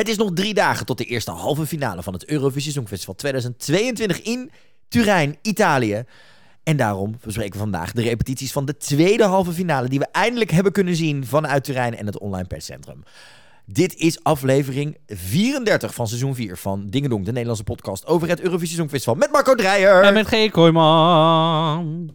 Het is nog drie dagen tot de eerste halve finale van het Eurovisie Songfestival 2022 in Turijn, Italië. En daarom bespreken we vandaag de repetities van de tweede halve finale die we eindelijk hebben kunnen zien vanuit Turijn en het online perscentrum. Dit is aflevering 34 van seizoen 4 van Dingedong, de Nederlandse podcast over het Eurovisie Songfestival met Marco Dreyer. En met G. Kooijman.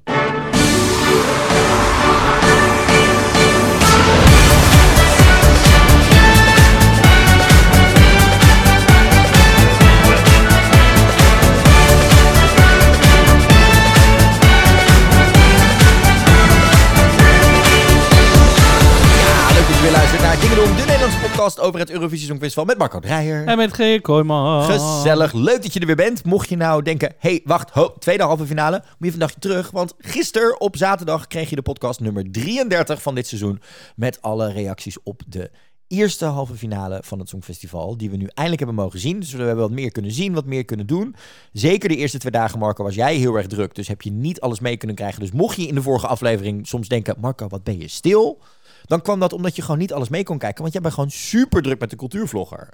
De Nederlandse podcast over het Eurovisie Songfestival met Marco Dreyer. En met G. Kooijman. Gezellig, leuk dat je er weer bent. Mocht je nou denken, hey, wacht, ho, tweede halve finale, moet je even een dagje terug. Want gisteren op zaterdag kreeg je de podcast nummer 33 van dit seizoen. Met alle reacties op de eerste halve finale van het Songfestival. Die we nu eindelijk hebben mogen zien. Dus we hebben wat meer kunnen zien, wat meer kunnen doen. Zeker de eerste twee dagen, Marco, was jij heel erg druk. Dus heb je niet alles mee kunnen krijgen. Dus mocht je in de vorige aflevering soms denken, Marco, wat ben je stil? Dan kwam dat omdat je gewoon niet alles mee kon kijken. Want jij bent gewoon super druk met de cultuurvlogger.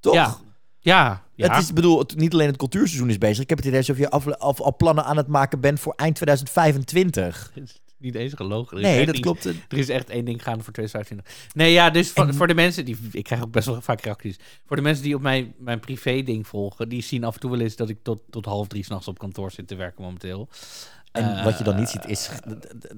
Toch? Ja. Ja. ja. Het is, bedoel, het, niet alleen het cultuurseizoen is bezig. Ik heb het idee alsof je af, af- al plannen aan het maken bent voor eind 2025. Niet eens gelogen. Nee, dat niet- klopt. Er is echt één ding gaande voor 2025. Nee, ja, dus voor, En- voor de mensen die... Ik krijg ook best wel vaak reacties. Voor de mensen die op mijn, mijn privé-ding volgen... die zien af en toe wel eens dat ik tot, tot half drie s'nachts op kantoor zit te werken momenteel. En Eh, wat je dan niet ziet is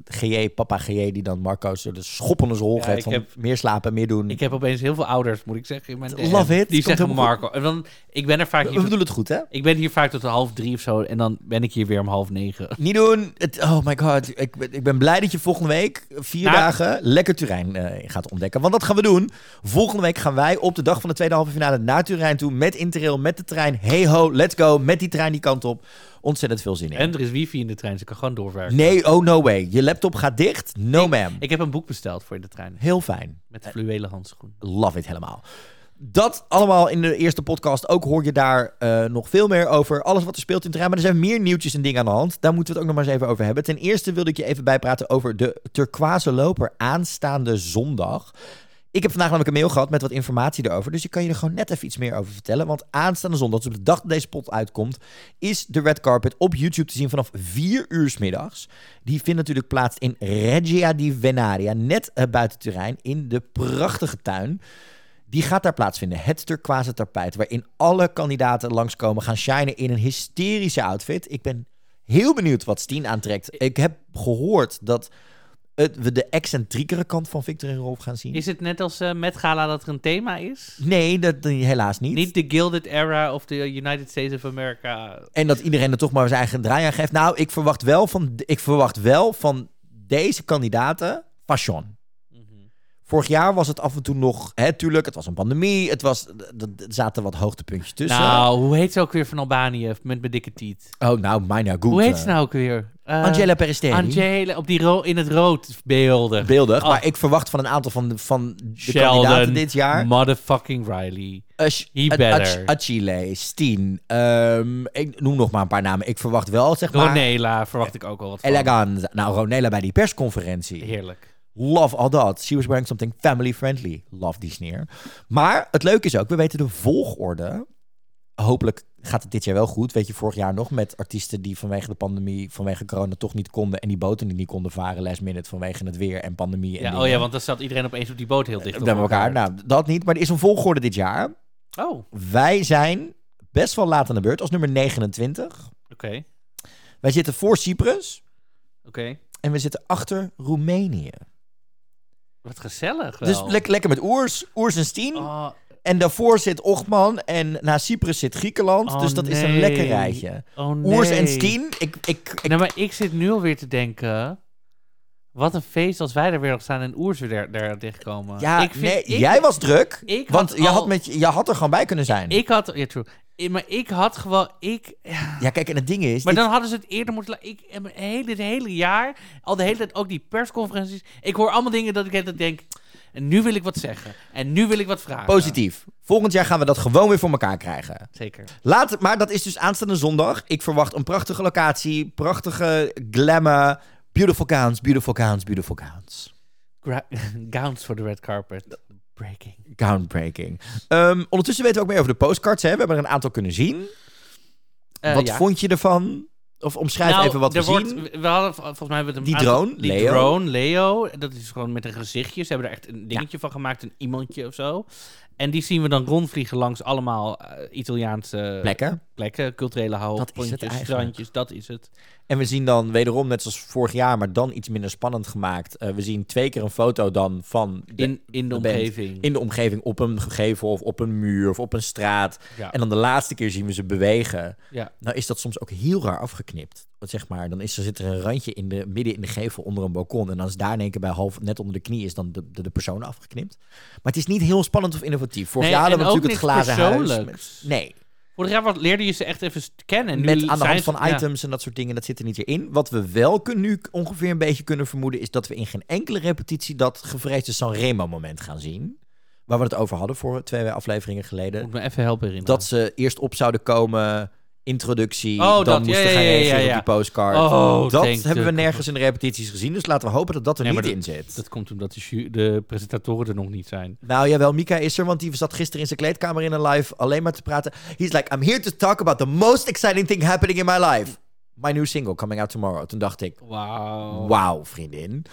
GJ, papa GJ, die dan Marco zo de schoppende Ja, geeft van heb- meer slapen, meer doen. Ik heb opeens heel veel ouders, moet ik zeggen. In mijn Love it. Die zeggen Marco. En dan, ik ben er vaak... We bedoelen het goed, hè? ik ben hier vaak tot half drie of zo. En dan ben ik hier weer om half negen. Niet doen. Het, oh my god. Ik, ben- ik ben blij dat je volgende week, vier Nou- dagen, lekker Turijn eh, gaat ontdekken. Want dat gaan we doen. Volgende week gaan wij op de dag van de tweede halve finale naar Turijn toe. Met Interrail, met de trein. Hey ho, let's go. Met die trein die kant op. Ontzettend veel zin in. En er is wifi in de trein, dus ik kan gewoon doorwerken. Nee, oh no way. Je laptop gaat dicht. No ma'am. Ik heb een boek besteld voor in de trein. Heel fijn. Met fluwelen handschoen. Love it helemaal. Dat allemaal in de eerste podcast. Ook hoor je daar eh, nog veel meer over. Alles wat er speelt in het terrein. Maar er zijn meer nieuwtjes en dingen aan de hand. Daar moeten we het ook nog maar eens even over hebben. Ten eerste wilde ik je even bijpraten over de turquoise loper aanstaande zondag. Ik heb vandaag namelijk een mail gehad met wat informatie erover. Dus ik kan je er gewoon net even iets meer over vertellen. Want aanstaande zondag, dus op de dag dat deze pot uitkomt, is de red carpet op YouTube te zien vanaf 4 uur 's middags. Die vindt natuurlijk plaats in Regia di Venaria, net eh, buiten Turijn, in de prachtige tuin. Die gaat daar plaatsvinden. Het turquoise tapijt, waarin alle kandidaten langskomen, gaan shinen in een hysterische outfit. Ik ben heel benieuwd wat Steen aantrekt. Ik heb gehoord dat het, we de excentriekere kant van Victor en Rolf gaan zien. Is het net als eh, met Gala dat er een thema is? Nee, dat, helaas niet. Niet de Gilded Era of de United States of America. En dat iedereen er toch maar zijn eigen draai aan geeft. Nou, ik verwacht wel van, ik verwacht wel van deze kandidaten fashion. Vorig jaar was het af en toe nog, hè, tuurlijk, het was een pandemie. Het was, er zaten wat hoogtepuntjes tussen. Nou, hoe heet ze ook weer van Albanië met mijn dikke tiet? oh, nou, mijna goed. hoe heet eh. ze nou ook weer? Eh, Angela Peristeri. Angela, op die ro in het rood beelden. Beeldig, Oh. maar ik verwacht van een aantal van de, van de Sheldon, kandidaten dit jaar. Motherfucking Riley. Ash- He A- better. Ach- Achille, Steen. ehm, ik noem nog maar een paar namen. Ik verwacht wel, zeg maar, Ronela verwacht ik ook al wat van. Eleganza. Nou, Ronela bij die persconferentie. Heerlijk. Love all that. She was wearing something family friendly. Love die sneer. Maar het leuke is ook, we weten de volgorde. Hopelijk gaat het dit jaar wel goed. Weet je, vorig jaar nog met artiesten die vanwege de pandemie, vanwege corona toch niet konden. En die boten die niet konden varen last minute vanwege het weer en pandemie. En Ja, oh ja, want dan zat iedereen opeens op die boot heel dicht op bij elkaar. Nou, dat niet. Maar er is een volgorde dit jaar. Oh, oké. Wij zijn best wel laat aan de beurt als nummer 29. Oké. Wij zitten voor Cyprus en we zitten achter Roemenië. Wat gezellig wel. Dus lek- lekker met Oers, Oers en Steen. Oh, En daarvoor zit Ochman en na Cyprus zit Griekenland. Oh, dus dat is een lekker rijtje. oh nee. Oers en Steen. Ik, ik, ik, Nee, maar ik zit nu alweer te denken... Wat een feest als wij er weer nog staan en weer daar, daar dichtkomen. ja, ik vind, nee, ik, jij was druk. ik want had je, had met, je had er gewoon bij kunnen zijn. Ik had... Ja, true. I- Maar ik had gewoon... Ik, ja. kijk, en het ding is... Maar dan hadden ze het eerder moeten... Ik heb het hele, het hele jaar, al de hele tijd ook die persconferenties. Ik hoor allemaal dingen dat ik altijd denk... En nu wil ik wat zeggen. En nu wil ik wat vragen. Positief. Volgend jaar gaan we dat gewoon weer voor elkaar krijgen. Zeker. Laat, maar dat is dus aanstaande zondag. Ik verwacht een prachtige locatie, prachtige glamour. Beautiful gowns, beautiful gowns, beautiful gowns. Gra- Gowns voor de red carpet. Breaking. Groundbreaking. Ehm, ondertussen weten we ook meer over de postcards. Hè? We hebben er een aantal kunnen zien. Eh, wat ja. vond je ervan? Of omschrijf Nou, even wat we wordt, zien. We hadden, volgens mij hebben we Die drone, die Leo. drone, Leo. Dat is gewoon met een gezichtje. Ze hebben er echt een dingetje van gemaakt, een iemandje of zo. En die zien we dan rondvliegen langs allemaal eh, Italiaanse Plekken. plekken, culturele eigenlijk. strandjes, dat is het. En we zien dan wederom, net zoals vorig jaar, maar dan iets minder spannend gemaakt. eh, we zien twee keer een foto dan van de- In, in de omgeving. in de omgeving op een gevel of op een muur of op een straat. ja. En dan de laatste keer zien we ze bewegen. ja. Nou is dat soms ook heel raar afgeknipt. Want zeg maar, dan is er, zit er een randje in de, midden in de gevel onder een balkon. En dan is daar in één keer bij half net onder de knie is dan de, de, de persoon afgeknipt. Maar het is niet heel spannend of innovatief. Vorig Nee, jaar hadden en we natuurlijk het glazen huis. met- nee, Vorig jaar wat- leerde je ze echt even kennen. En nu met aan de hand ze- van ja. items en dat soort dingen. Dat zit er niet in. Wat we wel kun, nu ongeveer een beetje kunnen vermoeden... is dat we in geen enkele repetitie dat gevreesde Sanremo moment gaan zien. Waar we het over hadden voor twee afleveringen geleden. Moet me even helpen herinneren. Dat ze eerst op zouden komen, introductie, Oh, dan dat, moesten ja, gaan ja, ja, reageren ja, op die postcard. Oh, dat hebben we nergens in de repetities gezien, dus laten we hopen dat dat er Nee, niet in zit. Dat komt omdat de, de presentatoren er nog niet zijn. Nou jawel, Mika is er, want die zat gisteren in zijn kleedkamer in een live alleen maar te praten. He's like, I'm here to talk about the most exciting thing happening in my life. My new single coming out tomorrow. Toen dacht ik, Wauw. wauw vriendin.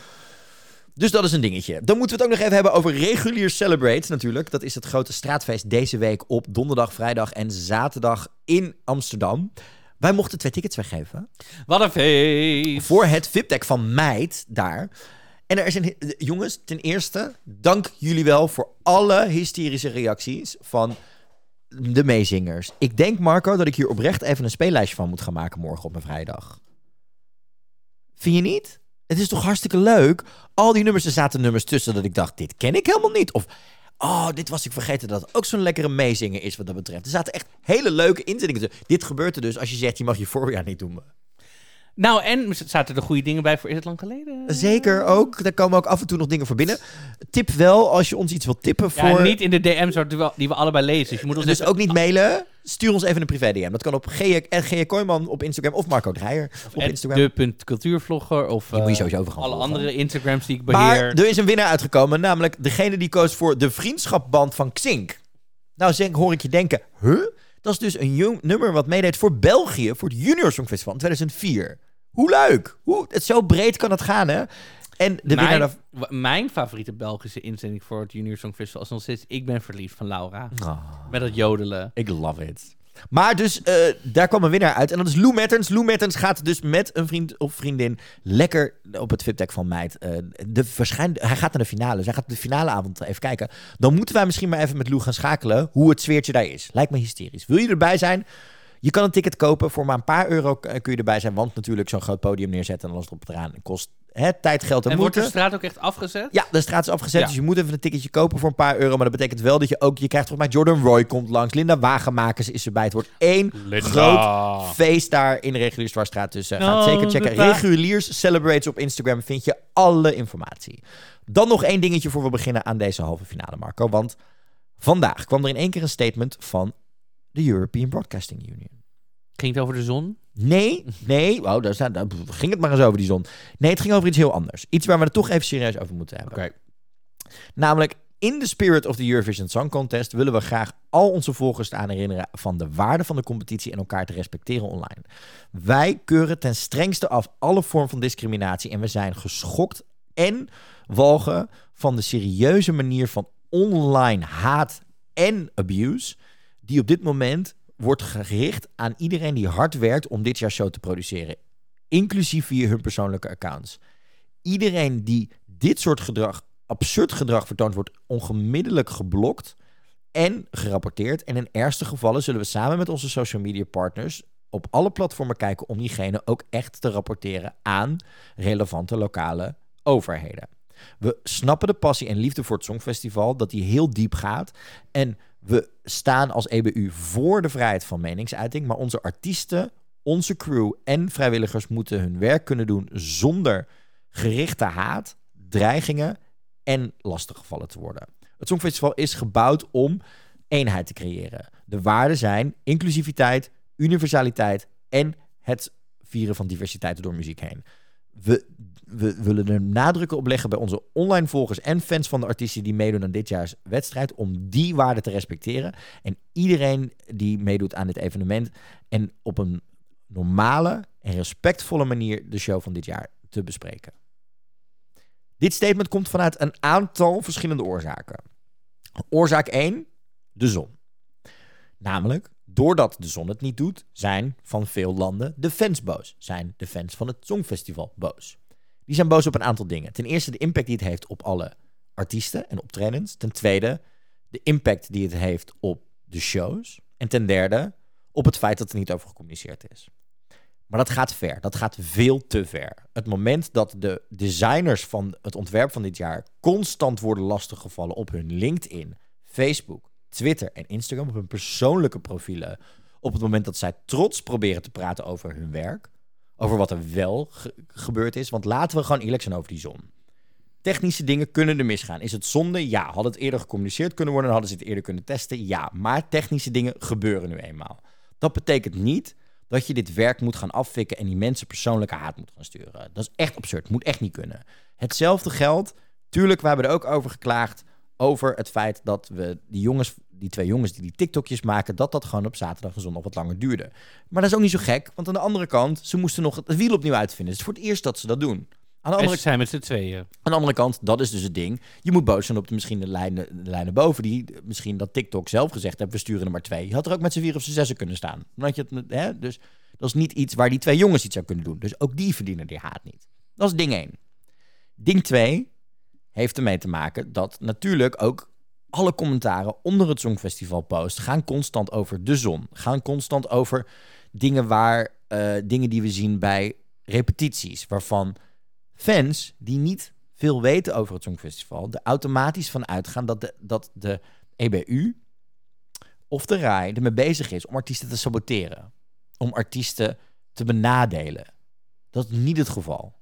Dus dat is een dingetje. Dan moeten we het ook nog even hebben over regulier Celebrate natuurlijk. Dat is het grote straatfeest deze week op donderdag, vrijdag en zaterdag in Amsterdam. Wij mochten twee tickets weggeven Wat een feest. voor het VIP-deck van Meid daar. En er is een... Jongens, ten eerste, dank jullie wel voor alle hysterische reacties van de meezingers. Ik denk, Marco, dat ik hier oprecht even een speellijstje van moet gaan maken morgen op mijn vrijdag. Vind je niet? Het is toch hartstikke leuk? Al die nummers, er zaten nummers tussen dat ik dacht, dit ken ik helemaal niet. Of, oh, dit was ik vergeten dat het ook zo'n lekkere meezinger is wat dat betreft. Er zaten echt hele leuke inzettingen tussen. Dit gebeurt er dus als je zegt, je mag je voorjaar niet doen. Nou, en zaten er goede dingen bij voor Is het lang geleden? Zeker ook. Daar komen ook af en toe nog dingen voor binnen. Tip wel, als je ons iets wilt tippen Ja, voor... niet in de DM's die we, allebei lezen. Dus je moet ons dus even- ook niet mailen. Stuur ons even een privé DM. Dat kan op G. Kooijman op Instagram of Marco Dreyer op Instagram. de.cultuurvlogger of Die moet je eh, sowieso overal alle volgen. andere Instagrams die ik Maar beheer. er is een winnaar uitgekomen, namelijk degene die koos voor de vriendschapband van Xink. Nou zeg, hoor ik je denken, huh? Dat is dus een jong nummer wat meedeed voor België, voor het Junior Songfestival in 2004. Hoe leuk! Hoe, het zo breed kan het gaan, hè? En de winnaar... mijn, daarvan- w- mijn favoriete Belgische inzending voor het Junior Songfestival is nog steeds Ik ben verliefd van Laura. Ah. Met dat jodelen. Ik love it. Maar dus, eh, daar kwam een winnaar uit. En dat is Lou Mertens. Lou Mertens gaat dus met een vriend of vriendin lekker op het VIP-deck van Meid. eh, de, hij gaat naar de finale. Dus hij gaat de finaleavond even kijken. Dan moeten wij misschien maar even met Lou gaan schakelen hoe het sfeertje daar is. Lijkt me hysterisch. Wil je erbij zijn? Je kan een ticket kopen. Voor maar een paar euro eh, kun je erbij zijn. Want natuurlijk zo'n groot podium neerzetten en alles erop eraan kost hè, tijd, geld en, En wordt de straat ook echt afgezet? Ja, de straat is afgezet, Ja. dus je moet even een ticketje kopen voor een paar euro. Maar dat betekent wel dat je ook... Je krijgt volgens mij Jordan Roy komt langs. Linda Wagenmakers is erbij. Het wordt één groot feest daar in de Reguliersdwarsstraat. Dus eh, ga het No, zeker checken. Reguliers Celebrates op Instagram vind je alle informatie. Dan nog één dingetje voor we beginnen aan deze halve finale, Marco. Want vandaag kwam er in één keer een statement van de European Broadcasting Union. Ging het over de zon? Nee, nee. Oh, daar, staat- daar ging het maar eens over die zon. Nee, het ging over iets heel anders. Iets waar we het toch even serieus over moeten hebben. Oké. Namelijk, in the spirit of the Eurovision Song Contest willen we graag al onze volgers aan herinneren van de waarde van de competitie en elkaar te respecteren online. Wij keuren ten strengste af alle vorm van discriminatie en we zijn geschokt en walgen van de serieuze manier van online haat en abuse die op dit moment wordt gericht aan iedereen die hard werkt om dit jaar show te produceren, inclusief via hun persoonlijke accounts. Iedereen die dit soort gedrag, absurd gedrag vertoont, wordt ongemiddellijk geblokt en gerapporteerd. En in ergste gevallen zullen we samen met onze social media partners op alle platformen kijken om diegene ook echt te rapporteren aan relevante lokale overheden. We snappen de passie en liefde voor het Songfestival, dat die heel diep gaat. En we staan als EBU voor de vrijheid van meningsuiting, maar onze artiesten, onze crew en vrijwilligers moeten hun werk kunnen doen zonder gerichte haat, dreigingen en lastiggevallen te worden. Het Songfestival is gebouwd om eenheid te creëren. De waarden zijn inclusiviteit, universaliteit en het vieren van diversiteit door muziek heen. We we willen er nadrukken op leggen bij onze online volgers en fans van de artiesten die meedoen aan dit jaars wedstrijd, om die waarde te respecteren. En iedereen die meedoet aan dit evenement en op een normale en respectvolle manier de show van dit jaar te bespreken. Dit statement komt vanuit een aantal verschillende oorzaken. Oorzaak 1, de zon. Namelijk, doordat de zon het niet doet, zijn van veel landen de fans boos. Zijn de fans van het Songfestival boos. Die zijn boos op een aantal dingen. Ten eerste de impact die het heeft op alle artiesten en optredens. Ten tweede de impact die het heeft op de shows. En ten derde op het feit dat er niet over gecommuniceerd is. Maar dat gaat ver. Dat gaat veel te ver. Het moment dat de designers van het ontwerp van dit jaar constant worden lastiggevallen op hun LinkedIn, Facebook, Twitter en Instagram, op hun persoonlijke profielen, op het moment dat zij trots proberen te praten over hun werk, over wat er wel ge- gebeurd is. Want laten we gewoon eerlijk zijn over die zon. Technische dingen kunnen er misgaan. Is het zonde? Ja. Had het eerder gecommuniceerd kunnen worden, hadden ze het eerder kunnen testen? Ja. Maar technische dingen gebeuren nu eenmaal. Dat betekent niet dat je dit werk moet gaan afvikken en die mensen persoonlijke haat moet gaan sturen. Dat is echt absurd. Moet echt niet kunnen. Hetzelfde geldt. Tuurlijk, we hebben er ook over geklaagd. Over het feit dat we die jongens, die twee jongens die die TikTokjes maken, dat dat gewoon op zaterdag en zondag wat langer duurde. Maar dat is ook niet zo gek, want aan de andere kant, ze moesten nog het wiel opnieuw uitvinden. Het is voor het eerst dat ze dat doen. Aan de En andere ze zijn met z'n tweeën. aan de andere kant, dat is dus het ding. Je moet boos zijn op de, misschien de lijnen, de lijnen boven. Die misschien dat TikTok zelf gezegd heeft, we sturen er maar twee. Je had er ook met z'n vier of z'n zessen kunnen staan. Had je het, hè? Dus dat is niet iets waar die twee jongens iets aan kunnen doen. Dus ook die verdienen die haat niet. Dat is ding één. Ding twee heeft ermee te maken dat natuurlijk ook alle commentaren onder het Songfestival post gaan constant over de zon. Gaan constant over dingen waar eh, dingen die we zien bij repetities, waarvan fans die niet veel weten over het Songfestival, er automatisch van uitgaan dat de, dat de EBU of de RAI ermee bezig is om artiesten te saboteren. Om artiesten te benadelen. Dat is niet het geval.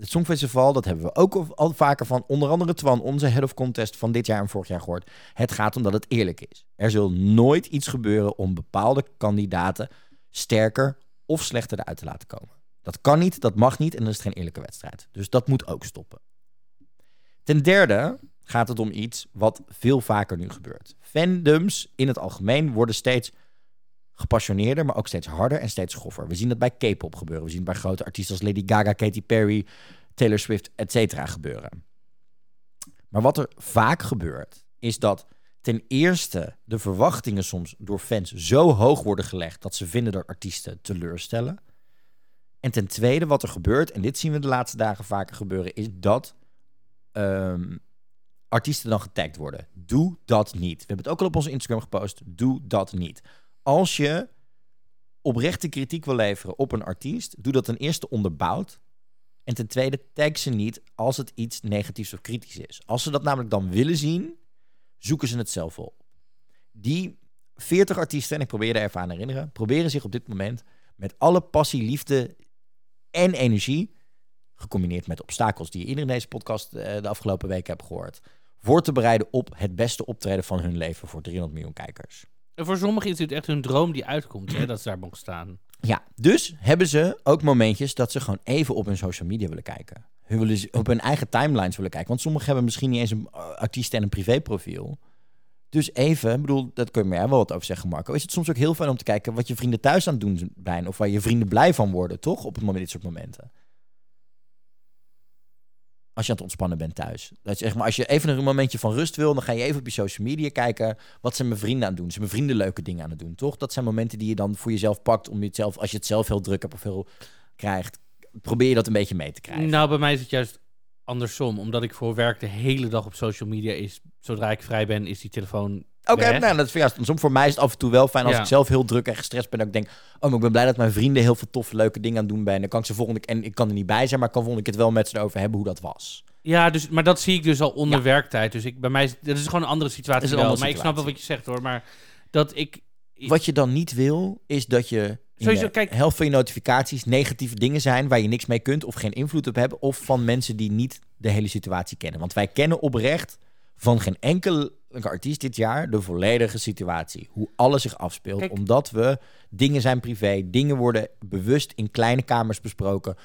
Het Songfestival, dat hebben we ook al- vaker van onder andere Twan, onze head of contest van dit jaar en vorig jaar gehoord. Het gaat om dat het eerlijk is. Er zal nooit iets gebeuren om bepaalde kandidaten sterker of slechter eruit te laten komen. Dat kan niet, dat mag niet en dan is het geen eerlijke wedstrijd. Dus dat moet ook stoppen. Ten derde gaat het om iets wat veel vaker nu gebeurt. Fandoms in het algemeen worden steeds gepassioneerder, maar ook steeds harder en steeds groffer. We zien dat bij K-pop gebeuren. We zien het bij grote artiesten als Lady Gaga, Katy Perry, Taylor Swift, et cetera gebeuren. Maar wat er vaak gebeurt, is dat ten eerste de verwachtingen soms door fans zo hoog worden gelegd dat ze vinden dat artiesten teleurstellen. En ten tweede, wat er gebeurt, en dit zien we de laatste dagen vaker gebeuren, is dat ehm, artiesten dan getagd worden. Doe dat niet. We hebben het ook al op onze Instagram gepost. Doe dat niet. Als je oprechte kritiek wil leveren op een artiest, doe dat ten eerste onderbouwd. En ten tweede, tag ze niet als het iets negatiefs of kritisch is. Als ze dat namelijk dan willen zien, zoeken ze het zelf op. Die 40 artiesten, en ik probeer er even aan herinneren, proberen zich op dit moment met alle passie, liefde en energie, gecombineerd met obstakels die je in deze podcast eh, de afgelopen weken hebt gehoord, voor te bereiden op het beste optreden van hun leven voor 300 miljoen kijkers. En voor sommigen is dit echt hun droom die uitkomt, hè, dat ze daar mogen staan. Ja, dus hebben ze ook momentjes dat ze gewoon even op hun social media willen kijken. Hun willen op hun eigen timelines willen kijken. Want sommigen hebben misschien niet eens een uh, artiest en een privéprofiel. Dus even, ik bedoel, dat kun je mij wel wat over zeggen, Marco. Is het soms ook heel fijn om te kijken wat je vrienden thuis aan het doen zijn. Of waar je vrienden blij van worden, toch? Op het moment, dit soort momenten. Als je aan het ontspannen bent thuis. Dat zeg maar, als je even een momentje van rust wil, dan ga je even op je social media kijken. Wat zijn mijn vrienden aan het doen? Zijn mijn vrienden leuke dingen aan het doen, toch? Dat zijn momenten die je dan voor jezelf pakt. Om jezelf, als je het zelf heel druk hebt of heel krijgt, probeer je dat een beetje mee te krijgen. Nou, bij mij is het juist andersom. Omdat ik voor werk de hele dag op social media is. Zodra ik vrij ben, is die telefoon Oké, nou, dat is juist andersom. Voor mij is het af en toe wel fijn als Ja. ik zelf heel druk en gestrest ben. Dat ik denk, oh, maar ik ben blij dat mijn vrienden heel veel toffe, leuke dingen aan het doen zijn. Dan kan ik ze volgende en ik kan er niet bij zijn, maar ik kan volgende keer het wel met ze erover hebben hoe dat was. Ja, dus, maar dat zie ik dus al onder Ja. werktijd. Dus ik, bij mij is dat is gewoon een andere situatie. Wel. maar ik snap wel wat je zegt hoor. Maar dat ik. Wat je dan niet wil, is dat je Sowieso, de kijk- helft van je notificaties negatieve dingen zijn waar je niks mee kunt of geen invloed op hebt. Of van mensen die niet de hele situatie kennen. Want wij kennen oprecht van geen enkele artiest dit jaar de volledige situatie. Hoe alles zich afspeelt. Kijk- Omdat we dingen zijn privé, dingen worden bewust in kleine kamers besproken.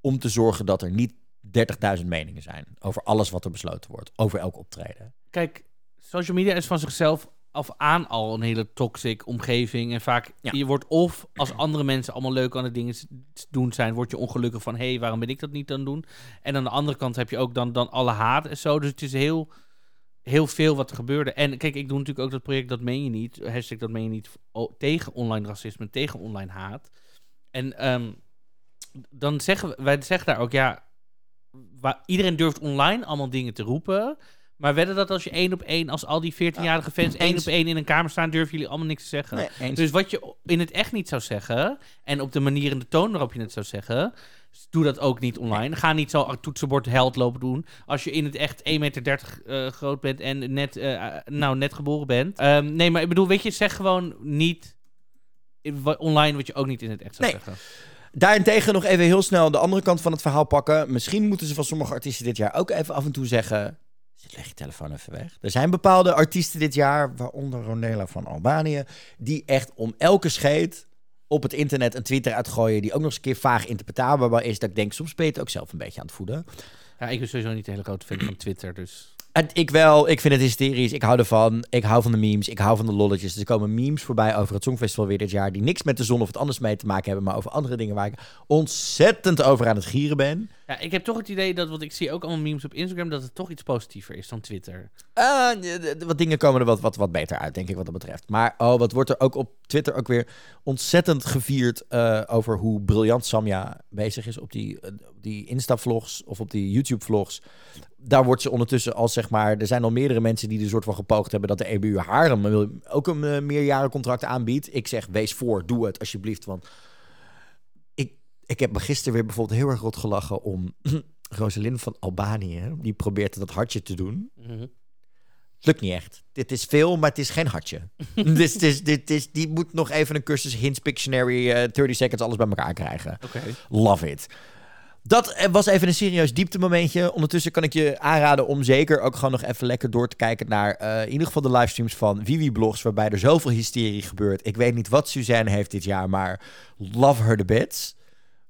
Om te zorgen dat er niet 30.000 meningen zijn over alles wat er besloten wordt, over elk optreden. Kijk, social media is van zichzelf af aan al een hele toxic omgeving. En vaak, Ja. je wordt of als andere mensen allemaal leuk aan het dingen doen zijn, word je ongelukkig van, hé, hey, waarom ben ik dat niet aan het doen? En aan de andere kant heb je ook dan, dan alle haat en zo. Dus het is heel, heel veel wat er gebeurde. En kijk, ik doe natuurlijk ook dat project Dat Meen Je Niet, hashtag Dat Meen Je Niet, tegen online racisme, tegen online haat. En ehm, dan zeggen we, wij zeggen daar ook, ja, wa- iedereen durft online allemaal dingen te roepen. Maar wedden dat als je één op één, als al die 14-jarige fans één op één in een kamer staan, durven jullie allemaal niks te zeggen. Nee. Dus wat je in het echt niet zou zeggen, en op de manier en de toon waarop je het zou zeggen, doe dat ook niet online. Ga niet zo toetsenbord held lopen doen. Als je in het echt 1,30 meter eh, groot bent en net, eh, nou, net geboren bent. Ehm, nee, maar ik bedoel, weet je, zeg gewoon niet online wat je ook niet in het echt zou Nee. zeggen. Daarentegen nog even heel snel de andere kant van het verhaal pakken. Misschien moeten ze van sommige artiesten dit jaar ook even af en toe zeggen... Leg je telefoon even weg. Er zijn bepaalde artiesten dit jaar, waaronder Ronela van Albanië... die echt om elke scheet op het internet een Twitter uitgooien... die ook nog eens een keer vaag interpretabel is. Dat ik denk, soms ben je het ook zelf een beetje aan het voeden. Ja, ik ben sowieso niet een hele grote fan van Twitter, dus... Ik wel, ik vind het hysterisch. Ik hou ervan. Ik hou van de memes. Ik hou van de lolletjes. Er komen memes voorbij over het Songfestival weer dit jaar. Die niks met de zon of het anders mee te maken hebben. Maar over andere dingen waar ik ontzettend over aan het gieren ben. Ja, ik heb toch het idee dat, want ik zie ook allemaal memes op Instagram, dat het toch iets positiever is dan Twitter. D- wat dingen komen er wat, wat, wat beter uit, denk ik, wat dat betreft. Maar oh, wat wordt er ook op Twitter ook weer ontzettend gevierd eh, over hoe briljant Samja bezig is op die, eh, die Insta-vlogs of op die YouTube-vlogs. Daar wordt ze ondertussen al, zeg maar, er zijn al meerdere mensen die er soort van gepoogd hebben dat de EBU haar een, mil- ook een uh, meerjarencontract aanbiedt. Ik zeg, wees voor, doe het alsjeblieft, want ik, ik heb me gisteren weer bijvoorbeeld heel erg rot gelachen om Rosalind van Albanië. Die probeert dat hartje te doen. Het lukt niet echt. Dit is veel, maar het is geen hartje. dus het is, dit is, die moet nog even een cursus Hints Pictionary, eh 30 seconds, alles bij elkaar krijgen. Love it. Dat eh, was even een serieus dieptemomentje. Ondertussen kan ik je aanraden om zeker ook gewoon nog even lekker door te kijken naar eh, in ieder geval de livestreams van Vivi Blogs, waarbij er zoveel hysterie gebeurt. Ik weet niet wat Suzanne heeft dit jaar, maar love her the bits.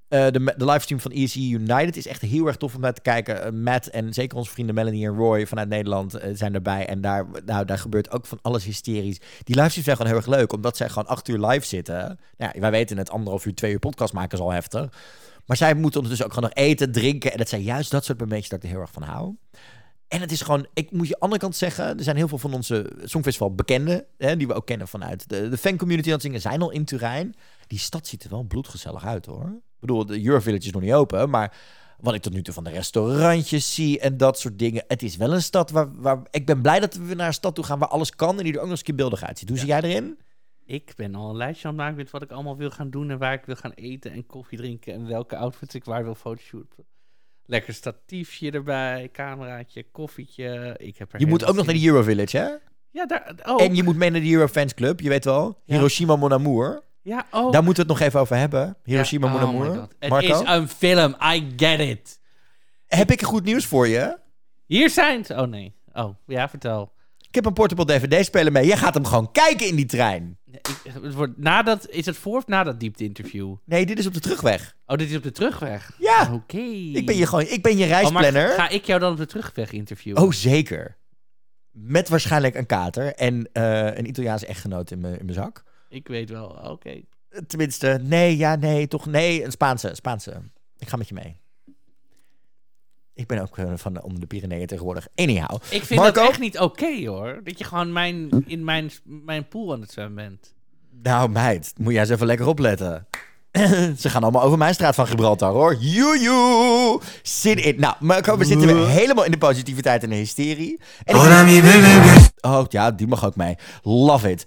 Eh, de, de livestream van ESE United is echt heel erg tof om naar te kijken. Matt en zeker onze vrienden Melanie en Roy vanuit Nederland zijn erbij. En daar, nou, daar gebeurt ook van alles hysterisch. Die livestreams zijn gewoon heel erg leuk, omdat zij gewoon acht uur live zitten. Nou, ja, wij weten het, anderhalf uur, twee uur podcast maken is al heftig. Maar zij moeten ondertussen ook gewoon nog eten, drinken. En dat zijn juist dat soort momentjes dat ik er heel erg van hou. En het is gewoon, ik moet je andere kant zeggen, er zijn heel veel van onze Songfestival bekenden, hè, die we ook kennen vanuit de, de fancommunity aan het zingen, zijn al in Turijn. Die stad ziet er wel bloedgezellig uit hoor. Ik bedoel, de Eurovillage is nog niet open, maar wat ik tot nu toe van de restaurantjes zie en dat soort dingen. Het is wel een stad waar, waar ik ben blij dat we naar een stad toe gaan waar alles kan en die er ook nog eens een keer beeldig uitziet. Hoe zie jij erin? Ik ben al een lijstje aan het maken met wat ik allemaal wil gaan doen en waar ik wil gaan eten en koffie drinken en welke outfits ik waar wil fotoshooten. Lekker statiefje erbij, cameraatje, koffietje. Ik heb er Je moet ook nog naar de Eurovillage, hè? in. Ja, daar. Oh, En je moet mee naar de Eurofans Club, je weet wel. Ja. Hiroshima Mon Amour. ja, oh. Daar moeten we het nog even over hebben. Hiroshima Ja, Mon oh Amour. God. Het is een film, I get it. heb ik goed nieuws voor je? Hier zijn ze. Oh nee. Oh, ja, vertel. Ik heb een portable DVD-speler mee. Jij gaat hem gewoon kijken in die trein. Nee, ik, het wordt nadat, is het voor of na dat diepte-interview? Nee, dit is op de terugweg. Oh, dit is op de terugweg. Ja, Oké. ik ben je gewoon, ik ben je Oh, reisplanner. ga ik jou dan op de terugweg interviewen? Oh, zeker. Met waarschijnlijk een kater en eh, een Italiaanse echtgenoot in mijn in mijn zak. Ik weet wel, oké. Eh, Tenminste, nee, ja, nee, toch nee. Een Spaanse, Spaanse. Ik ga met je mee. Ik ben ook eh, van onder de Pyreneeën tegenwoordig. Anyhow. Ik vind Marco? dat echt niet oké hoor. Dat je gewoon mijn, in mijn, mijn pool aan het zwemmen bent. Nou, meid, moet jij eens even lekker opletten. Ze gaan allemaal over mijn straat van Gibraltar, hoor. Joejoe! Zin in. Nou, Marco, we zitten weer helemaal in de positiviteit en de hysterie. En ik- Oh, ja, die mag ook mee. Love it.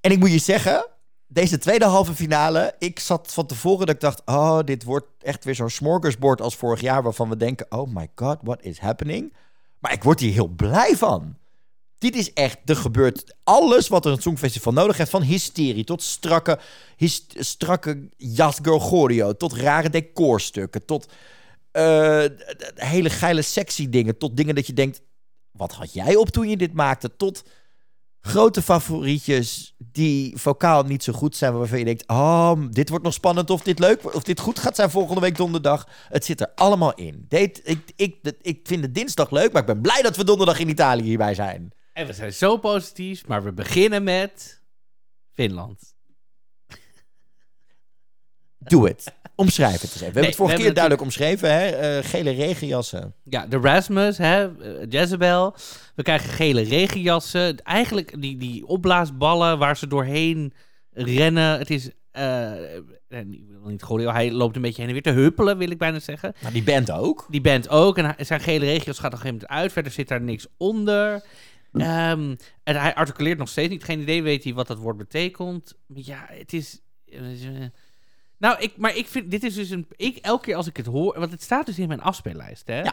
En ik moet je zeggen, deze tweede halve finale... Ik zat van tevoren dat ik dacht... Oh, dit wordt echt weer zo'n smorgasbord als vorig jaar... waarvan we denken, oh my god, what is happening? Maar ik word hier heel blij van. Dit is echt, er gebeurt alles wat er een Songfestival nodig heeft. Van hysterie tot strakke, strakke jas Gorgorio. Tot rare decorstukken. Tot eh, hele geile sexy dingen. Tot dingen dat je denkt, wat had jij op toen je dit maakte? Tot grote favorietjes die vocaal niet zo goed zijn, waarvan je denkt, oh, dit wordt nog spannend of dit leuk of dit goed gaat zijn volgende week donderdag. Het zit er allemaal in. Dit, ik, ik, ik, vind de dinsdag leuk, maar ik ben blij dat we donderdag in Italië hierbij zijn. En we zijn zo positief, maar we beginnen met Finland. Doe het. Omschrijf het eens even. We hebben het vorige keer duidelijk omschreven, hè? Eh, gele regenjassen. Ja, de Rasmus, hè, eh, Jezebel. We krijgen gele regenjassen. Eigenlijk die, die opblaasballen waar ze doorheen rennen. Het is... eh, ik wil niet gooien, hij loopt een beetje heen en weer te huppelen, wil ik bijna zeggen. Maar die band ook. Die band ook. En zijn gele regenjas gaat op een gegeven moment uit. Verder zit daar niks onder. Ehm, en hij articuleert nog steeds niet. Geen idee weet hij wat dat woord betekent. Maar ja, het is... nou, ik, maar ik vind, dit is dus een... Ik, elke keer als ik het hoor... Want het staat dus in mijn afspeellijst, hè. Ja.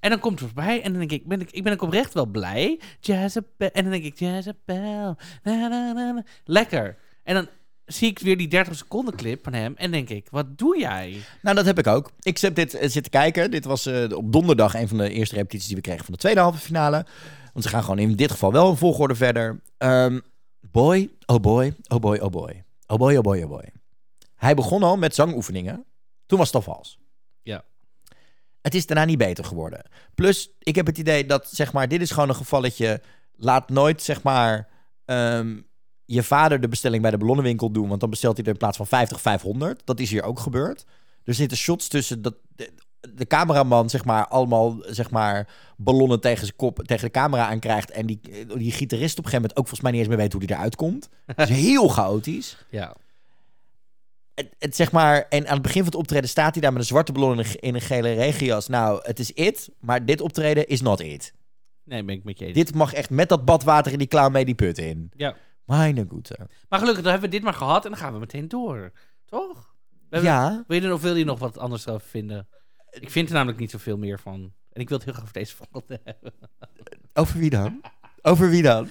En dan komt het voorbij en dan denk ik... Ben ik, ik ben ook oprecht wel blij. Jezebel. En dan denk ik... Jezebel. Na, na, na, na. Lekker. En dan zie ik weer die 30 seconden clip van hem. En denk ik... Wat doe jij? Nou, dat heb ik ook. Ik heb dit eh, zitten kijken. Dit was eh, op donderdag een van de eerste repetities die we kregen van de tweede halve finale. Want ze gaan gewoon in dit geval wel een volgorde verder. Ehm, boy, oh boy, oh boy, oh boy. Oh boy, oh boy, oh boy. Hij begon al met zangoefeningen. Toen was het al vals. Ja. Het is daarna niet beter geworden. Plus, ik heb het idee dat, zeg maar, dit is gewoon een gevalletje. Laat nooit, zeg maar, ehm, je vader de bestelling bij de ballonnenwinkel doen. Want dan bestelt hij er in plaats van 50, 500. Dat is hier ook gebeurd. Er zitten shots tussen dat de, de cameraman, zeg maar, allemaal, zeg maar, ballonnen tegen zijn kop, tegen de camera aankrijgt. En die, die gitarist op een gegeven moment ook volgens mij niet eens meer weet hoe hij eruit komt. Dat is heel chaotisch. Ja. Het, het, zeg maar, en aan het begin van het optreden staat hij daar met een zwarte ballon in een, in een gele regenjas. Nou, het is it, maar dit optreden is not it. Nee, ben ik met je eens. Dit mag echt met dat badwater in die clown mee die put in. Ja. Mijn goede. Maar gelukkig, dan hebben we dit maar gehad en dan gaan we meteen door. Toch? Hebben- Ja, Wil je, of wil je nog wat anders over vinden? Ik vind er namelijk niet zoveel meer van. En ik wil het heel graag over deze volgende hebben. over wie dan? Over wie dan?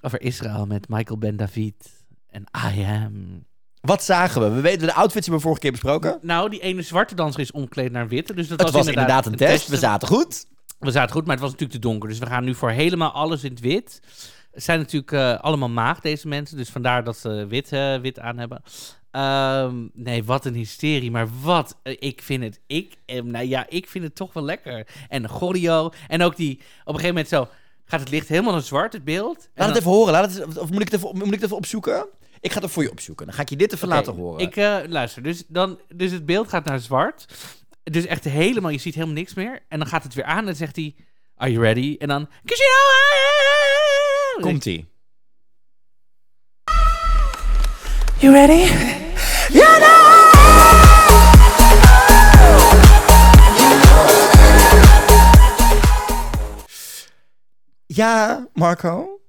Over Israël met Michael Ben David en I Am. Wat zagen we? We weten de outfits hebben we vorige keer besproken. Nou, die ene zwarte danser is omkleed naar witte. Dus dat Het was inderdaad een test. We zaten goed. We zaten goed, maar het was natuurlijk te donker. Dus we gaan nu voor helemaal alles in het wit. Het zijn natuurlijk eh, allemaal maag, deze mensen. Dus vandaar dat ze wit, eh, wit aan hebben. Ehm, nee, wat een hysterie. Maar wat, eh, ik vind het, ik, nou ja, ik vind het toch wel lekker. En choreo. En ook die, op een gegeven moment zo, gaat het licht helemaal naar zwart, het beeld. Laat dan- het even horen. Laat het, of moet ik, het even, moet ik het even opzoeken? Ik ga het voor je opzoeken. Dan ga ik je dit even laten horen. Ik eh, luister, dus, dan, dus het beeld gaat naar zwart. Dus echt helemaal, je ziet helemaal niks meer. En dan gaat het weer aan en dan zegt hij, are you ready? En dan, you. Komt-ie. You ready? Ja, Marco?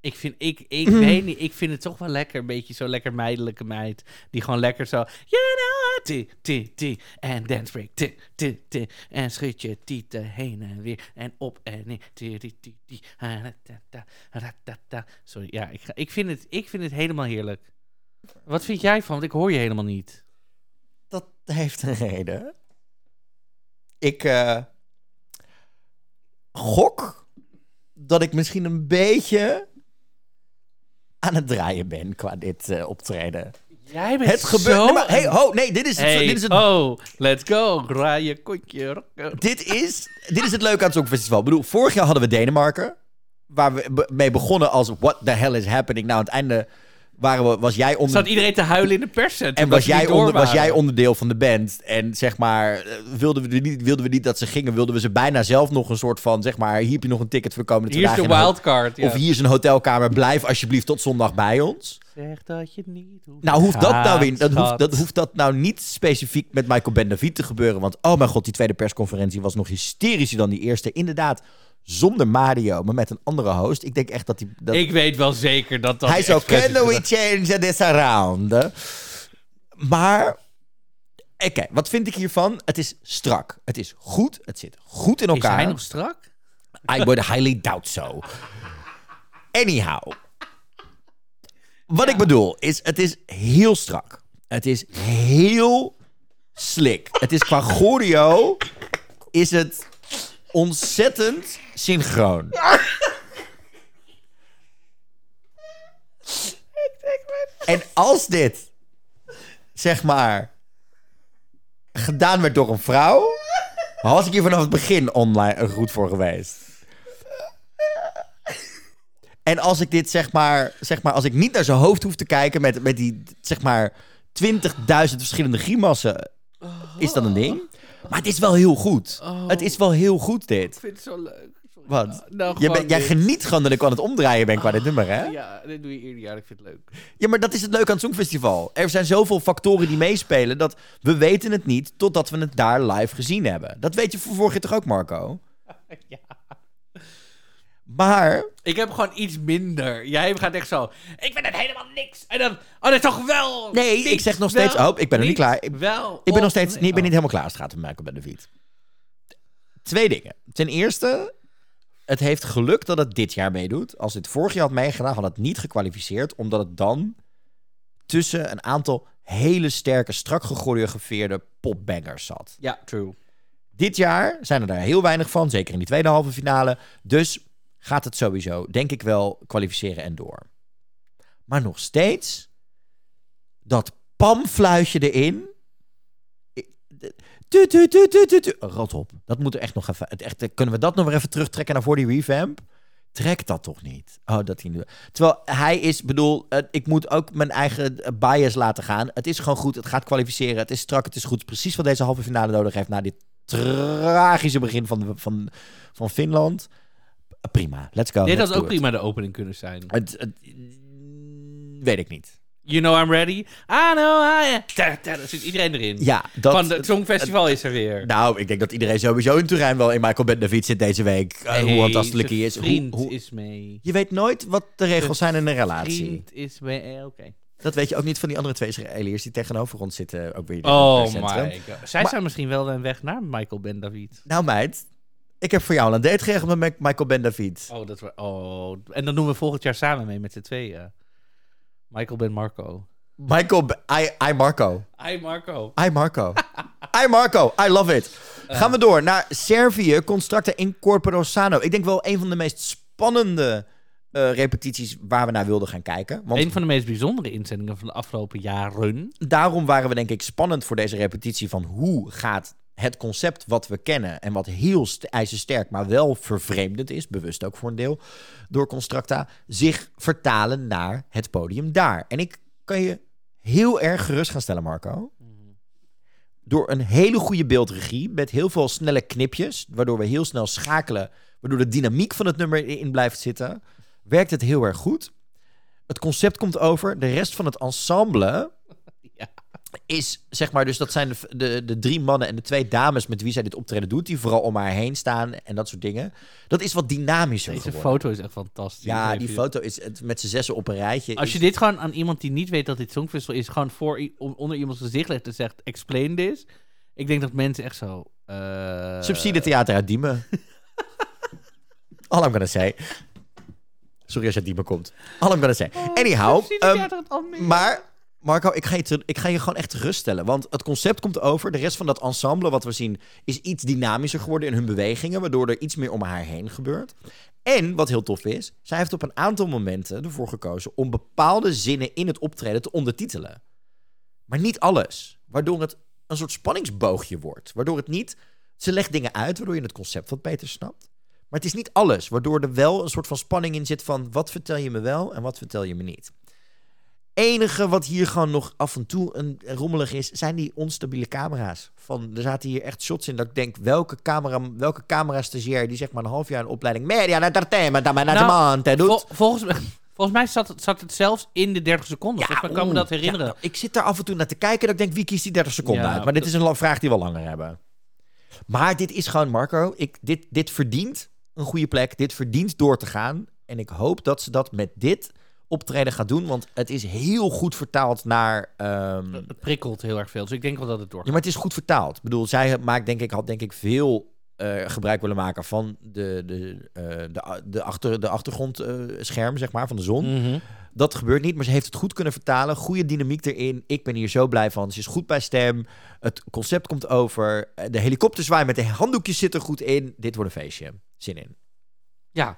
Ik vind, ik, ik weet niet, ik vind het toch wel lekker, een beetje zo lekker meidelijke meid. Die gewoon lekker zo, you know, ti, ti, ti, en dance break, ti, ti, ti, en schud je tieten heen en weer, en op en neer, ti, ti, ti. Sorry, ja, ik, ga, ik, vind het, ik vind het helemaal heerlijk. Wat vind jij van, want ik hoor je helemaal niet. Dat heeft een reden. Ik eh, gok dat ik misschien een beetje aan het draaien ben qua dit eh, optreden. Jij bent Het gebeurt. zo... Nee, maar, hey, ho, nee, dit is het. Hey, dit is het oh, let's go, draai je kotje, dit is, dit is het leuke aan het Songfestival. Ik bedoel, vorig jaar hadden we Denemarken. Waar we mee begonnen als what the hell is happening. Nou, aan het einde waren we, was jij onder... Zat iedereen te huilen in de perscentrum. En was jij, onder, was jij onderdeel van de band? En zeg maar, eh, wilden we, niet, wilden we niet dat ze gingen, wilden we ze bijna zelf nog een soort van, zeg maar, hier heb je nog een ticket voor de komende twee Hier is de wildcard. Ja. Of hier is een hotelkamer, blijf alsjeblieft tot zondag bij ons. Zeg dat je niet hoeft Nou, hoeft dat nou weer, dat hoeft, dat hoeft dat nou niet specifiek met Michael Ben David te gebeuren. Want, oh mijn god, die tweede persconferentie was nog hysterischer dan die eerste. Inderdaad, zonder Mario, maar met een andere host. Ik denk echt dat hij... Dat, Ik weet wel zeker dat dat... hij zo, expres is can we change this around? Maar, oké, wat vind ik hiervan? Het is strak. Het is goed. Het zit goed in Is elkaar. hij nog strak? I would highly doubt so. Anyhow. Wat ik bedoel is, het is heel strak. Het is heel slick. Het is qua choreo is het ontzettend synchroon. En als dit, zeg maar, gedaan werd door een vrouw, was ik hier vanaf het begin online goed voor geweest. En als ik dit zeg maar, zeg maar, als ik niet naar zijn hoofd hoef te kijken met, met die, zeg maar, 20.000 verschillende grimassen, is dat een ding. Maar het is wel heel goed. Het is wel heel goed, dit. vind het zo leuk. Wat? Nou, Jij, geniet gewoon dat ik aan het omdraaien ben qua dit nummer, hè? Ja, dit doe je ieder jaar. Ik vind het leuk. Ja, maar dat is het leuke aan het Songfestival. Er zijn zoveel factoren die meespelen dat we weten het niet totdat we het daar live gezien hebben. Dat weet je voor vorig jaar toch ook, Marco? Ja. Maar Ik heb gewoon iets minder. Jij gaat echt zo. Ik vind het helemaal niks. En dan. Oh, dat is toch wel. Nee, niks, ik zeg nog steeds- wel, oh, ik ben nog niet klaar. Ik- wel. ik ben nog steeds nee. ik ben niet helemaal klaar als het gaat om Michael Bendeviet. Twee dingen. Ten eerste, het heeft geluk dat het dit jaar meedoet. Als het vorig jaar had meegedaan, had het niet gekwalificeerd. Omdat het dan tussen een aantal hele sterke, strak gechoreografeerde popbangers zat. Ja, true. Dit jaar zijn er daar heel weinig van, zeker in die tweede halve finale. Dus gaat het sowieso, denk ik wel, kwalificeren en door. Maar nog steeds, dat pamfluitje erin. Tu, op. Dat moet er echt nog even. Echt, kunnen we dat nog weer even terugtrekken naar voor die revamp? Trek dat toch niet? Oh, dat hij nu. Terwijl hij is, bedoel, ik moet ook mijn eigen eh, bias laten gaan. Het is gewoon goed. Het gaat kwalificeren. Het is strak. Het is goed. Precies wat deze halve finale nodig heeft na dit tragische begin van, van, van Finland. Prima. Let's go. Dit Let's had ook it. prima de opening kunnen zijn. Het, het- weet ik niet. You know I'm ready. I know I am. Dan zit iedereen erin. Ja, dat. Van het Songfestival is er weer. nou, ik denk dat iedereen sowieso in Turijn wel in Michael Bendavid zit deze week. Hoe Hey, fantastisch hij is. Hoe, Vriend hoe- is mee. je weet nooit wat de regels zijn in een relatie. Vriend is mee. eh, Oké. Dat weet je ook niet van die andere twee Israëliërs die tegenover ons zitten. Ook weer in Oh centrum. my god. Zij Maar- zijn misschien wel een weg naar Michael Ben David. Nou meid, ik heb voor jou een date geregeld met Michael Bendavid. Oh, dat wa- oh. En dan doen we volgend jaar samen mee met z'n tweeën. Michael Ben Marco. Michael, I, I Marco. Hi Marco. I Marco. I Marco. I love it. Gaan we door naar Servië, Constructa Incorporo Sano. Ik denk wel een van de meest spannende eh, repetities waar we naar wilden gaan kijken. Want Een van de meest bijzondere inzendingen van de afgelopen jaren. daarom waren we denk ik spannend voor deze repetitie van hoe gaat het concept wat we kennen en wat heel st- ijzersterk, maar wel vervreemdend is, bewust ook voor een deel, door Constructa, zich vertalen naar het podium daar. En ik kan je heel erg gerust gaan stellen, Marco. Door een hele goede beeldregie, met heel veel snelle knipjes, waardoor we heel snel schakelen, waardoor de dynamiek van het nummer in blijft zitten, werkt het heel erg goed. Het concept komt over, de rest van het ensemble. Is, zeg maar, dus dat zijn de, de, de drie mannen en de twee dames met wie zij dit optreden doet, die vooral om haar heen staan en dat soort dingen. Dat is wat dynamischer Deze geworden. foto is echt fantastisch. Ja, die foto is het, met z'n zessen op een rijtje. Als is- je dit gewoon aan iemand die niet weet dat dit Songfestival is, gewoon voor onder iemands gezicht legt en zegt, explain this. Ik denk dat mensen echt zo... eh, Subsidietheater uit Diemen. All I'm gonna say. Sorry als je uit Diemen komt. All I'm gonna say. Anyhow. Subsidietheater ehm, maar, Marco, ik ga, je ik ga je gewoon echt geruststellen. Want het concept komt over. De rest van dat ensemble wat we zien is iets dynamischer geworden in hun bewegingen. Waardoor er iets meer om haar heen gebeurt. En wat heel tof is, zij heeft op een aantal momenten ervoor gekozen om bepaalde zinnen in het optreden te ondertitelen. Maar niet alles. Waardoor het een soort spanningsboogje wordt. Waardoor het niet. Ze legt dingen uit waardoor je het concept wat beter snapt. Maar het is niet alles. Waardoor er wel een soort van spanning in zit van wat vertel je me wel en wat vertel je me niet. Enige wat hier gewoon nog af en toe een, rommelig is, zijn die onstabiele camera's. Van, er zaten hier echt shots in dat ik denk, welke camera, welke camera-stagiair die zeg maar een half jaar een opleiding media entertainment aan mijn Nou, doet. Vol- volgens, mij- volgens mij zat het, zat het zelfs in de 30 seconden. Ja, ik kan me dat herinneren. ja, ik zit daar af en toe naar te kijken dat ik denk, wie kiest die 30 seconden Ja, uit? Maar dit is een vraag die we al langer hebben. Maar dit is gewoon, Marco, ik, dit, dit verdient een goede plek. Dit verdient door te gaan. En ik hoop dat ze dat met dit optreden gaat doen. Want het is heel goed vertaald naar... ehm, Het prikkelt heel erg veel. Dus ik denk wel dat het doorgaat. ja, maar het is goed vertaald. Ik bedoel, zij maakt, denk ik, had denk ik veel eh, gebruik willen maken van de, de, eh, de, de, achter, de achtergrondscherm, zeg maar, van de zon. Mhm. Dat gebeurt niet, maar ze heeft het goed kunnen vertalen. Goede dynamiek erin. Ik ben hier zo blij van. Ze is goed bij stem. Het concept komt over. Eh, De helikopterzwaai met de handdoekjes zit er goed in. Dit wordt een feestje. Zin in. Ja.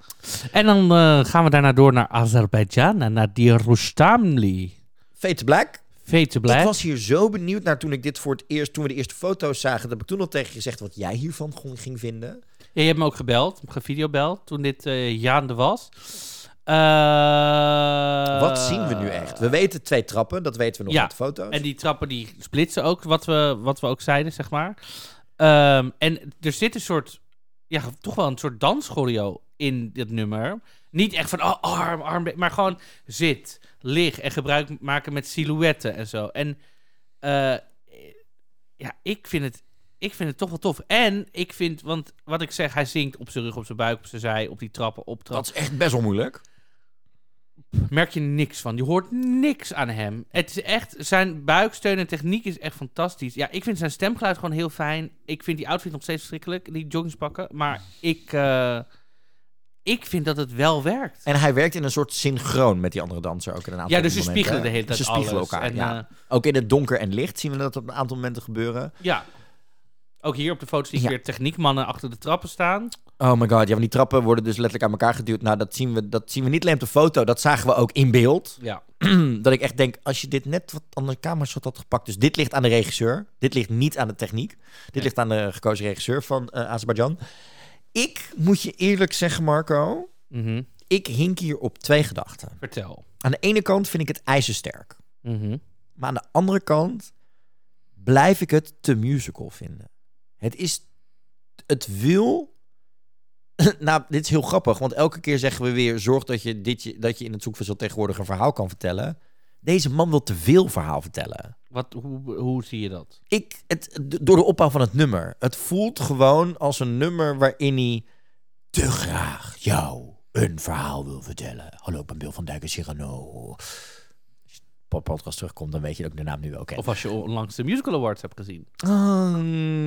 En dan eh, gaan we daarna door naar Azerbeidzjan en naar die Rustamli. Fade to Black. Fade to Black. Ik was hier zo benieuwd naar toen ik dit voor het eerst, toen we de eerste foto's zagen, dat heb ik toen al tegen je gezegd wat jij hiervan ging- vinden. Ja, je hebt me ook gebeld, gevideobeld, toen dit eh jaande was. Eh, wat zien we nu echt? We weten twee trappen, dat weten we nog Ja, uit de foto's. En die trappen die splitsen ook, wat we, wat we ook zeiden, zeg maar. Ehm, en er zit een soort, ja, toch wel een soort danschoreo in dit nummer. Niet echt van oh, arm, arm, maar gewoon zit, lig en gebruik maken met silhouetten en zo. En eh, ja, ik vind het. Ik vind het toch wel tof. En ik vind, want wat ik zeg, hij zingt op zijn rug, op zijn buik, op zijn zij, op die trappen, op trappen dat is echt best wel moeilijk. merk je niks van. Je hoort niks aan hem. Het is echt, zijn buiksteun en techniek is echt fantastisch. Ja, ik vind zijn stemgeluid gewoon heel fijn. Ik vind die outfit nog steeds verschrikkelijk, die joggingspakken. Maar ik, eh, ik vind dat het wel werkt. En hij werkt in een soort synchroon met die andere danser ook in een aantal Ja, dus ze spiegelen de hele tijd Ze spiegelen alles. elkaar, En, ja. eh, Ook in het donker en licht zien we dat op een aantal momenten gebeuren. ja. Ook hier op de foto zie ik Ja. weer techniekmannen achter de trappen staan. Oh my god, ja, van die trappen worden dus letterlijk aan elkaar geduwd. Nou, dat zien we, dat zien we niet alleen op de foto, dat zagen we ook in beeld. Ja. dat ik echt denk, als je dit net wat aan de camera's had gepakt. Dus dit ligt aan de regisseur. Dit ligt niet aan de techniek. Dit ligt aan de gekozen regisseur van eh Azerbeidzjan. Ik moet je eerlijk zeggen, Marco. Mhm. Ik hink hier op twee gedachten. Vertel. Aan de ene kant vind ik het ijzersterk. Mhm. Maar aan de andere kant blijf ik het te musical vinden. Het is... Het wil... nou, dit is heel grappig, want elke keer zeggen we weer... zorg dat je, dit, je- dat je in het zoekversel tegenwoordig een verhaal kan vertellen. Deze man wil te veel verhaal vertellen. Wat, hoe, hoe zie je dat? Ik, het, door de opbouw van het nummer. Het voelt gewoon als een nummer waarin hij te graag jou een verhaal wil vertellen. Hallo, ik ben Bill van Dijk en Cyrano. Als je de podcast terugkomt, dan weet je dat ik de naam nu wel ken. Of als je onlangs de Musical Awards hebt gezien. Ah,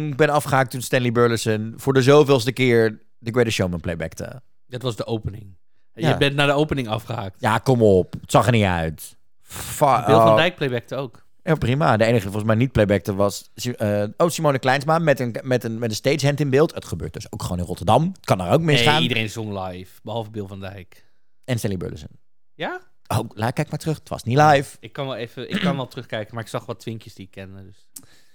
ik ben afgehaakt toen Stanley Burleson voor de zoveelste keer The Greatest Showman playbackte. Dat was de opening. Ja. Je bent naar de opening afgehaakt. Ja, kom op. Het zag er niet uit. Bill van oh. Dijk playbackte ook. Ja, prima. De enige die volgens mij niet playbackte was eh, oh, Simone Kleinsma met een, met, een, met een stagehand in beeld. Het gebeurt dus ook gewoon in Rotterdam. Het kan er ook misgaan. Nee, iedereen zong live. Behalve Bill van Dijk. En Stanley Burleson. Ja? Oh, la, kijk maar terug. Het was niet live. Ik kan wel even, ik kan wel terugkijken, maar ik zag wat twinkjes die ik kende, dus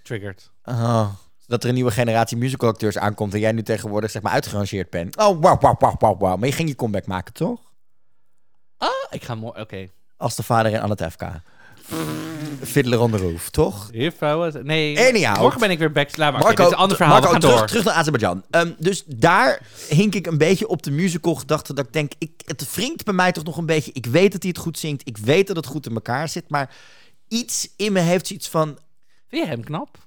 triggered. Oh, dat er een nieuwe generatie musicalacteurs aankomt en jij nu tegenwoordig zeg maar uitgerangeerd bent. Oh, wauw, wauw, wauw, wauw, wauw. Maar je ging je comeback maken, toch? Ah, ik ga mooi, oké. Als de vader in Anne Tefka. Fiddler on the Roof, toch? Nee, Anyhow. morgen ben ik weer back. Laat maar, Marco, dit is een ander verhaal, Marco, terug, door. terug naar Azerbeidzjan. Ehm, dus daar hink ik een beetje op de musical gedachte dat ik denk, ik, het wringt bij mij toch nog een beetje. Ik weet dat hij het goed zingt, ik weet dat het goed in elkaar zit, maar iets in me heeft zoiets van, Vind je hem knap?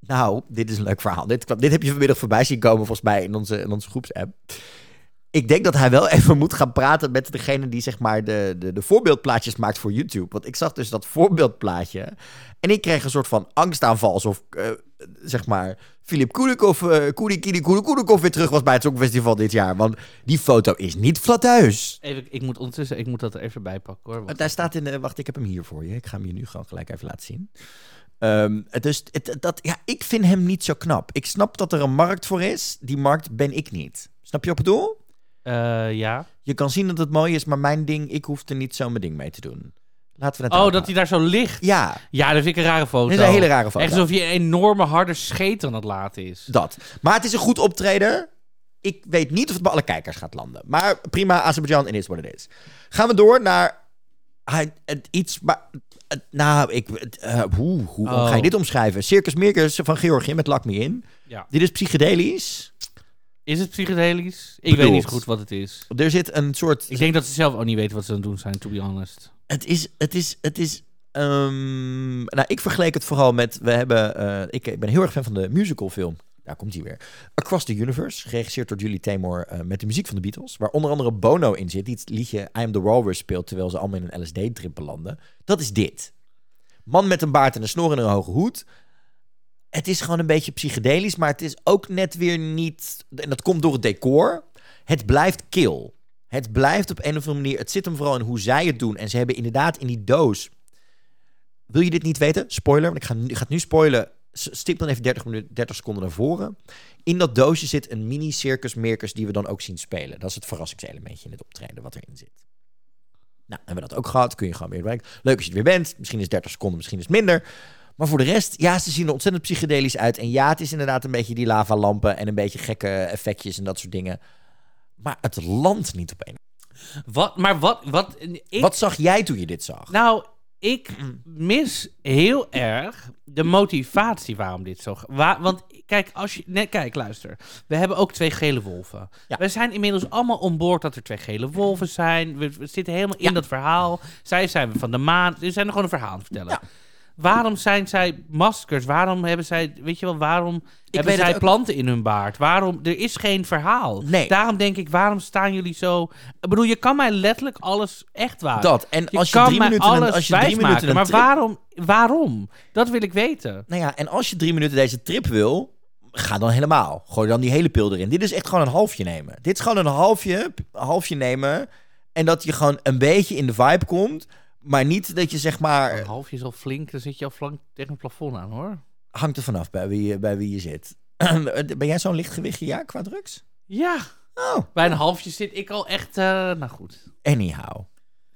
nou, dit is een leuk verhaal. Dit, dit heb je vanmiddag voorbij zien komen volgens mij in onze, in onze groepsapp. Ik denk dat hij wel even moet gaan praten met degene die zeg maar de, de, de voorbeeldplaatjes maakt voor YouTube. Want ik zag dus dat voorbeeldplaatje en ik kreeg een soort van angstaanval. Alsof, eh, zeg maar, Filip Koenikov, uh, Koenikov weer terug was bij het Songfestival dit jaar. Want die foto is niet flatteus. Even, ik moet ondertussen, ik moet dat er even bij pakken hoor. Want Daar staat in de... Wacht, ik heb hem hier voor je. Ik ga hem je nu gewoon gelijk even laten zien. Dus het, dat, ja, ik vind hem niet zo knap. Ik snap dat er een markt voor is. Die markt ben ik niet. Snap je wat ik bedoel? Eh, ja. Je kan zien dat het mooi is, maar mijn ding, ik hoef er niet zo mijn ding mee te doen. Laten we het Oh, dat hij daar zo ligt. Ja, Ja, dat vind ik een rare foto. is een hele rare foto. Echt alsof je een enorme harde scheet aan het laten is. Dat. Maar het is een goed optreden. Ik weet niet of het bij alle kijkers gaat landen. Maar prima, Azerbeidzjan, en is wat het is. Gaan we door naar iets... Maar, nou, ik... eh, hoe hoe Oh. ga je dit omschrijven? Circus Mircus van Georgië met Lak Me In. Ja. Dit is psychedelisch. Is het psychedelisch? Ik Bedoeld. weet niet goed wat het is. Er zit een soort... Ik denk dat ze zelf ook niet weten wat ze aan het doen zijn, to be honest. Het is, het is, het is. ehm, nou, ik vergeleek het vooral met. We hebben. eh, ik, ik ben heel erg fan van de musicalfilm. Daar komt hij weer. Across the Universe, geregisseerd door Julie Taymor eh, met de muziek van de Beatles. Waar onder andere Bono in zit, die het liedje I Am the Walrus speelt terwijl ze allemaal in een LSD-trip belanden. Dat is dit. Man met een baard en een snor en een hoge hoed. Het is gewoon een beetje psychedelisch, maar het is ook net weer niet. En dat komt door het decor. Het blijft kill. Het blijft op een of andere manier. Het zit hem vooral in hoe zij het doen. En ze hebben inderdaad in die doos. Wil je dit niet weten? Spoiler, want ik ga, het nu spoilen. Stip dan even 30, minuten, 30 seconden naar voren. In dat doosje zit een mini-circus Meerkes die we dan ook zien spelen. Dat is het verrassingselementje in het optreden wat erin zit. Nou, hebben we dat ook gehad. Kun je gewoon weer werken. Leuk als je er weer bent. Misschien is het 30 seconden, misschien is het minder. Maar voor de rest, ja, ze zien er ontzettend psychedelisch uit. En ja, het is inderdaad een beetje die lavalampen en een beetje gekke effectjes en dat soort dingen. Maar het landt niet op één. Wat, maar wat, wat, ik, Wat zag jij toen je dit zag? Nou, ik mis heel erg de motivatie waarom dit zo... Waar, want kijk, als je... Nee, kijk, luister. We hebben ook twee gele wolven. Ja. We zijn inmiddels allemaal on boord dat er twee gele wolven zijn. We, we zitten helemaal in Ja. dat verhaal. Zij zijn van de maan. We zijn er gewoon een verhaal aan het vertellen. Ja. Waarom zijn zij maskers? Waarom hebben zij... Weet je wel, waarom hebben zij ook- planten in hun baard? Waarom... Er is geen verhaal. Nee. Daarom denk ik, waarom staan jullie zo... Ik bedoel, je kan mij letterlijk alles echt waar. Dat. En Je als je kan drie mij minuten, een- als je drie minuten maar waarom, waarom? Dat wil ik weten. Nou ja, en als je drie minuten deze trip wil, ga dan helemaal. Gooi dan die hele pil erin. Dit is echt gewoon een halfje nemen. Dit is gewoon een halfje, een halfje nemen. En dat je gewoon een beetje in de vibe komt. Maar niet dat je zeg maar... Een halfje is al flink, dan zit je al flank tegen het plafond aan, hoor. Hangt er vanaf bij wie, je- bij wie je zit. ben jij zo'n lichtgewichtje, ja, qua drugs? Ja, Oh, bij een halfje zit ik al echt, eh, nou goed. anyhow.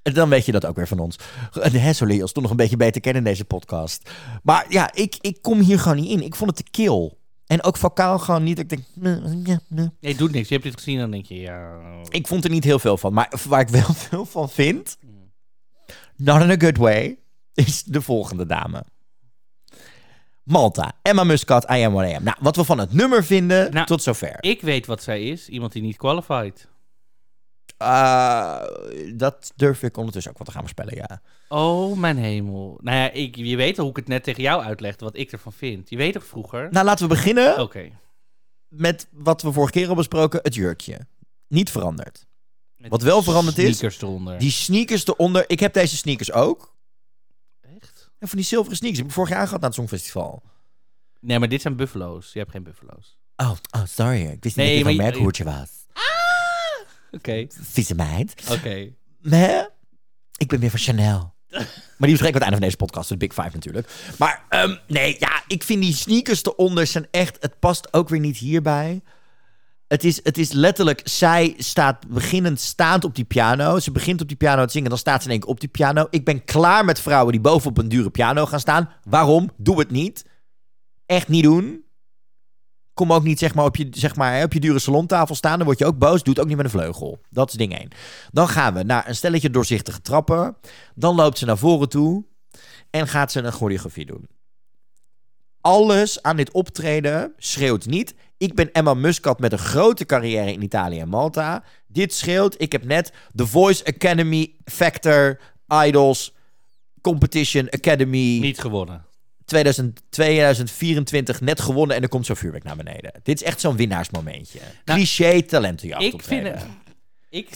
Dan weet je dat ook weer van ons. De Hesselly is toch nog een beetje beter kennen in deze podcast. Maar ja, ik, ik kom hier gewoon niet in. Ik vond het te kill. En ook vocaal gewoon niet. Ik denk, nee. Nee, doet niks. Je hebt dit gezien, dan denk je, ja... Ik vond er niet heel veel van. Maar waar ik wel veel van vind, not in a good way, is de volgende dame. Malta, Emma Muscat, I am what I am. Nou, wat we van het nummer vinden, Nou, tot zover. Ik weet wat zij is. Iemand die niet qualified. Uh, dat durf ik ondertussen ook wat te gaan voorspellen, ja. Oh, mijn hemel. Nou ja, ik, je weet al hoe ik het net tegen jou uitlegde, wat ik ervan vind. Je weet toch vroeger? Nou, laten we beginnen Oké. met wat we vorige keer al besproken, het jurkje. Niet veranderd. Met Wat wel veranderd is, Sneakers eronder. Die sneakers eronder. Ik heb deze sneakers ook. Echt? En van die zilveren sneakers. Die heb ik vorig jaar gehad na het Songfestival. Nee, maar dit zijn buffalo's. Je hebt geen buffalo's. Oh, oh sorry. Ik wist niet Nee, dat je je- merkhoertje was. Oké. Vieze meid. Oké. Nee, ik ben weer van Chanel. Maar die bespreken we aan het einde van deze podcast, de Big Five natuurlijk. Maar ehm, nee, ja, ik vind die sneakers eronder zijn echt... Het past ook weer niet hierbij. Het is, het is letterlijk, zij staat beginnend staand op die piano. Ze begint op die piano te zingen, dan staat ze in één keer op die piano. Ik ben klaar met vrouwen die bovenop een dure piano gaan staan. Waarom? Doe het niet. Echt niet doen. Kom ook niet zeg maar, op, je, zeg maar, op je dure salontafel staan. Dan word je ook boos. Doe het ook niet met een vleugel. Dat is ding één. Dan gaan we naar een stelletje doorzichtige trappen. Dan loopt ze naar voren toe. En gaat ze een choreografie doen. Alles aan dit optreden schreeuwt niet. Ik ben Emma Muscat met een grote carrière in Italië en Malta. Dit schreeuwt. Ik heb net The Voice Academy, Factor, Idols, Competition Academy Niet gewonnen. 2000, 2024 net gewonnen en er komt zo'n vuurwerk naar beneden. Dit is echt zo'n winnaarsmomentje. Nou, Cliché talentenjacht Ik optreden. vind het... Ik...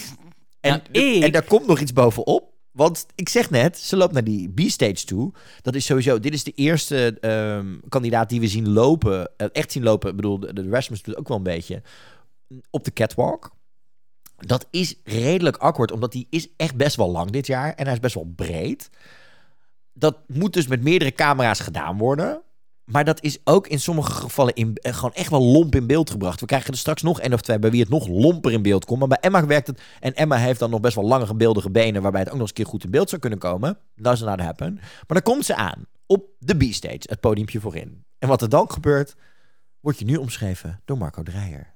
En, Nou, ik- en daar komt nog iets bovenop. Want ik zeg net, ze loopt naar die B-stage toe. Dat is sowieso, dit is de eerste ehm, kandidaat die we zien lopen. eh, echt zien lopen. Ik bedoel, de, Rasmus doet ook wel een beetje. Op de catwalk. Dat is redelijk awkward, omdat die is echt best wel lang dit jaar. En hij is best wel breed. Dat moet dus met meerdere camera's gedaan worden. Maar dat is ook in sommige gevallen in, eh, gewoon echt wel lomp in beeld gebracht. We krijgen er straks nog één of twee bij wie het nog lomper in beeld komt. Maar bij Emma werkt het. En Emma heeft dan nog best wel lange gebeeldige benen. Waarbij het ook nog eens een keer goed in beeld zou kunnen komen. Does not happen. Maar dan komt ze aan. Op de B-stage. Het podiumpje voorin. En wat er dan gebeurt. Wordt je nu omschreven door Marco Dreyer.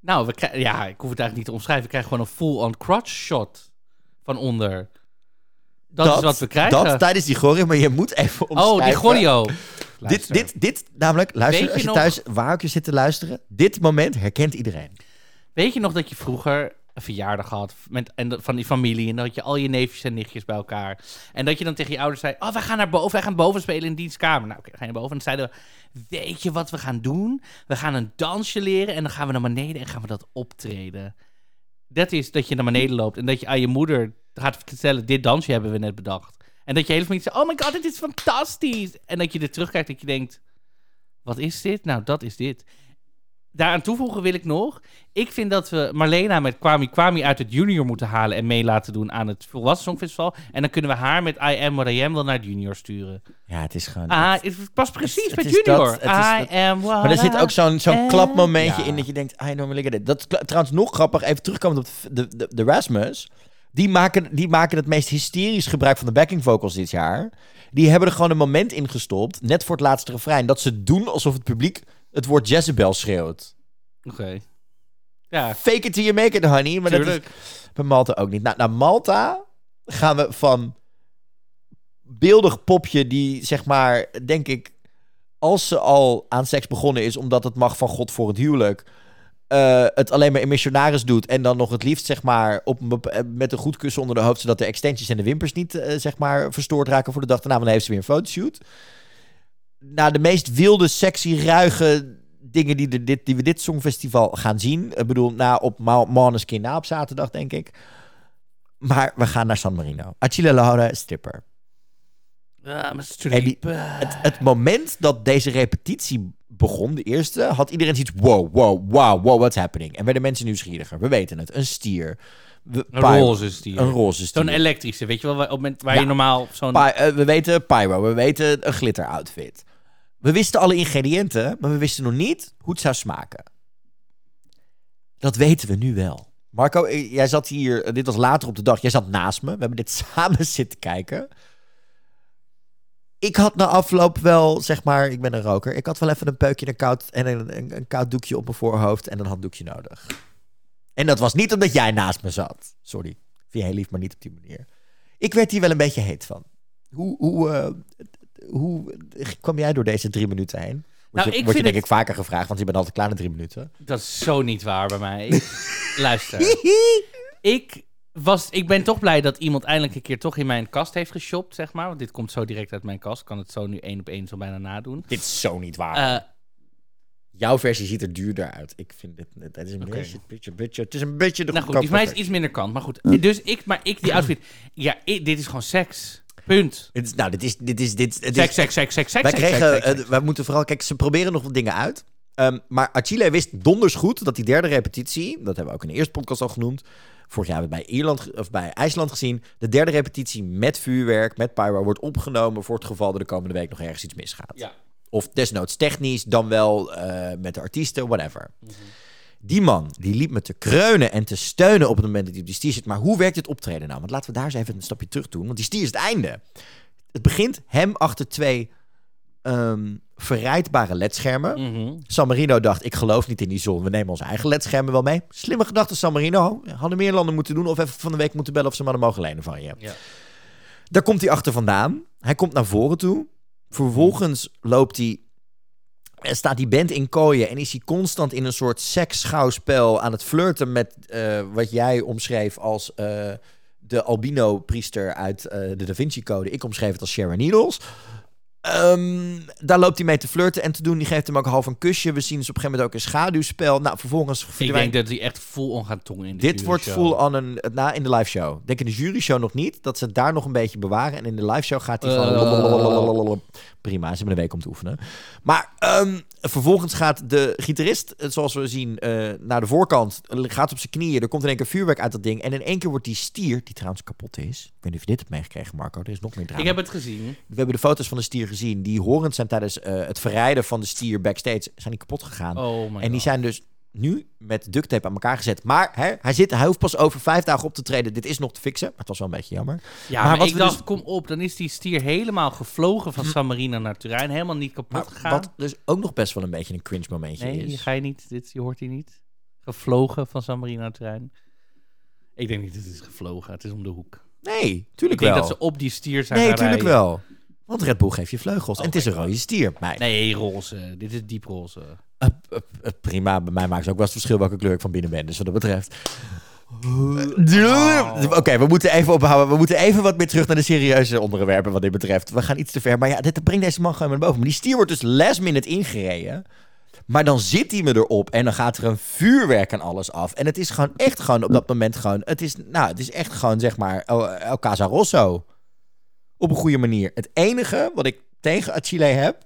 Nou, we. Ja, ik hoef het eigenlijk niet te omschrijven. We krijgen gewoon een full-on crotch shot van onder. Dat, is wat we krijgen. Dat tijdens die choreo. Maar je moet even omschrijven. oh, die choreo. Dit, dit, dit, namelijk, luister, Weet als je je nog- thuis waar ook je zit te luisteren. Dit moment herkent iedereen. Weet je nog dat je vroeger een verjaardag had met, en van die familie en dan had je al je neefjes en nichtjes bij elkaar. En dat je dan tegen je ouders zei, oh, wij gaan naar boven, wij gaan boven spelen in dienstkamer. Nou, oké, dan ga je naar boven. En dan zeiden we, weet je wat we gaan doen? We gaan een dansje leren en dan gaan we naar beneden en gaan we dat optreden. Dat is dat je naar beneden loopt en dat je aan je moeder gaat vertellen, dit dansje hebben we net bedacht. En dat je hele familie zegt, oh my god, dit is fantastisch. En dat je er terugkijkt dat je denkt, wat is dit? Nou, dat is dit. Daaraan toevoegen wil ik nog. Ik vind dat we Marlena met Kwami Kwami uit het junior moeten halen en mee laten doen aan het volwassen songfestival. En dan kunnen we haar met I Am What I Am wel naar het junior sturen. Ja, het is gewoon... Ah, het past precies het met dat, junior. Am What Maar er zit ook zo'n zo'n klapmomentje ja. in dat je denkt, I normally get it. Dat is trouwens nog grappig, even terugkomend op de, de, de Rasmus. Die maken, die maken het meest hysterisch gebruik van de backing vocals dit jaar. Die hebben er gewoon een moment in gestopt, net voor het laatste refrein, dat ze doen alsof het publiek het woord Jezebel schreeuwt. Oké. Ja, Fake it till you make it, honey. Maar dat is bij Malta ook niet. Nou, naar Malta gaan we van beeldig popje die, zeg maar, denk ik, als ze al aan seks begonnen is, omdat het mag van God voor het huwelijk, eh, het alleen maar in missionaris doet en dan nog het liefst, zeg maar, op een eh, met een goed kussen onder de hoofd, zodat de extensions en de wimpers niet, eh, zeg maar, verstoord raken voor de dag daarna, want dan heeft ze weer een fotoshoot. Nou, de meest wilde, sexy, ruige dingen die, de, dit, die we dit songfestival gaan zien. Ik bedoel, na op Ma- Måneskin na op zaterdag, denk ik. Maar we gaan naar San Marino. Achille Laura, stripper. Ja, maar En die- streep. Het, het moment dat deze repetitie begon, de eerste, had iedereen zoiets wow, wow, wow, wow, what's happening? En werden mensen nieuwsgieriger. We weten het. Een stier. We, Een roze stier. Een roze stier. Zo'n elektrische, weet je wel, waar, op moment waar Ja. je normaal zo'n... Eh, we weten pyro, we weten een glitter outfit. We wisten alle ingrediënten, maar we wisten nog niet hoe het zou smaken. Dat weten we nu wel. Marco, eh, jij zat hier, eh, dit was later op de dag, jij zat naast me. We hebben dit samen zitten kijken. Ik had na afloop wel, zeg maar, ik ben een roker. Ik had wel even een peukje en een koud, en een, een, een koud doekje op mijn voorhoofd en een handdoekje nodig. En dat was niet omdat jij naast me zat. Sorry, vind je heel lief, maar niet op die manier. Ik werd hier wel een beetje heet van. Hoe, hoe, eh, hoe kwam jij door deze drie minuten heen? Word Nou, je, ik word je denk ik vaker gevraagd, want je bent altijd klaar na drie minuten. Dat is zo niet waar bij mij. Luister. ik, was, ik ben toch blij dat iemand eindelijk een keer toch in mijn kast heeft geshopt, zeg maar. Want dit komt zo direct uit mijn kast. Ik kan het zo nu één op één zo bijna nadoen. Dit is zo niet waar. Eh, Jouw versie ziet er duurder uit. Ik vind dit, het is een beetje, beetje, beetje, het is een beetje de nou goed, die van mij is iets minder kant. Maar goed, dus ik, maar ik die outfit... Ja, ik- dit is gewoon seks. Punt. Is- nou, dit is, dit is, dit, het Seks, is, seks, seks, seks, seks, wij kregen, wij moeten vooral, kijk, ze proberen nog wat dingen uit. Ehm, maar Achille wist donders goed dat die derde repetitie, dat hebben we ook in de eerste podcast al genoemd, vorig jaar hebben we bij, Ierland, of bij IJsland gezien, de derde repetitie met vuurwerk, met pyro, wordt opgenomen voor het geval er de komende week nog ergens iets misgaat. Ja. Of desnoods technisch, dan wel eh, met de artiesten, whatever. Die man, die liep me te kreunen en te steunen op het moment dat hij op die stier zit. Maar hoe werkt het optreden nou? Want laten we daar eens even een stapje terug doen. Want die stier is het einde. Het begint hem achter twee ehm, verrijdbare ledschermen. Mhm. San Marino dacht, ik geloof niet in die zon. We nemen onze eigen ledschermen wel mee. Slimme gedachte, San Marino. Hadden meer landen moeten doen of even van de week moeten bellen of ze maar hem mogen lenen van je. Ja. Daar komt hij achter vandaan. Hij komt naar voren toe. Vervolgens loopt hij... Staat die band in kooien en is hij constant in een soort seksschouwspel aan het flirten met eh, wat jij omschreef als eh, de albino-priester uit eh, de Da Vinci Code. Ik omschreef het als Sharon Needles. Ehm, daar loopt hij mee te flirten en te doen. Die geeft hem ook half een kusje. We zien dus op een gegeven moment ook een schaduwspel. Nou, vervolgens Ik denk dat hij echt vol on gaat tongen in de dit wordt full on een, na in de live show. Denk in de jury show nog niet. Dat ze het daar nog een beetje bewaren. En in de live show gaat hij van... Prima, ze hebben een week om te oefenen. Maar ehm, vervolgens gaat de gitarist, eh, zoals we zien, eh, naar de voorkant. Gaat op zijn knieën. Er komt in één keer vuurwerk uit dat ding. En in één keer wordt die stier, die trouwens kapot is. Ik weet niet of je dit hebt meegekregen, Marco. Er is nog meer drama. Ik heb het gezien. We hebben de foto's van de stier gezien. Die horend zijn tijdens eh, het verrijden van de stier backstage. Zijn die kapot gegaan. Oh my En die God. zijn dus nu met duct tape aan elkaar gezet. Maar hè, hij, zit, hij hoeft pas over vijf dagen op te treden. Dit is nog te fixen. Maar het was wel een beetje jammer. Ja, Maar maar, wat ik dacht, dus- kom op, dan is die stier helemaal gevlogen van San Marino naar Turijn. Helemaal niet kapot Maar gegaan. wat dus ook nog best wel een beetje een cringe momentje nee, is. ga je niet. Dit, je hoort hier niet. Gevlogen van San Marino naar Turijn. Ik denk niet dat het is gevlogen. Het is om de hoek. Nee, Ik tuurlijk denk wel. dat ze op die stier zijn nee, tuurlijk rijden. wel. Want Red Bull geeft je vleugels. en het is een rode stier. Nee, roze. Dit is dieproze. Eh, eh, eh, prima, bij mij maakt het ook wel eens verschil welke kleur ik van binnen ben. Dus wat dat betreft. Oké, we moeten even ophouden. We moeten even wat meer terug naar de serieuze onderwerpen wat dit betreft. We gaan iets te ver. Maar ja, dit brengt deze man gewoon naar boven. Maar die stier wordt dus last minute ingereden. Maar dan zit hij me erop en dan gaat er een vuurwerk en alles af. En het is gewoon echt gewoon op dat moment gewoon... Het is, nou, het is echt gewoon zeg maar El, El Casa Rosso. Op een goede manier. Het enige wat ik tegen Achille heb...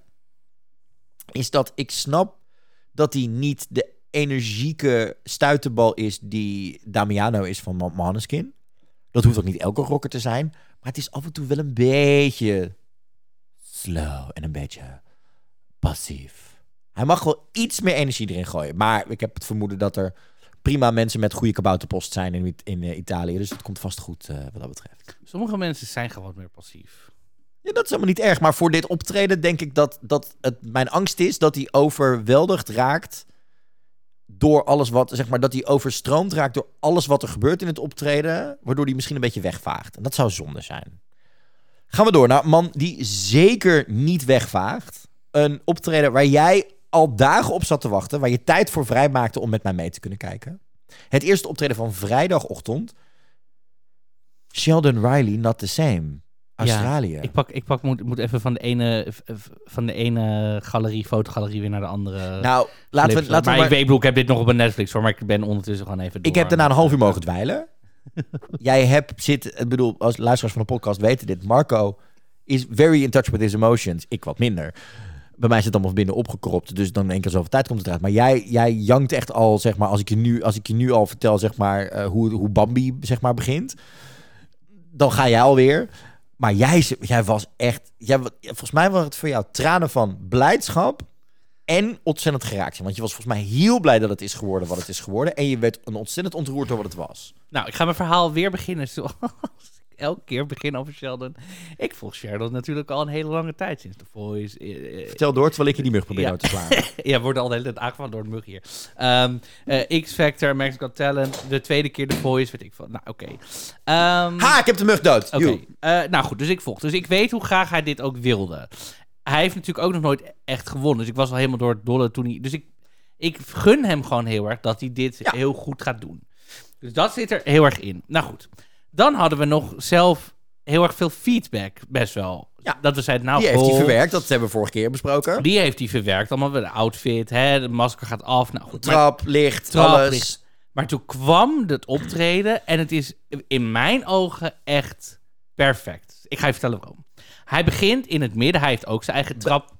is dat ik snap dat hij niet de energieke stuiterbal is die Damiano is van Ma- Måneskin. Dat hoeft ook niet elke rocker te zijn. Maar het is af en toe wel een beetje slow en een beetje passief. Hij mag wel iets meer energie erin gooien. Maar ik heb het vermoeden dat er prima mensen met goede kabouterpost zijn in, in eh, Italië. Dus dat komt vast goed eh, wat dat betreft. Sommige mensen zijn gewoon wat meer passief. Ja, dat is helemaal niet erg. Maar voor dit optreden denk ik dat, dat het mijn angst is dat hij overweldigd raakt door alles wat, zeg maar, dat hij overstroomd raakt door alles wat er gebeurt in het optreden, waardoor hij misschien een beetje wegvaagt. En dat zou zonde zijn. Gaan we door naar een man die zeker niet wegvaagt. Een optreden waar jij al dagen op zat te wachten, waar je tijd voor vrij maakte om met mij mee te kunnen kijken. Het eerste optreden van vrijdagochtend. Sheldon Riley, Not The Same. Australië. Ik pak, ik pak moet, moet even van de ene, van de ene galerie, fotogalerie weer naar de andere. Nou, laten we, laten we maar maar... ik, weet, ik bedoel, ik heb dit nog op een Netflix hoor, maar ik ben ondertussen gewoon even door. Ik heb daarna een half uur mogen dweilen. Jij hebt zit, ik bedoel, als luisteraars van de podcast weten dit. Marco is very in touch with his emotions. Ik wat minder. Bij mij zit het allemaal binnen opgekropt, dus dan één keer zoveel tijd komt het eruit. Maar jij, jij jankt echt al, zeg maar, als ik je nu, als ik je nu al vertel, zeg maar, eh, hoe, hoe Bambi, zeg maar, begint. Dan ga jij alweer. Maar jij, jij was echt, jij, volgens mij was het voor jou tranen van blijdschap en ontzettend geraakt. Want je was volgens mij heel blij dat het is geworden wat het is geworden. En je werd een ontzettend ontroerd door wat het was. Nou, ik ga mijn verhaal weer beginnen zoals elke keer begin over Sheldon. Ik volg Sheldon natuurlijk al een hele lange tijd sinds The Voice. Eh, eh, Vertel door, terwijl ik je die mug probeer Ja. uit te slaan. ja, worden al de hele tijd aangevallen door de mug hier. Ehm, eh, X-Factor, Got Talent, de tweede keer The Voice, weet ik van. Nou, oké. Ehm, ha, ik heb de mug dood. Oké, nou goed, dus ik volg. Dus ik weet hoe graag hij dit ook wilde. Hij heeft natuurlijk ook nog nooit echt gewonnen. Dus ik was al helemaal door het dolle toen hij... Dus ik, ik gun hem gewoon heel erg dat hij dit Ja. heel goed gaat doen. Dus dat zit er heel erg in. Nou goed, dan hadden we nog zelf heel erg veel feedback, best wel. Ja. Dat we zeiden, nou Die heeft hij verwerkt, dat hebben we vorige keer besproken. Die heeft hij verwerkt. Allemaal de outfit, hè, de masker gaat af. Nou goed, maar- Trap, licht, Trap, alles. licht. Maar toen kwam het optreden en het is in mijn ogen echt perfect. Ik ga je vertellen waarom. Hij begint in het midden. Hij heeft ook zijn eigen trap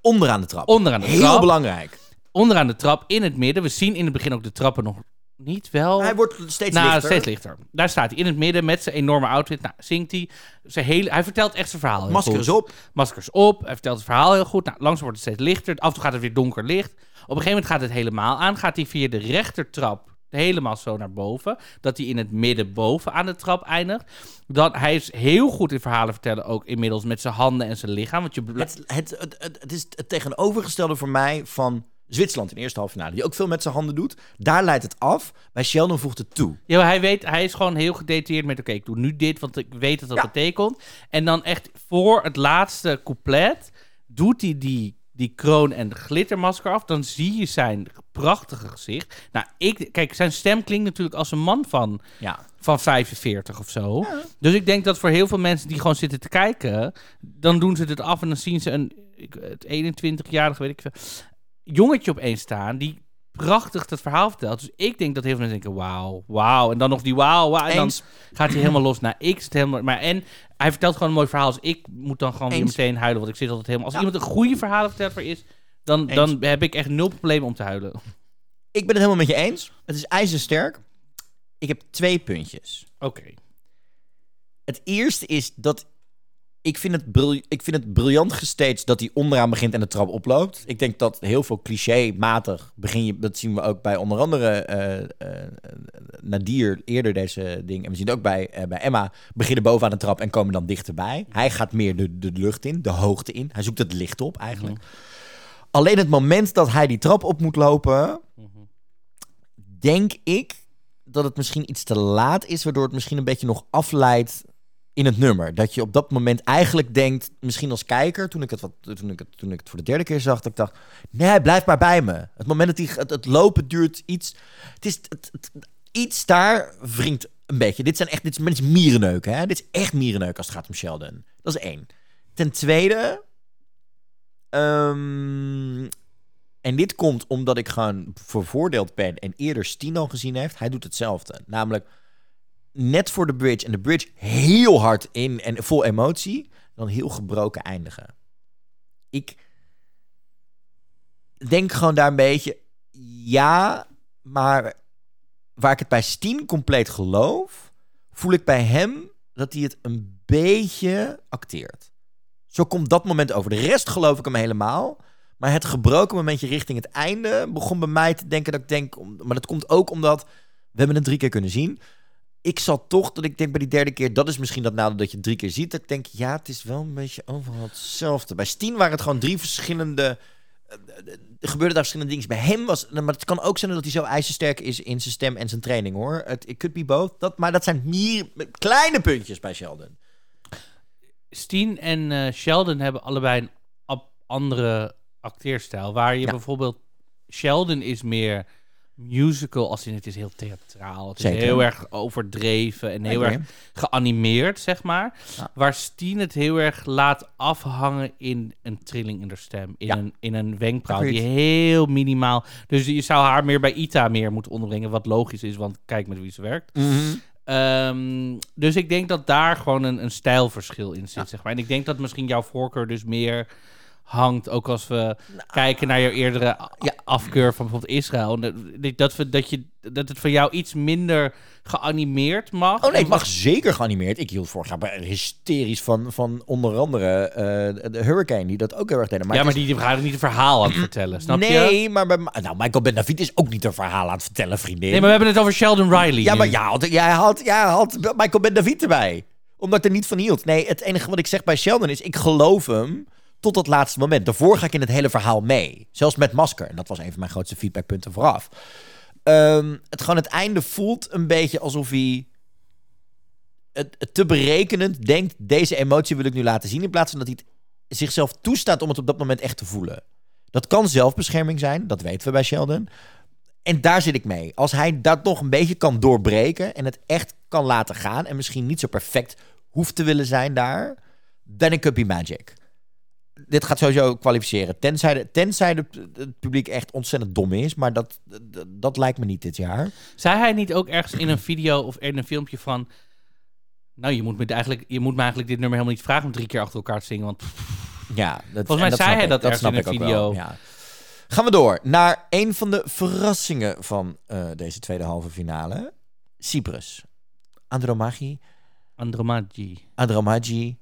Onderaan de trap. onderaan de Heel trap. belangrijk. Onderaan de trap in het midden. We zien in het begin ook de trappen nog niet wel. Hij wordt steeds nou, lichter. steeds lichter. Daar staat hij in het midden met zijn enorme outfit. Nou, zingt hij. Zijn hele, hij vertelt echt zijn verhaal. heel Masker goed. op. Maskers op. Hij vertelt het verhaal heel goed. Nou, langzaam wordt het steeds lichter. Af en toe gaat het weer donker licht. Op een gegeven moment gaat het helemaal aan. Gaat hij via de rechtertrap helemaal zo naar boven. Dat hij in het midden boven aan de trap eindigt. Dan, hij is heel goed in verhalen vertellen. Ook inmiddels met zijn handen en zijn lichaam. Want je het, het, het, het is het tegenovergestelde voor mij van Zwitserland in de eerste halve finale. Die ook veel met zijn handen doet. Daar leidt het af. Bij Sheldon voegt het toe. Ja, maar hij weet, hij is gewoon heel gedetailleerd met, oké, ik doe nu dit, want ik weet dat dat Ja. betekent. En dan echt voor het laatste couplet doet hij die, die kroon en de glittermasker af. Dan zie je zijn prachtige gezicht. Nou, ik, kijk, zijn stem klinkt natuurlijk als een man van, Ja. van 45 of zo. Dus ik denk dat voor heel veel mensen die gewoon zitten te kijken, dan doen ze het af en dan zien ze een ik- het 21-jarige, weet ik veel, jongetje opeens staan die prachtig het verhaal vertelt. Dus ik denk dat heel veel mensen denken, wauw, wauw. En dan nog die wauw, wauw. En dan Eens. gaat hij helemaal los naar X. Het helemaal, maar en hij vertelt gewoon een mooi verhaal. Dus ik moet dan gewoon weer Eens. meteen huilen, want ik zit altijd helemaal... Als Ja. iemand een goede verhalenverteller is, dan, Eens. dan heb ik echt nul probleem om te huilen. Ik ben het helemaal met je eens. Het is ijzersterk. Ik heb twee puntjes. Oké. Het eerste is dat ik vind het, ik vind het briljant gestaged dat hij onderaan begint en de trap oploopt. Ik denk dat heel veel cliché-matig begin je, dat zien we ook bij onder andere eh, Nadir eerder deze ding. En we zien het ook bij, eh, bij Emma, beginnen bovenaan de trap en komen dan dichterbij. Hij gaat meer de, de lucht in, de hoogte in. Hij zoekt het licht op eigenlijk. Alleen het moment dat hij die trap op moet lopen, denk ik dat het misschien iets te laat is, waardoor het misschien een beetje nog afleidt in het nummer. Dat je op dat moment eigenlijk denkt, misschien als kijker, toen ik het, wat, toen ik het, toen ik het voor de derde keer zag, dat ik dacht, nee, blijf maar bij me. Het moment dat hij, het, het lopen duurt iets, het is, het, iets daar wringt een beetje. Dit zijn echt, dit is, mierenneuken, hè? Dit is echt mierenneuken als het gaat om Sheldon. Dat is één. Ten tweede, ehm, en dit komt omdat ik gewoon vervoordeeld ben en eerder Stino gezien heeft. Hij doet hetzelfde. Namelijk net voor de bridge en de bridge heel hard in en vol emotie. Dan heel gebroken eindigen. Ik denk gewoon daar een beetje... Ja, maar waar ik het bij Steen compleet geloof, voel ik bij hem dat hij het een beetje acteert. Zo komt dat moment over. De rest geloof ik hem helemaal. Maar het gebroken momentje richting het einde begon bij mij te denken dat ik denk... Maar dat komt ook omdat we hebben het drie keer kunnen zien. Ik zal toch, dat ik denk bij die derde keer... Dat is misschien dat nadeel dat je drie keer ziet. Dat ik denk, ja, het is wel een beetje overal hetzelfde. Bij Steen waren het gewoon drie verschillende... eh, Er gebeurde daar verschillende dingen. Bij hem was... Maar het kan ook zijn dat hij zo ijzersterk is in zijn stem en zijn training, hoor. Het it could be both. Dat, maar dat zijn hier kleine puntjes bij Sheldon. Steen en eh, Sheldon hebben allebei een andere acteerstijl. Waar je Ja. bijvoorbeeld... Sheldon is meer musical, als in het is heel theatraal. Het Zeker. is heel erg overdreven en heel erg geanimeerd, zeg maar. Ja. Waar Steen het heel erg laat afhangen in een trilling in de stem. In, Ja. een, in een wenkbrauw die heel minimaal... Dus je zou haar meer bij Ita meer moeten onderbrengen. Wat logisch is, want kijk met wie ze werkt. Ehm, dus ik denk dat daar gewoon een, een stijlverschil in zit, zeg maar. En ik denk dat misschien jouw voorkeur dus meer hangt, ook als we kijken naar jouw eerdere Ja. afkeur van bijvoorbeeld Israël. Dat, dat, we, dat, je, dat het voor jou iets minder geanimeerd mag. Oh nee, het mag zeker geanimeerd. Ik hield vorig jaar hysterisch van, van onder andere eh, de Hurricane, die dat ook heel erg deden. ja, het maar is- die gaat niet een verhaal aan het vertellen, snap je? nee, maar bij, nou, Michael Ben David is ook niet een verhaal aan het vertellen, vriendin. Nee, maar we hebben het over Sheldon Riley. ja, nu. maar jij had, jij, had, jij had Michael Ben David erbij. Omdat ik er niet van hield. Nee, het enige wat ik zeg bij Sheldon is, ik geloof hem tot het laatste moment. Daarvoor ga ik in het hele verhaal mee. Zelfs met Masker. En dat was een van mijn grootste feedbackpunten vooraf. Ehm, het gewoon het einde voelt een beetje alsof hij het, te berekenend denkt, deze emotie wil ik nu laten zien, in plaats van dat hij zichzelf toestaat om het op dat moment echt te voelen. Dat kan zelfbescherming zijn, dat weten we bij Sheldon. En daar zit ik mee. Als hij dat nog een beetje kan doorbreken en het echt kan laten gaan en misschien niet zo perfect hoeft te willen zijn daar, it could be magic. Dit gaat sowieso kwalificeren. Tenzij, de, tenzij de, het publiek echt ontzettend dom is, maar dat, dat, dat lijkt me niet dit jaar. Zei hij niet ook ergens in een video of in een filmpje van... Nou, je moet, me eigenlijk, je moet me eigenlijk dit nummer helemaal niet vragen om drie keer achter elkaar te zingen. Want Ja, dat, Volgens mij dat zei hij ik. dat snap in ik een ook video. wel, ja. Gaan we door naar een van de verrassingen van eh, deze tweede halve finale. Cyprus. Andromachi, Andromachi. Andromachi,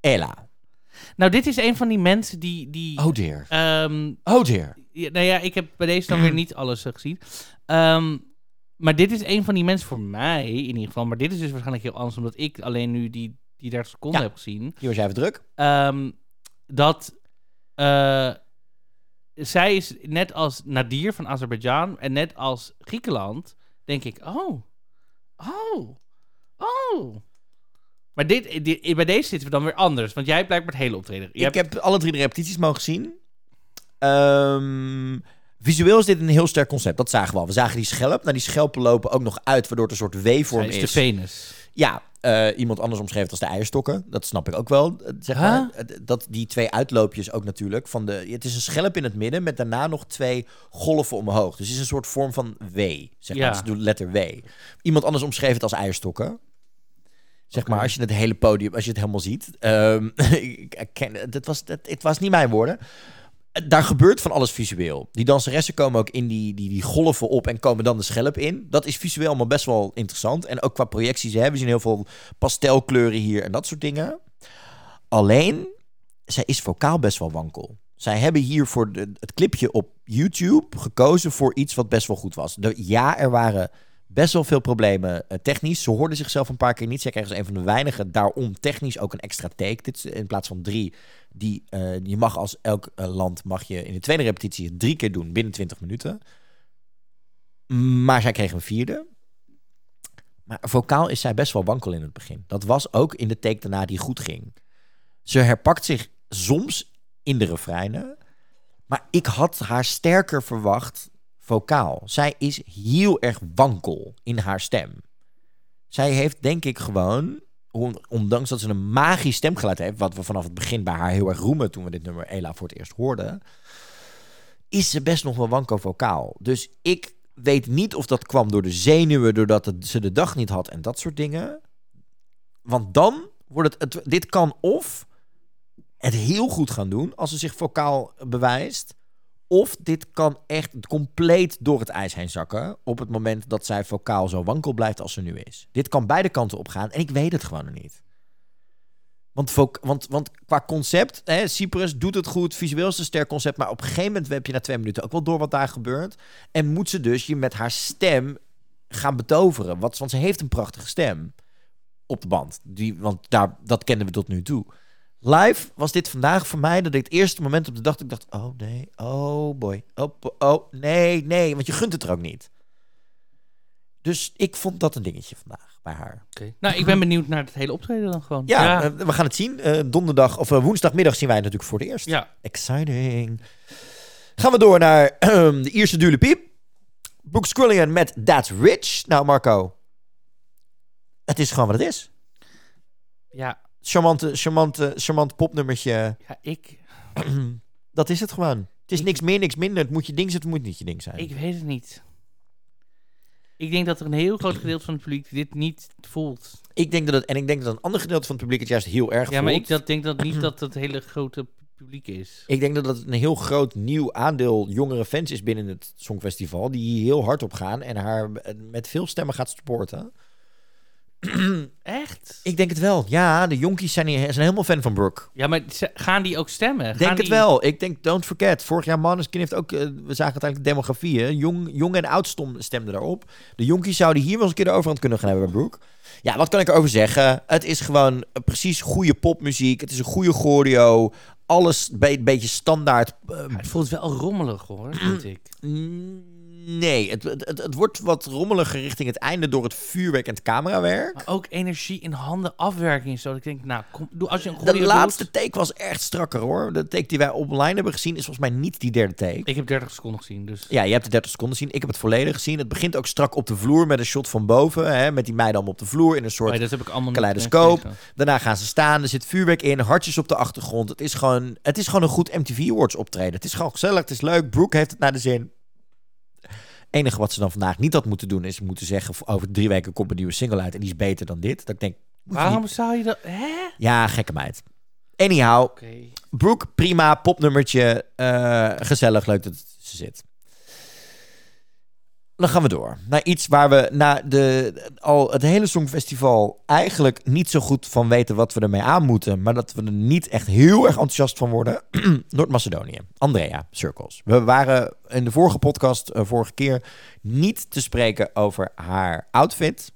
Ella. Nou, dit is een van die mensen die... die Oh dear. ehm, Oh dear. ja, nou ja, ik heb bij deze dan weer niet alles eh, gezien. Ehm, maar dit is een van die mensen voor mij in ieder geval. Maar dit is dus waarschijnlijk heel anders, omdat ik alleen nu die, die 30 seconden Ja. heb gezien. Hier was jij even druk. Ehm, dat eh, zij is net als Nadir van Azerbeidzjan en net als Griekenland, denk ik, oh, oh, oh. Maar dit, dit, bij deze zitten we dan weer anders, want jij hebt blijkbaar het hele optreden. Ik hebt- heb alle drie de repetities mogen zien. Ehm, visueel is dit een heel sterk concept. Dat zagen we al. We zagen die schelp. Nou, die schelpen lopen ook nog uit, waardoor het een soort W-vorm is is. de Venus. Ja, eh, iemand anders omschreef het als de eierstokken. Dat snap ik ook wel. eh, Zeg maar. Eh, Dat die twee uitloopjes ook natuurlijk. Van de, het is een schelp in het midden met daarna nog twee golven omhoog. Dus het is een soort vorm van W. Zeg maar. Ja. Dus de letter W. Iemand anders omschreef het als eierstokken. Zeg maar, als je het hele podium, als je het helemaal ziet. Ehm, ik, ken, dat was, dat, het was niet mijn woorden. Eh, Daar gebeurt van alles visueel. Die danseressen komen ook in die, die, die golven op en komen dan de schelp in. Dat is visueel allemaal best wel interessant. En ook qua projecties. Hè. We zien heel veel pastelkleuren hier en dat soort dingen. Alleen, zij is vocaal best wel wankel. Zij hebben hier voor de, het clipje op YouTube gekozen voor iets wat best wel goed was. De, ja, er waren best wel veel problemen eh, technisch. Ze hoorden zichzelf een paar keer niet. Zij kregen als een van de weinigen daarom technisch ook een extra take. Dit in plaats van drie. Die, eh, je mag als elk eh, land mag je in de tweede repetitie drie keer doen binnen 20 minuten. Maar zij kregen een vierde. Maar vocaal is zij best wel wankel in het begin. Dat was ook in de take daarna die goed ging. Ze herpakt zich soms in de refreinen. Maar ik had haar sterker verwacht vocaal. Zij is heel erg wankel in haar stem. Zij heeft denk ik gewoon, on- ondanks dat ze een magisch stemgeluid heeft, wat we vanaf het begin bij haar heel erg roemen toen we dit nummer Ela voor het eerst hoorden, is ze best nog wel wankel vocaal. Dus ik weet niet of dat kwam door de zenuwen, doordat ze de dag niet had en dat soort dingen. Want dan wordt het, het dit kan of het heel goed gaan doen als ze zich vocaal bewijst, Of dit kan echt compleet door het ijs heen zakken. op het moment dat zij vocaal zo wankel blijft als ze nu is. Dit kan beide kanten op gaan en ik weet het gewoon nog niet. Want, want, want qua concept, hè, Cyprus doet het goed, visueel is een sterk concept, maar op een gegeven moment heb je na twee minuten ook wel door wat daar gebeurt. En moet ze dus je met haar stem gaan betoveren. Want ze heeft een prachtige stem op de band. Die, want daar, dat kenden we tot nu toe. Live was dit vandaag voor mij dat ik het eerste moment op de dag dat ik dacht, oh nee, oh boy, oh, oh nee, nee, want je gunt het er ook niet. Dus ik vond dat een dingetje vandaag bij haar. Nou, ik ben benieuwd naar het hele optreden dan gewoon. Ja, ja. eh, we gaan het zien. Eh, donderdag of eh, woensdagmiddag zien wij het natuurlijk voor het eerst. ja. Exciting. Gaan we door naar de Ierse Dule Piep. Brooke Squillian met That's Rich. Nou, Marco. Het is gewoon wat het is. ja, Charmante, charmante, charmant popnummertje. ja, ik, Dat is het gewoon. Het is niks meer, niks minder. Het moet je ding zijn, het moet niet je ding zijn. ik weet het niet. Ik denk dat er een heel groot gedeelte van het publiek dit niet voelt. Ik denk dat het, en ik denk dat een ander gedeelte van het publiek het juist heel erg Ja, maar voelt. ik dat, denk dat niet dat het hele grote publiek is. Ik denk dat het een heel groot nieuw aandeel jongere fans is binnen het Songfestival. Die hier heel hard op gaan en haar met veel stemmen gaat supporten. Echt? Ik denk het wel. Ja, de jonkies zijn, hier, zijn helemaal fan van Brooke. Ja, maar ze- gaan die ook stemmen? Ik Gaan denk het die- wel. Ik denk, don't forget. Vorig jaar Maneskin heeft ook... eh, we zagen uiteindelijk de demografie. Hè? Jong, jong en oud stom, stemden daarop. De jonkies zouden hier wel eens een keer de overhand kunnen gaan hebben bij Brooke. Ja, wat kan ik erover zeggen? Het is gewoon eh, precies goede popmuziek. Het is een goede choreo. Alles een beetje standaard. eh, Ja, het voelt wel rommelig hoor, vind ik. Mm, Nee, het, het, het, wordt wat rommeliger richting het einde door het vuurwerk en het camerawerk. Maar ook energie in handen, afwerking zo. Dat ik denk, nou, kom, doe als je een De goede laatste take was echt strakker hoor. De take die wij online hebben gezien is volgens mij niet die derde take. Ik heb 30 seconden gezien, dus... Ja, je hebt de 30 seconden gezien. Ik heb het volledig gezien. Het begint ook strak op de vloer met een shot van boven. Hè, met die meiden allemaal op de vloer in een soort niet kaleidoscoop. Daarna gaan ze staan. Er zit vuurwerk in. Hartjes op de achtergrond. Het is gewoon, het is gewoon een goed MTV Awards optreden. Het is gewoon gezellig. Het is leuk. Brooke heeft het naar de zin. Enige wat ze dan vandaag niet had moeten doen... is moeten zeggen... over drie weken komt een nieuwe single uit... en die is beter dan dit. Dat ik denk... Waarom niet- zou je dat... Hè? Ja, gekke meid. Anyhow. Brooke, prima, popnummertje. eh, gezellig, leuk dat ze zit. Dan gaan we door naar iets waar we na de, al het hele Songfestival eigenlijk niet zo goed van weten wat we ermee aan moeten. Maar dat we er niet echt heel erg enthousiast van worden. Noord-Macedonië. Andrea, Circles. We waren in de vorige podcast, eh, vorige keer, niet te spreken over haar outfit.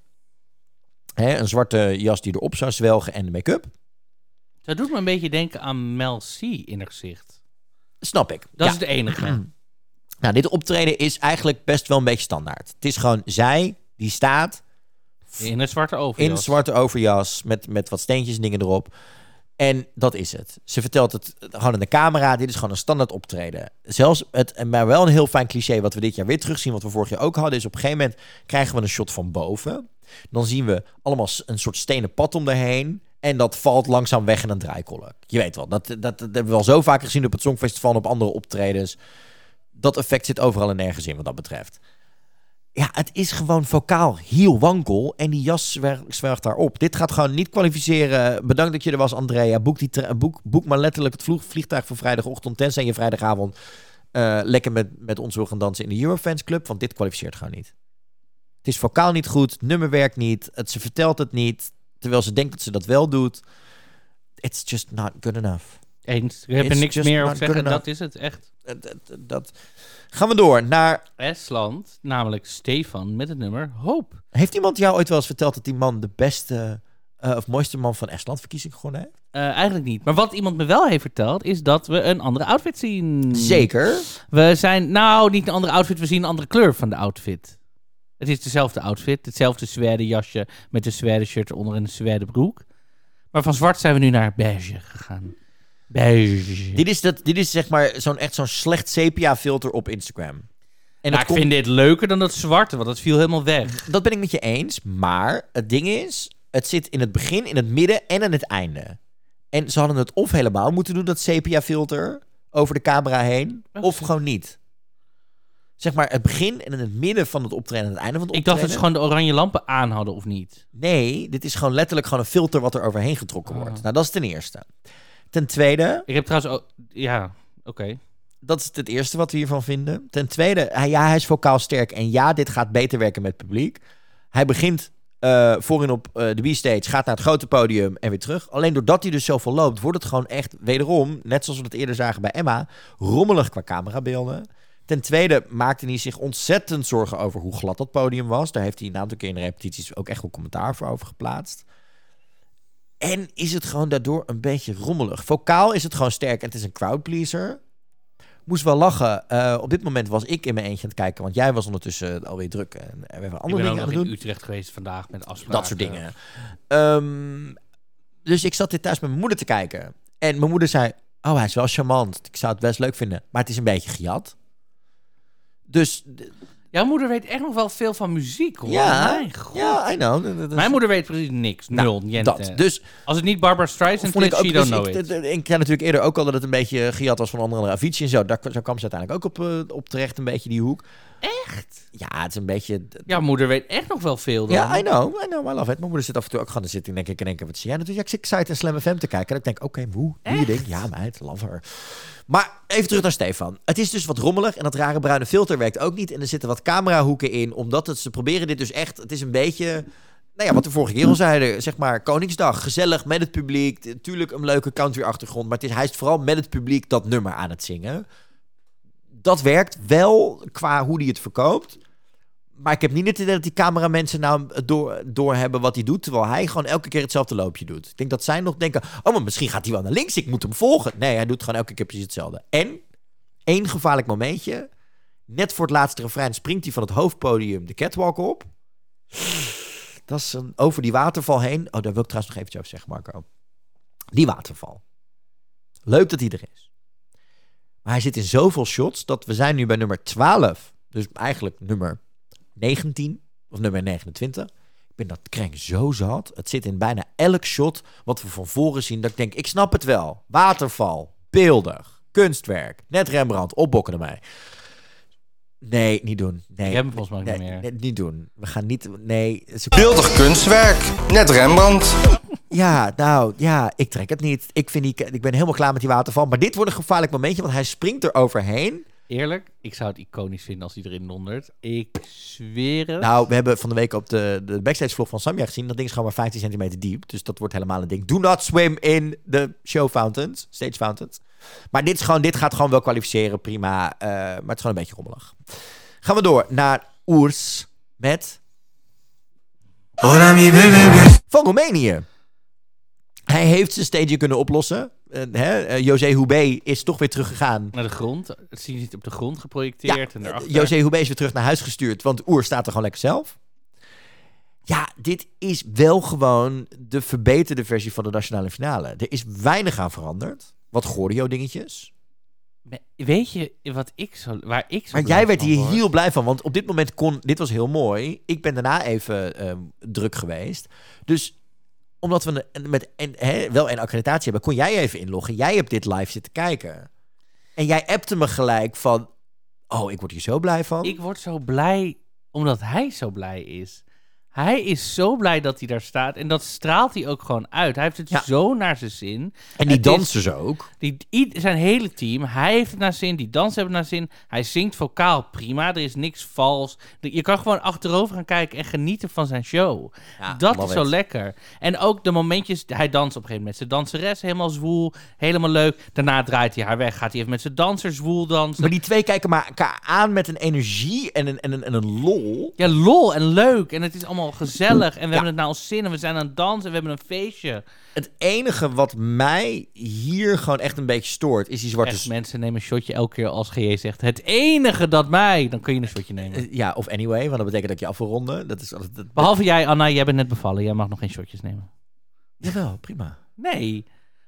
Hè, een zwarte jas die erop zou zwelgen en de make-up. Dat doet me een beetje denken aan Mel C in haar gezicht. Snap ik. Dat Ja. is het enige. Nou, dit optreden is eigenlijk best wel een beetje standaard. Het is gewoon zij die staat In een zwarte in overjas. een zwarte overjas met, met wat steentjes en dingen erop. En dat is het. Ze vertelt het gewoon in de camera. Dit is gewoon een standaard optreden. Zelfs het, en maar wel een heel fijn cliché wat we dit jaar weer terugzien, wat we vorig jaar ook hadden, is op een gegeven moment krijgen we een shot van boven. Dan zien we allemaal een soort stenen pad om erheen. En dat valt langzaam weg in een draaikolk. Je weet wel, dat, dat, dat hebben we al zo vaak gezien op het Songfestival en op andere optredens. Dat effect zit overal en nergens in wat dat betreft. Ja, het is gewoon vocaal heel wankel. En die jas zwer- zwergt daarop. Dit gaat gewoon niet kwalificeren. Bedankt dat je er was, Andrea. Boek, die boek, boek maar letterlijk het vliegtuig voor vrijdagochtend. Tenzij je vrijdagavond eh, lekker met, met ons wil gaan dansen in de Eurofans Club. Want dit kwalificeert gewoon niet. Het is vocaal niet goed. Nummer werkt niet. Het, ze vertelt het niet. Terwijl ze denkt dat ze dat wel doet. It's just not good enough. Eens. Ik heb er It's niks meer te zeggen. Dat is het echt. Dat, dat, dat- Gaan we door naar... Estland, namelijk Stefan met het nummer Hoop. Heeft iemand jou ooit wel eens verteld dat die man de beste eh, of mooiste man van Estland verkiezing gewonnen heeft? Eh, eigenlijk niet. Maar wat iemand me wel heeft verteld, is dat we een andere outfit zien. Zeker. We zijn, nou, niet een andere outfit, we zien een andere kleur van de outfit. Het is dezelfde outfit, hetzelfde zwerde jasje met een zwerde shirt onder en een zwerde broek. Maar van zwart zijn we nu naar beige gegaan. Beige. Dit is, dat, dit is zeg maar zo'n echt zo'n slecht sepia filter op Instagram. En ik komt- vind dit leuker dan dat zwarte, want dat viel helemaal weg. dat ben ik met je eens. Maar het ding is, het zit in het begin, in het midden en aan het einde. En ze hadden het of helemaal moeten doen, dat sepia filter, over de camera heen. Of gewoon niet. Zeg maar het begin en in het midden van het optreden en het einde van het Ik dacht optreden. dat ze gewoon de oranje lampen aan hadden, of niet? Nee, dit is gewoon letterlijk gewoon een filter wat er overheen getrokken Ah. wordt. Nou, dat is ten eerste. Ten tweede, Ik heb trouwens ook... Ja, oké. dat is het eerste wat we hiervan vinden. Ten tweede, hij, ja, hij is vocaal sterk. En ja, dit gaat beter werken met het publiek. Hij begint eh, voorin op eh, de B-stage, gaat naar het grote podium en weer terug. Alleen doordat hij dus zoveel loopt, wordt het gewoon echt wederom, net zoals we het eerder zagen bij Emma, rommelig qua camerabeelden. Ten tweede maakte hij zich ontzettend zorgen over hoe glad dat podium was. Daar heeft hij een aantal keer in de repetities ook echt wel commentaar voor over geplaatst. En is het gewoon daardoor een beetje rommelig. Vocaal is het gewoon sterk en het is een crowdpleaser. Moest wel lachen. Eh, op dit moment was ik in mijn eentje aan het kijken, want jij was ondertussen alweer druk en we hebben Ik andere ben dingen aan het in doen. Utrecht geweest vandaag met afspraken. Dat soort dingen. Ehm, dus ik zat dit thuis met mijn moeder te kijken. En mijn moeder zei: Oh, hij is wel charmant. Ik zou het best leuk vinden. Maar het is een beetje gejat. Dus Jouw moeder weet echt nog wel veel van muziek, hoor. ja, Mijn god. ja, I know. Dat- dat is- Mijn moeder weet precies niks. Nou, Nul. niente. dat. Dus Als het niet Barbara Streisand vond ik is, ook. she Dus don't know ik, ik zei natuurlijk eerder ook al dat het een beetje gejat was van andere Avicii en zo. Daar, zo kwam ze uiteindelijk ook op, eh, op terecht, een beetje die hoek. Echt? Ja, het is een beetje. Jouw moeder weet echt nog wel veel. Dan. Ja, I know, I know, I love it. Mijn moeder zit af en toe ook gewoon te zitten. denk ik in één keer, wat zie jij? Dus ja, ik zit Excite en Slam FM te kijken. En ik denk, oké, hoe? Doe je ding? Ja, meid, love her. Maar even terug naar Stefan. Het is dus wat rommelig en dat rare bruine filter werkt ook niet. En er zitten wat camerahoeken in, omdat het, ze proberen dit dus echt... Het is een beetje... Nou ja, wat we vorige keer al zeiden, zeg maar Koningsdag. Gezellig met het publiek. Natuurlijk een leuke country achtergrond. Maar het is, hij is vooral met het publiek dat nummer aan het zingen. Dat werkt wel qua hoe hij het verkoopt. Maar ik heb niet het idee dat die cameramensen nou door, door hebben wat hij doet. Terwijl hij gewoon elke keer hetzelfde loopje doet. Ik denk dat zij nog denken: oh, maar misschien gaat hij wel naar links. Ik moet hem volgen. Nee, hij doet gewoon elke keer precies hetzelfde. En één gevaarlijk momentje. Net voor het laatste refrein springt hij van het hoofdpodium de catwalk op. Dat is een, over die waterval heen. Oh, daar wil ik trouwens nog eventjes over zeggen, Marco. Die waterval. Leuk dat hij er is. Maar hij zit in zoveel shots dat we zijn nu bij nummer 12. Dus eigenlijk nummer 19 of nummer 29. Ik ben dat krenk zo zat. Het zit in bijna elk shot wat we van voren zien. Dat ik denk, ik snap het wel. Waterval, beeldig, kunstwerk, net Rembrandt, opbokken ermee. Nee, niet doen. Nee, Ik heb hem volgens mij nee, niet meer. nee, niet doen. We gaan niet. Nee. Beeldig kunstwerk, net Rembrandt. Ja, nou ja, ik trek het niet. Ik, vind die, ik ben helemaal klaar met die waterval. Maar dit wordt een gevaarlijk momentje, want hij springt er overheen. Eerlijk, ik zou het iconisch vinden als hij erin dondert. Ik zweer het. Nou, we hebben van de week op de, de backstage vlog van Samia gezien. Dat ding is gewoon maar 15 centimeter diep. Dus dat wordt helemaal een ding. Do not swim in de show fountains. Stage fountains. Maar dit, is gewoon, dit gaat gewoon wel kwalificeren. Prima. eh, maar het is gewoon een beetje rommelig. Gaan we door naar Oers met Ora mi bebe, van Roemenië. Hij heeft zijn stage kunnen oplossen. Eh, hè? eh, José Houbé is toch weer teruggegaan. Naar de grond. Het je niet op de grond geprojecteerd. en eh. José Houbé is weer terug naar huis gestuurd, want Oer staat er gewoon lekker zelf. Ja, dit is wel gewoon de verbeterde versie van de nationale finale. Er is weinig aan veranderd. Wat choreo-dingetjes. Me- Weet je wat ik zo, waar ik zo Maar jij werd hier heel blij van, want op dit moment kon... Dit was heel mooi. Ik ben daarna even ehm, druk geweest. Dus omdat we met hè, wel een accreditatie hebben, kon jij even inloggen. Jij hebt dit live zitten kijken. En jij appte me gelijk van... Oh, ik word hier zo blij van. Ik word zo blij omdat hij zo blij is. Hij is zo blij dat hij daar staat. En dat straalt hij ook gewoon uit. Hij heeft het Ja. zo naar zijn zin. en die is- dansers ook. Die, zijn hele team, hij heeft het naar zin, die dansers hebben het naar zin. Hij zingt vocaal prima, er is niks vals. Je kan gewoon achterover gaan kijken en genieten van zijn show. Ja, dat is zo it. lekker. En ook de momentjes, hij danst op een gegeven moment met zijn danseres, helemaal zwoel, helemaal leuk. Daarna draait hij haar weg, gaat hij even met zijn danser zwoel dansen. Maar die twee kijken maar elkaar aan met een energie en een, en een, en een lol. Ja, lol en leuk. En het is allemaal gezellig. En we hebben het naar ons zin. En we zijn aan het dansen. En we hebben een feestje. Het enige wat mij hier gewoon echt een beetje stoort, is die zwarte... Echt, mensen nemen een shotje elke keer als GJ zegt... Het enige dat mij... Dan kun je een shotje nemen. Eh, Ja, of anyway, want dat betekent dat je af wil ronden. Dat is altijd... dat- Behalve jij, Anna. Jij bent net bevallen. Jij mag nog geen shotjes nemen. Jawel, prima. Nee.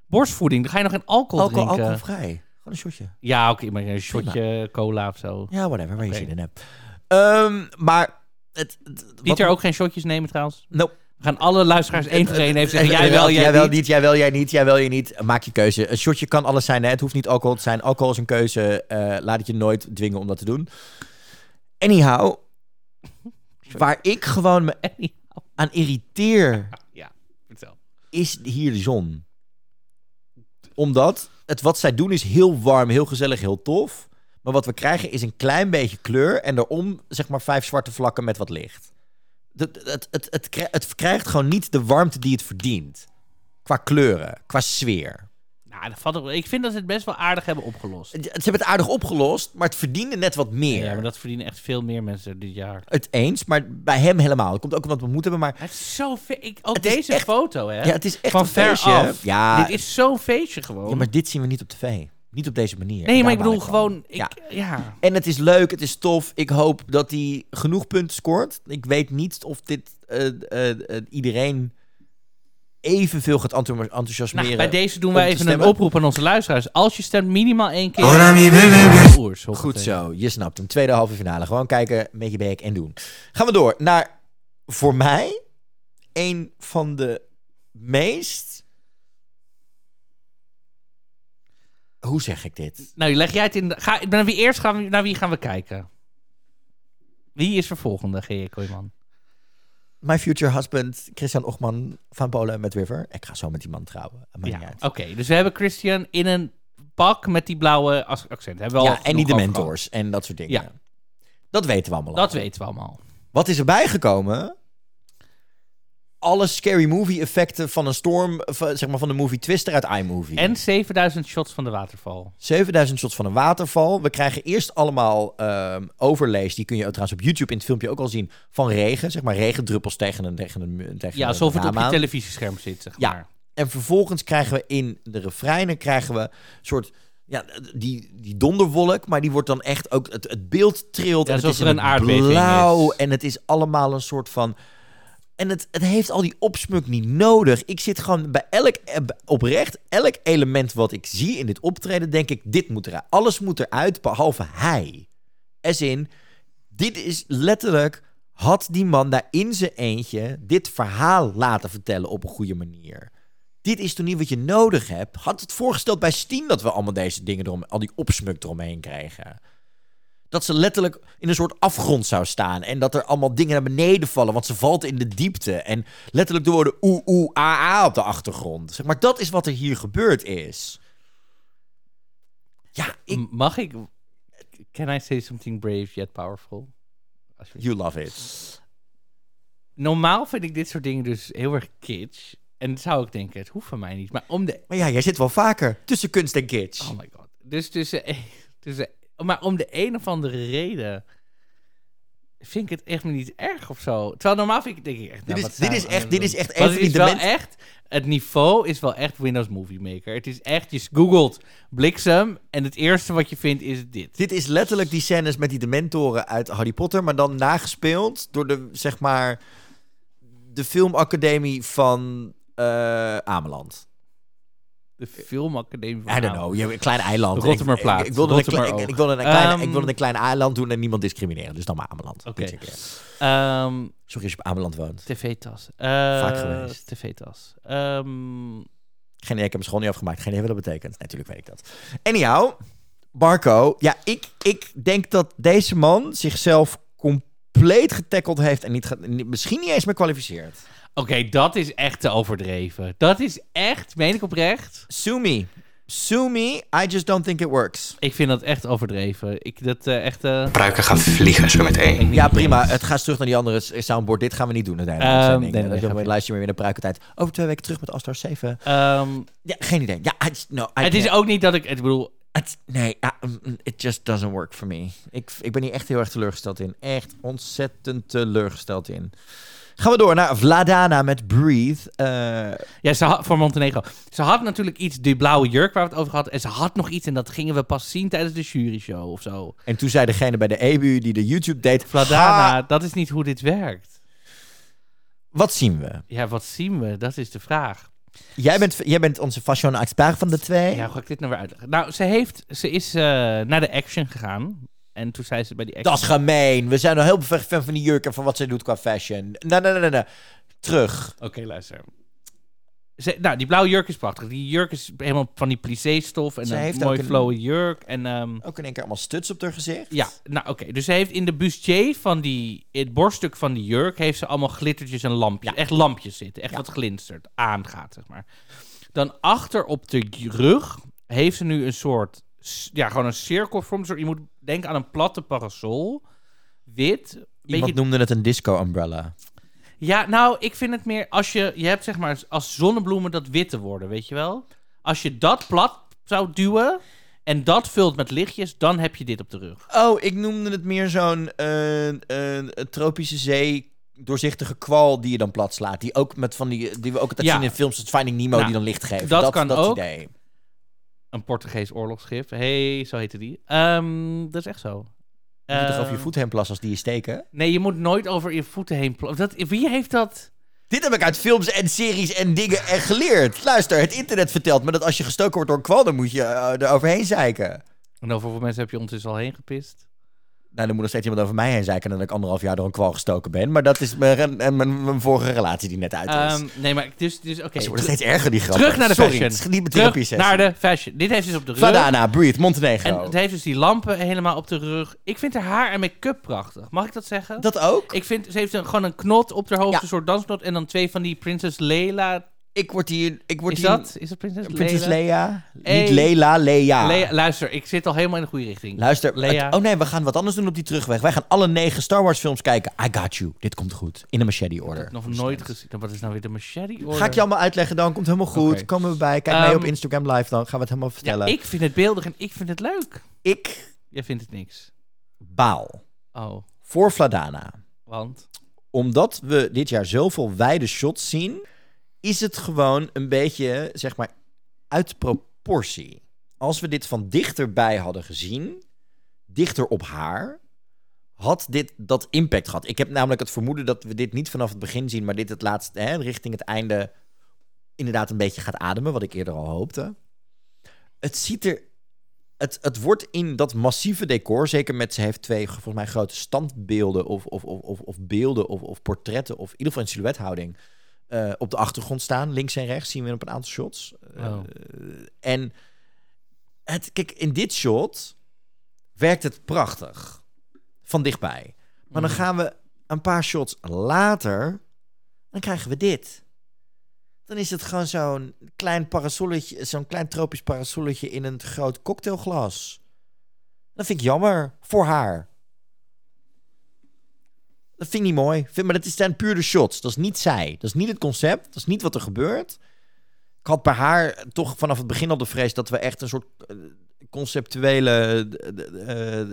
Borstvoeding. Dan ga je nog geen alcohol, Alcohol, drinken. alcoholvrij. Gewoon een shotje. Ja, oké. maar een shotje cola of zo. Ja, whatever, waar je zin in hebt. Ehm, maar... Het, het, wat- ook geen shotjes nemen trouwens. Nope. We gaan alle luisteraars één voor één even zeggen... Jij wel, jij, wel niet. Jij wel, jij niet. Jij wel, jij niet. Maak je keuze. Een shotje kan alles zijn. Hè? Het hoeft niet alcohol te zijn. Alcohol is een keuze. Eh, laat het je nooit dwingen om dat te doen. Anyhow. Waar ik gewoon me aan irriteer, Ja, vertel. is hier de zon. Omdat het wat zij doen is heel warm, heel gezellig, heel tof. Maar wat we krijgen is een klein beetje kleur en daarom zeg maar vijf zwarte vlakken met wat licht. Het, het, het, het, het krijgt gewoon niet de warmte die het verdient. Qua kleuren, qua sfeer. Nou, dat valt ook, ik vind dat ze het best wel aardig hebben opgelost. Ze hebben het aardig opgelost, maar het verdiende net wat meer. Ja, maar dat verdienen echt veel meer mensen dit jaar. Het eens, maar bij hem helemaal. Het komt ook omdat we moeten hebben, maar Het is zo ik, Ook Het deze echt- foto, hè? ja, het is echt Van een ver feestje. af. Ja, Dit is zo'n feestje gewoon. ja, maar dit zien we niet op tv. Niet op deze manier. nee, maar ik bedoel gewoon... Ik, Ja. ja. En het is leuk, het is tof. Ik hoop dat hij genoeg punten scoort. Ik weet niet of dit eh, eh, eh, iedereen evenveel gaat enthou- enthousiasmeren. Nou, bij deze doen wij even een oproep aan onze luisteraars. Als je stemt minimaal één keer... Hola mi bebé. Oers, Goed zo, je snapt hem. Tweede halve finale. Gewoon kijken, met je bek en doen. Gaan we door naar, voor mij, een van de meest... Hoe zeg ik dit? Nou, leg jij het in... De, ga, naar wie eerst gaan we, naar wie gaan we kijken? Wie is vervolgende, G.J. Kooijman? My future husband, Christian Ochman van Polen met River. Ik ga zo met die man trouwen. Ja, oké. dus we hebben Christian in een pak met die blauwe accent. Hebben we al Ja, en die over dementors en dat soort dingen. Ja. Dat weten we allemaal. Dat al. weten we allemaal. Wat is erbij gekomen? Alle scary movie effecten van een storm, van, zeg maar van de movie Twister uit iMovie. En 7000 shots van de waterval. 7000 shots van een waterval. We krijgen eerst allemaal ehm, overlays. Die kun je trouwens op YouTube in het filmpje ook al zien. Van regen. Zeg maar regendruppels tegen een, tegen een, tegen Ja, alsof het op je televisiescherm zit, zeg Ja. maar. En vervolgens krijgen we in de refreinen krijgen we een soort ja, die, die donderwolk, maar die wordt dan echt ook het, het beeld trilt Ja, en het is er een aardbeving blauw is. en het is allemaal een soort van en het, het heeft al die opsmuk niet nodig. Ik zit gewoon bij elk eh, oprecht elk element wat ik zie in dit optreden denk ik dit moet eruit. Alles moet eruit behalve hij. As in dit is letterlijk had die man daar in zijn eentje dit verhaal laten vertellen op een goede manier. Dit is toch niet wat je nodig hebt? Had het voorgesteld bij Steen dat we allemaal deze dingen erom, al die opsmuk eromheen krijgen. Dat ze letterlijk in een soort afgrond zou staan. En dat er allemaal dingen naar beneden vallen. Want ze valt in de diepte. En letterlijk de woorden oeh, oeh, a, a op de achtergrond. Zeg maar, dat is wat er hier gebeurd is. Ja, ik, Mag ik... Can I say something brave yet powerful? You love it. Normaal vind ik dit soort dingen dus heel erg kitsch. En zou ik denken, het hoeft van mij niet. Maar om de... Maar ja, jij zit wel vaker tussen kunst en kitsch. Oh my god. Dus tussen... tussen maar om de een of andere reden... Vind ik het echt niet erg of zo. Terwijl normaal vind ik, denk ik echt... nou, is- dit is echt- dit is echt een van die is wel echt... Het niveau is wel echt Windows Movie Maker. Het is echt... Je googelt bliksem en het eerste wat je vindt is dit. Dit is letterlijk die scènes met die dementoren uit Harry Potter, maar dan nagespeeld door de, zeg maar, de filmacademie van eh Ameland. De filmacademie van I don't know, je hebt een klein eiland. Rottermerplaat. Ik, ik, ik wilde een Rottermer klein, ik, ik wilde een klein, Ehm, ik wilde een klein eiland doen en niemand discrimineren, dus dan maar Ameland. Oké. Niet zeker. Ehm, Sorry als je op Ameland woont. TV-tas. Vaak Eh, geweest. TV-tas. Ehm, Geen idee, ik heb mijn school niet afgemaakt. Geen idee wat dat betekent. Natuurlijk weet ik dat. Anyhow, Barco. Ja, ik, ik denk dat deze man zichzelf compleet getackeld heeft en niet, gaat- niet- misschien niet eens meer kwalificeert. Oké, dat is echt te overdreven. Dat is echt, meen ik oprecht. Sue me. Sue me. I just don't think it works. Ik vind dat echt overdreven. Ik dat eh, echt. eh, Pruiken gaan vliegen zo meteen. Ja, prima. Het gaat terug naar die andere soundboard. Dit gaan we niet doen uiteindelijk. Ehm, dingen. nee, nee, Dan nee, gaat luister je weer naar de pruikertijd. Over twee weken terug met Astar 7. Ehm, Ja, geen idee. Ja, I, no, I het is ook niet dat ik. Ik bedoel, Het- nee, mm, mm, it just doesn't work for me. Ik, ik ben hier echt heel erg teleurgesteld in. Echt ontzettend teleurgesteld in. Gaan we door naar Vladana met Breathe. Eh, ja, ze had, voor Montenegro. Ze had natuurlijk iets, die blauwe jurk waar we het over hadden. En ze had nog iets en dat gingen we pas zien tijdens de juryshow of zo. en toen zei degene bij de EBU die de YouTube deed... Vladana, "Ha, dat is niet hoe dit werkt. wat zien we? Ja, wat zien we? Dat is de vraag. Jij bent, jij bent onze fashion expert van de twee. Ja, hoe ga ik dit nou weer uitleggen? Nou, ze, heeft, ze is eh, naar de action gegaan. En toen zei ze bij die action... Dat is gemeen. We zijn al heel ver fan van die jurk en van wat zij doet qua fashion. Nee, nee, nee, nee. Terug. Oké, luister. Ze, nou, die blauwe jurk is prachtig. Die jurk is helemaal van die plissé-stof en Ze een heeft mooi een- flowy jurk. En ehm, Ook in één keer allemaal stuts op haar gezicht. ja, nou oké. Dus ze heeft in de bustier van die, het borststuk van die jurk, heeft ze allemaal glittertjes en lampjes. Echt lampjes zitten. Echt Ja. wat glinstert, aangaat, zeg maar. Dan achter op de rug heeft ze nu een soort, ja, gewoon een cirkelvorm. Je moet denken aan een platte parasol. Wit. Iemand Beetje, noemde het een disco umbrella. ja, nou, ik vind het meer als je, je hebt zeg maar als zonnebloemen dat witte worden, weet je wel? Als je dat plat zou duwen en dat vult met lichtjes, dan heb je dit op de rug. Oh, ik noemde het meer zo'n eh, eh, tropische zee doorzichtige kwal die je dan plat slaat. Die ook met van die die we ook altijd Ja. zien in films als Finding Nemo Nou, die dan licht geven. dat kan ook. idee. Een Portugees oorlogsschip. hey, zo heette die. Ehm, dat is echt zo. Je moet toch over je Ehm, voeten heen plassen als die je steken? Nee, je moet nooit over je voeten heen pla- dat Wie heeft dat? Dit heb ik uit films en series en dingen echt geleerd. Luister, het internet vertelt me dat als je gestoken wordt door een kwal, dan moet je eh, er overheen zeiken. En over hoeveel mensen heb je ondertussen al heen gepist? Nou, dan moet er steeds iemand over mij heen zeiken dat ik anderhalf jaar door een kwal gestoken ben. Maar dat is mijn, mijn, mijn, mijn vorige relatie die net uit is. Ehm, nee, maar dus, dus oké. Ze worden steeds erger, die grappen. Terug naar de Sorry, fashion. het is niet Terug naar de fashion. Dit heeft dus op de rug. Vladana, Breathe, Montenegro. En het heeft dus die lampen helemaal op de rug. Ik vind haar haar en make-up prachtig. Mag ik dat zeggen? Dat ook? Ik vind, ze heeft een, gewoon een knot op haar hoofd, Ja. een soort dansknot. En dan twee van die Prinses Leila. Ik word hier... Ik word Is hier dat? Is dat Prinses Prinses Leila? Lea? Hey. Niet Lela, Lea. Lea, luister, ik zit al helemaal in de goede richting. Luister, Lea. het- oh nee, we gaan wat anders doen op die terugweg. Wij gaan alle negen Star Wars films kijken. I got you. Dit komt goed. In de machete order. Nog nooit gezien. Wat is nou weer de machete order? Ga ik je allemaal uitleggen dan? Komt helemaal goed. Komen we bij. Kijk mee Ehm, op Instagram live dan. Gaan we het helemaal Ja, vertellen. ik vind het beeldig en ik vind het leuk. ik Jij vindt het niks. baal Oh, voor Vladana. want? Omdat we dit jaar zoveel wijde shots zien, is het gewoon een beetje, zeg maar, uit proportie. Als we dit van dichterbij hadden gezien, dichter op haar, had dit dat impact gehad. Ik heb namelijk het vermoeden dat we dit niet vanaf het begin zien, maar dit het laatste, hè, richting het einde, inderdaad een beetje gaat ademen, wat ik eerder al hoopte. Het ziet er. Het, het wordt in dat massieve decor, zeker met ze heeft twee volgens mij grote standbeelden of, of, of, of, beelden of, of portretten, of in ieder geval een silhouethouding, eh, op de achtergrond staan, links en rechts, zien we op een aantal shots. Eh, Oh. en het, kijk, in dit shot werkt het prachtig. Van dichtbij. Maar dan gaan we een paar shots later, dan krijgen we dit. Dan is het gewoon zo'n klein parasolletje, zo'n klein tropisch parasolletje in een groot cocktailglas. Dat vind ik jammer voor haar. Dat vind ik niet mooi. Vind, maar dat is zijn puur de shots. Dat is niet zij. Dat is niet het concept. Dat is niet wat er gebeurt. Ik had bij haar toch vanaf het begin al de vrees dat we echt een soort eh, conceptuele eh, eh,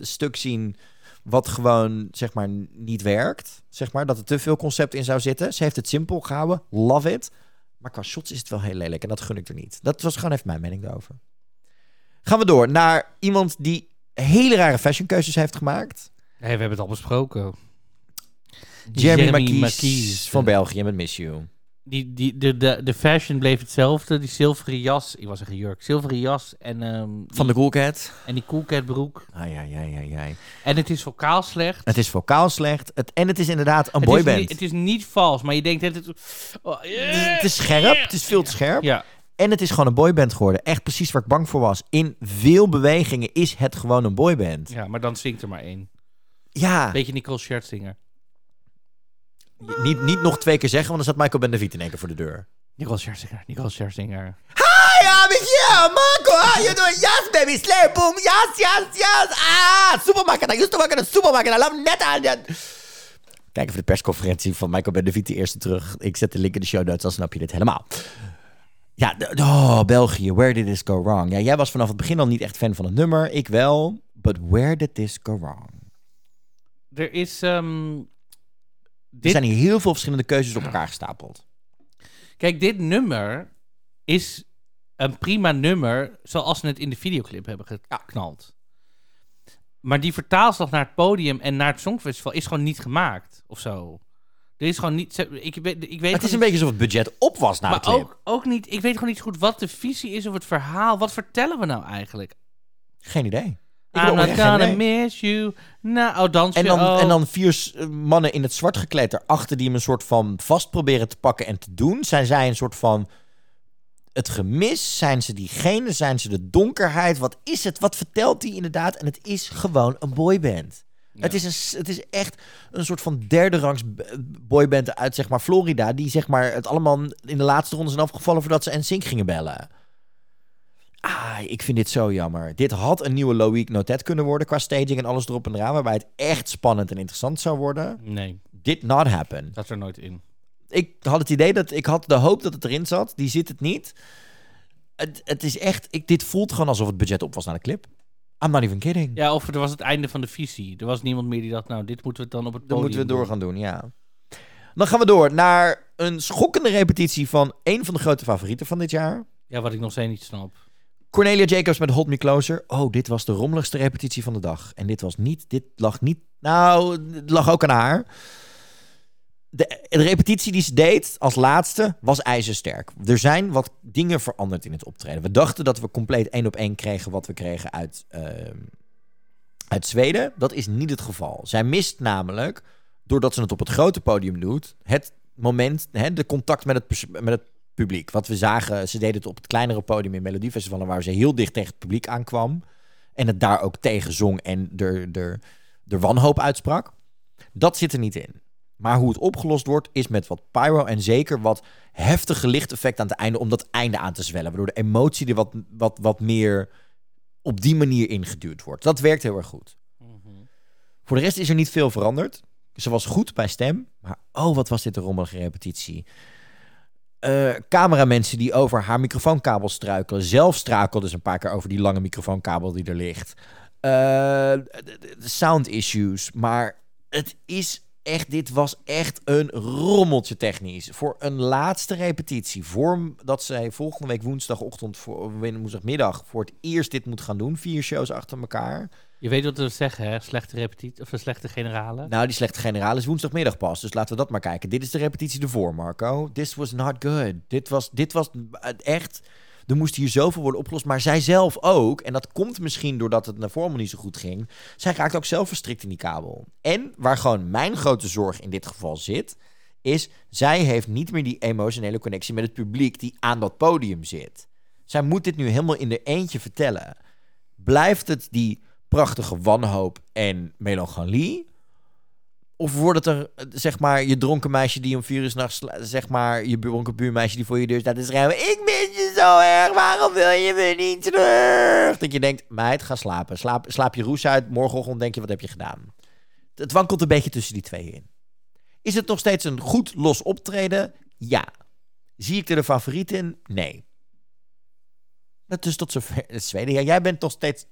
stuk zien. Wat gewoon, zeg maar, niet werkt. Zeg maar, dat er te veel concept in zou zitten. Ze heeft het simpel gehouden. Love it. Maar qua shots is het wel heel lelijk. En dat gun ik er niet. Dat was gewoon even mijn mening daarover. Gaan we door naar iemand die hele rare fashionkeuzes heeft gemaakt. Nee, we hebben het al besproken. Jeremy, Jeremy Marquise Marquise. van België met Miss You. Die, die, de, de, de fashion bleef hetzelfde. Die zilveren jas. Ik was zeggen jurk. Zilveren jas en, ehm, Van de Cool Cat. en die coolcat broek. Ai, ai, ai, ai, ai. En het is vocaal slecht. Het is vocaal slecht. Het, en het is inderdaad een Het is, boyband. niet, het is niet vals, maar je denkt... Het, het, oh, Het is, het is scherp. Het is veel te scherp. Ja, En het is gewoon een boyband geworden. Echt precies waar ik bang voor was. In veel bewegingen is het gewoon een boyband. ja, maar dan zingt er maar één. Ja, Beetje Nicole Scherzinger. Niet, niet nog twee keer zeggen, want dan staat Michael Bendaviet in één keer voor de deur. Nicole Scherzinger, Nicole Scherzinger. Hi, I'm here, Marco. How you doing? Yes, baby, slay, boom. Yes, yes, yes. Ah, supermarket. I used to work in a supermarket. I love net aan. Kijk even de persconferentie van Michael Bendaviet, de eerste terug. Ik zet de link in de show notes, dan snap je dit helemaal. Ja, oh, België, where did this go wrong? Ja, jij was vanaf het begin al niet echt fan van het nummer. Ik wel. But where did this go wrong? Er is... ehm, Er dit, zijn hier heel veel verschillende keuzes op elkaar gestapeld. Kijk, dit nummer is een prima nummer zoals ze het in de videoclip hebben geknald. Maar die vertaalslag naar het podium en naar het Songfestival is gewoon niet gemaakt of zo. Er is gewoon niet... Ik weet, ik weet Het is een beetje alsof het budget op was na Maar ook, ook niet... Ik weet gewoon niet goed wat de visie is of het verhaal. Wat vertellen we nou eigenlijk? Geen idee. Ik I'm not gonna miss you. Nou, oh, dans En dan, oh. en dan vier mannen in het zwart gekleed erachter die hem een soort van vast proberen te pakken en te doen. Zijn zij een soort van het gemis? Zijn ze diegene? Zijn ze de donkerheid? Wat is het? Wat vertelt hij inderdaad? En het is gewoon een boyband. Het, is een, het is echt een soort van derde rangs boyband uit zeg maar Florida. Die zeg maar het allemaal in de laatste ronde zijn afgevallen voordat ze NSYNC gingen bellen. Ik vind dit zo jammer. Dit had een nieuwe Loïc Notet kunnen worden qua staging en alles erop en eraan, waarbij het echt spannend en interessant zou worden. Nee, Did not happen. dat is er nooit in. Ik had het idee dat ik had de hoop dat het erin zat. Die zit het niet. Het, het is echt. Ik, dit voelt gewoon alsof het budget op was naar de clip. I'm not even kidding. Ja, of er was het einde van de visie. Er was niemand meer die dacht, nou, dit moeten we dan op het Dan podium moeten we door gaan doen, ja. Dan gaan we door naar een schokkende repetitie van een van de grote favorieten van dit jaar. Ja, wat ik nog steeds niet snap. Cornelia Jacobs met Hold Me Closer. Oh, dit was de rommeligste repetitie van de dag. En dit was niet, dit lag niet, nou, het lag ook aan haar. De, de repetitie die ze deed als laatste was ijzersterk. Er zijn wat dingen veranderd in het optreden. We dachten dat we compleet één op één kregen wat we kregen uit, ehm, uit Zweden. Dat is niet het geval. Zij mist namelijk, doordat ze het op het grote podium doet, het moment, hè, de contact met het, met het publiek. Wat we zagen, ze deden het op het kleinere podium in Melodiefestivalen, waar ze heel dicht tegen het publiek aankwam. En het daar ook tegen zong en er, er, er wanhoop uitsprak. Dat zit er niet in. Maar hoe het opgelost wordt, is met wat pyro en zeker wat heftige lichteffect aan het einde, om dat einde aan te zwellen. Waardoor de emotie er wat, wat, wat meer op die manier ingeduwd wordt. Dat werkt heel erg goed. Voor de rest is er niet veel veranderd. Ze was goed bij stem, maar oh, wat was dit een rommelige repetitie. Eh cameramensen die over haar microfoonkabel struikelen. Zelf strakelde ze een paar keer over die lange microfoonkabel die er ligt. D- sound issues. Maar het is echt, dit was echt een rommeltje technisch. Voor een laatste repetitie, voordat zij volgende week woensdagochtend, voor, woensdagmiddag, voor het eerst dit moet gaan doen. Vier shows achter elkaar. Je weet wat we zeggen, hè? Slechte repetitie of een slechte generale. Nou, die slechte generaal is woensdagmiddag pas. Dus laten we dat maar kijken. Dit is de repetitie ervoor, Marco. This was not good. Dit was, dit was echt... Er moest hier zoveel worden opgelost. Maar zij zelf ook. En dat komt misschien doordat het naar vorm niet zo goed ging. Zij raakt ook zelf verstrikt in die kabel. En waar gewoon mijn grote zorg in dit geval zit... is zij heeft niet meer die emotionele connectie met het publiek... die aan dat podium zit. Zij moet dit nu helemaal in de eentje vertellen. Blijft het die prachtige wanhoop en melancholie? Of wordt het er, zeg maar, je dronken meisje die om vier uur s'nachts, zeg maar, je dronken buurmeisje die voor je deur staat te schrijven: Ik mis je zo erg, waarom wil je me niet terug? Dat je denkt, meid, ga slapen. Slaap, slaap je roes uit, morgenochtend denk je, wat heb je gedaan? Het wankelt een beetje tussen die twee in. Is het nog steeds een goed los optreden? Ja. Zie ik er de favoriet in? Nee. Dat is tot zover. Zweden. Ja, jij bent nog steeds.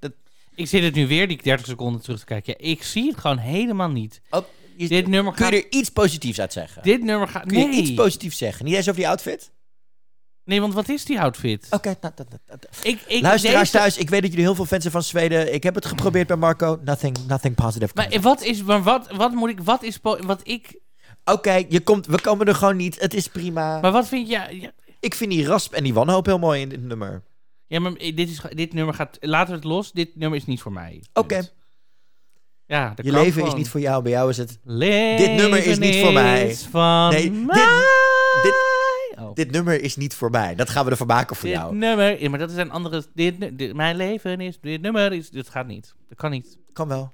Ik zit het nu weer die 30 seconden terug te kijken. Ja, ik zie het gewoon helemaal niet. oh, je- Dit nummer kun gaat... je er iets positiefs uit zeggen? Dit nummer gaat... Kun je Nee. iets positiefs zeggen? Niet eens over die outfit? nee, want wat is die outfit? Oké, nou, dat- dat- dat- Ik, ik, Luisteraars deze- thuis, ik weet dat jullie heel veel fans zijn van Zweden. Ik heb het geprobeerd bij Marco. Nothing, nothing positive. Maar wat is... Maar wat, wat moet ik... Wat is... Wat ik... Oké, je komt, we komen er gewoon niet. Het is prima. Maar wat vind je... Ja, ja, ik vind die rasp en die wanhoop heel mooi in dit nummer. Ja, maar dit, is, dit nummer gaat... Laten we het los. Dit nummer is niet voor mij. Oké. Punt. Ja, dat Je leven gewoon. is niet voor jou, bij jou is het... Leven Dit nummer is niet voor mij. van Nee, dit-. Oh. Dit nummer is niet voor mij. Dat gaan we ervan maken voor Dit jou. nummer... Ja, maar dat is een andere... Dit, dit- mijn leven is... Dit nummer is... Dit gaat niet. Dat kan niet. Kan wel.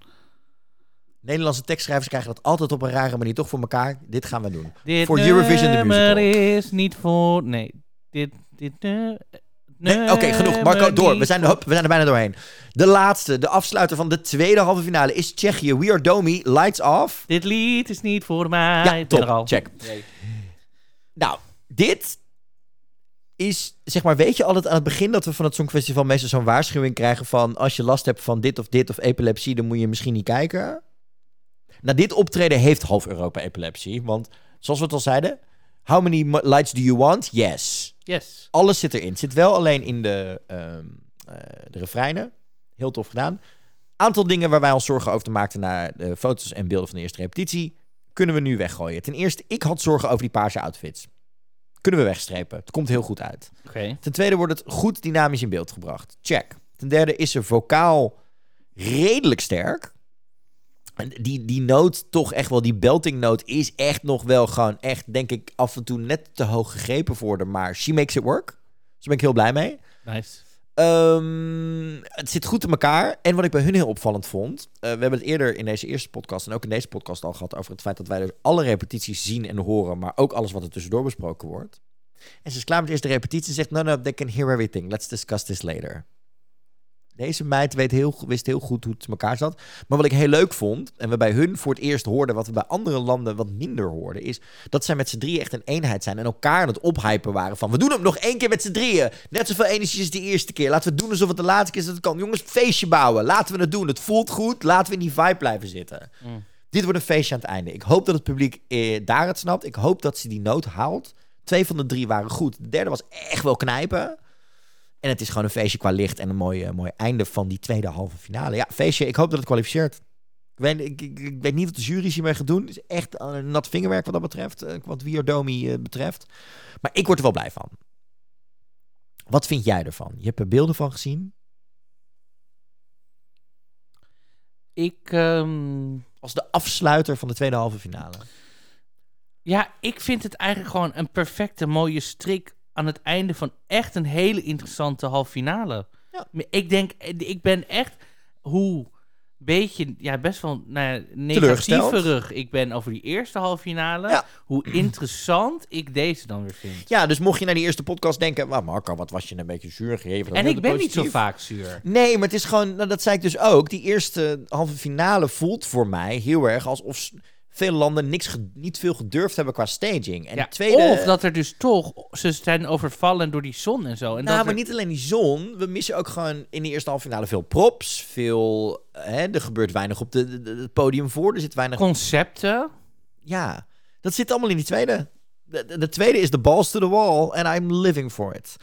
Nederlandse tekstschrijvers krijgen dat altijd op een rare manier toch voor elkaar. Dit gaan we doen. Dit Voor Eurovision nummer Musical. is niet voor... Nee. Dit... Dit Nee, Oké, genoeg. Marco, door. We zijn, hop, we zijn er bijna doorheen. De laatste, de afsluiter van de tweede halve finale is Tsjechië. We are Domi. Lights off. Dit lied is niet voor mij. Ja, al. top. Check. Nou, dit is, zeg maar, weet je altijd aan het begin dat we van het Songfestival meestal zo'n waarschuwing krijgen van als je last hebt van dit of dit of epilepsie, dan moet je misschien niet kijken. Nou, dit optreden heeft half Europa epilepsie, want zoals we het al zeiden, how many lights do you want? Yes. Yes. Alles zit erin. Het zit wel alleen in de, ehm eh, de refreinen. Heel tof gedaan. Aantal dingen waar wij ons zorgen over maakten naar de foto's en beelden van de eerste repetitie, kunnen we nu weggooien. Ten eerste, ik had zorgen over die paarse outfits. Kunnen we wegstrepen. Het komt heel goed uit. Oké. Ten tweede wordt het goed dynamisch in beeld gebracht. Check. Ten derde is ze vocaal redelijk sterk. En die, die noot, toch echt wel, die belting noot is echt nog wel gewoon echt, denk ik, af en toe net te hoog gegrepen voor haar. Maar she makes it work. Dus daar ben ik heel blij mee. Nice. Ehm, het zit goed in elkaar. En wat ik bij hun heel opvallend vond. eh, we hebben het eerder in deze eerste podcast en ook in deze podcast al gehad over het feit dat wij dus alle repetities zien en horen, maar ook alles wat er tussendoor besproken wordt. En ze is klaar met de eerste repetitie en zegt: No, no, they can hear everything. Let's discuss this later. Deze meid weet heel, wist heel goed hoe het in elkaar zat. Maar wat ik heel leuk vond, en we bij hun voor het eerst hoorden, wat we bij andere landen wat minder hoorden, is dat zij met z'n drieën echt een eenheid zijn en elkaar aan het ophypen waren van, we doen hem nog één keer met z'n drieën. Net zoveel energie als de eerste keer. Laten we doen alsof het de laatste keer is dat het kan. Jongens, feestje bouwen. Laten we het doen. Het voelt goed. Laten we in die vibe blijven zitten. Mm. Dit wordt een feestje aan het einde. Ik hoop dat het publiek eh, daar het snapt. Ik hoop dat ze die noot haalt. Twee van de drie waren goed. De derde was echt wel knijpen. En het is gewoon een feestje qua licht en een mooi, eh, mooi einde van die tweede halve finale. Ja, feestje. Ik hoop dat het kwalificeert. Ik weet, ik, ik, ik weet niet wat de jury hiermee gaat doen. Het is echt een nat vingerwerk wat dat betreft. eh, Wat Wierdomi eh, betreft. Maar ik word er wel blij van. Wat vind jij ervan? Je hebt er beelden van gezien. Ik, ehm, Als de afsluiter van de tweede halve finale. ja, ik vind het eigenlijk gewoon een perfecte mooie strik aan het einde van echt een hele interessante halve finale. Ja. Maar Ik denk, ik ben echt hoe beetje, ja, best wel nou negatieverig ik ben over die eerste halve finale. Ja. Hoe interessant ik deze dan weer vind. Ja, dus mocht je naar die eerste podcast denken... "Wauw, Marco, wat was je een beetje zuur gegeven. en ik ben niet zo vaak zuur. Nee, maar het is gewoon, nou, dat zei ik dus ook. Die eerste halve finale voelt voor mij heel erg alsof veel landen niks niet veel gedurfd hebben qua staging. En Ja, de tweede. Of dat er dus toch, ze zijn overvallen door die zon en zo. En nou, dat maar er- niet alleen die zon. We missen ook gewoon in de eerste halve finale veel props. Veel. Hè, er gebeurt weinig op de, de- de- het podium voor. Er zit weinig. concepten. Ja, dat zit allemaal in die tweede. De, de, de tweede is de balls to the wall. And I'm living for it.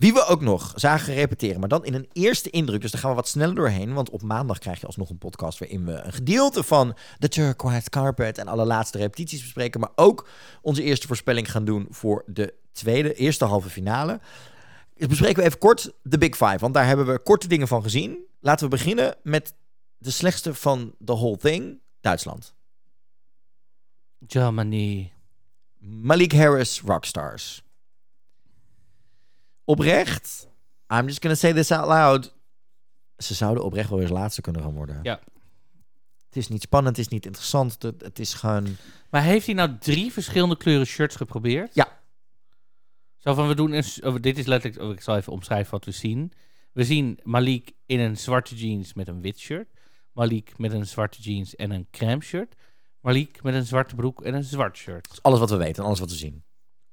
Wie we ook nog zagen repeteren, maar dan in een eerste indruk. Dus daar gaan we wat sneller doorheen. Want op maandag krijg je alsnog een podcast waarin we een gedeelte van de Turquoise Carpet en alle laatste repetities bespreken. Maar ook onze eerste voorspelling gaan doen voor de tweede, eerste halve finale. Dus bespreken we even kort de Big Five. Want daar hebben we korte dingen van gezien. Laten we beginnen met de slechtste van the whole thing. Duitsland. Germany. Malik Harris, Rockstars. Oprecht, I'm just gonna say this out loud. Ze zouden oprecht wel eens laatste kunnen gaan worden. Ja. Het is niet spannend, het is niet interessant. Het, het is gewoon... Maar heeft hij nou drie verschillende kleuren shirts geprobeerd? Ja. Zo van, we doen een... oh, dit is letterlijk... oh, ik zal even omschrijven wat we zien. We zien Malik in een zwarte jeans met een wit shirt. Malik met een zwarte jeans en een crème shirt. Malik met een zwarte broek en een zwart shirt. Dat is alles wat we weten en alles wat we zien.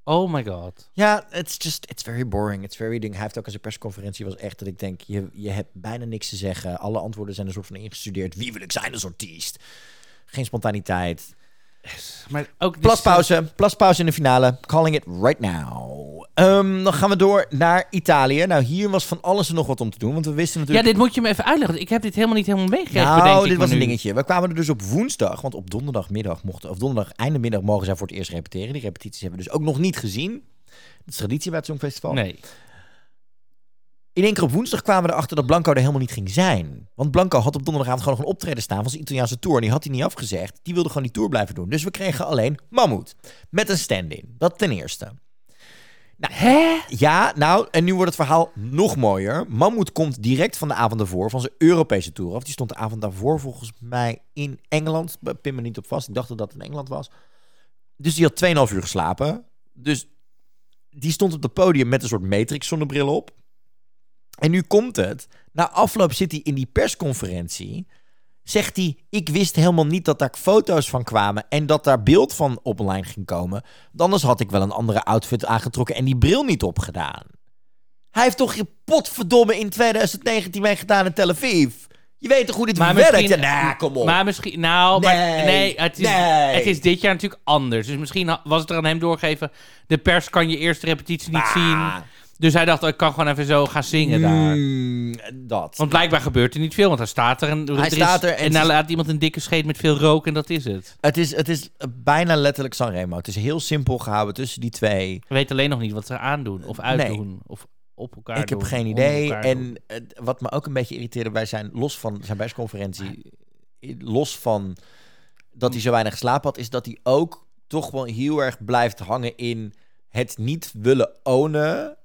Oh my god. Ja, it's just, it's very boring. It's very ding. Hij heeft ook aan zijn persconferentie was echt dat ik denk, je, je hebt bijna niks te zeggen. Alle antwoorden zijn een soort van ingestudeerd. Wie wil ik zijn als artiest? Geen spontaniteit. Maar ook Plaspauze. Plaspauze in de finale. Calling it right now. Ehm, dan gaan we door naar Italië. Nou, hier was van alles en nog wat om te doen. Want we wisten Ja, natuurlijk... dit moet je me even uitleggen. Ik heb dit helemaal niet helemaal meegekregen, nou, ik dit was een nu. dingetje. We kwamen er dus op woensdag. Want op donderdagmiddag mochten... Of donderdag einde middag mogen zij voor het eerst repeteren. Die repetities hebben we dus ook nog niet gezien. Dat is traditie bij het Songfestival. Nee. In één keer op woensdag kwamen we erachter dat Blanco er helemaal niet ging zijn. Want Blanco had op donderdagavond gewoon nog een optreden staan van zijn Italiaanse tour. En die had hij niet afgezegd. Die wilde gewoon die tour blijven doen. Dus we kregen alleen Mammoet. Met een stand-in. Dat ten eerste. Hè? Ja, nou, en nu wordt het verhaal nog mooier. Mammoet komt direct van de avond daarvoor, van zijn Europese tour af. Die stond de avond daarvoor volgens mij in Engeland. Pin me niet op vast. Ik dacht dat dat in Engeland was. Dus die had 2,5 uur geslapen. Dus die stond op het podium met een soort Matrix zonnebril op. En nu komt het. Na afloop zit hij in die persconferentie. Zegt hij, ik wist helemaal niet dat daar foto's van kwamen en dat daar beeld van online ging komen. Anders had ik wel een andere outfit aangetrokken en die bril niet opgedaan. Hij heeft toch je potverdomme in 2019 mee gedaan in Tel Aviv? Je weet toch hoe dit Maar werkt? nah, kom op. Maar misschien, nou, maar, Nee, het is, nee. het is dit jaar natuurlijk anders. Dus misschien was het er aan hem doorgegeven. De pers kan je eerste repetitie niet zien. Dus hij dacht, ik kan gewoon even zo gaan zingen daar. Mm, dat. Want blijkbaar gebeurt er niet veel, want hij staat er en er is- staat er en en dan is- laat iemand een dikke scheet met veel rook en dat is het. Het is, het is bijna letterlijk Sanremo. Het is heel simpel gehouden tussen die twee. We weten alleen nog niet wat ze aandoen of uitdoen of op elkaar Ik heb geen idee. En wat me ook een beetje irriteerde bij zijn, los van zijn persconferentie, los van dat hij zo weinig geslapen had, is dat hij ook toch wel heel erg blijft hangen in het niet willen ownen,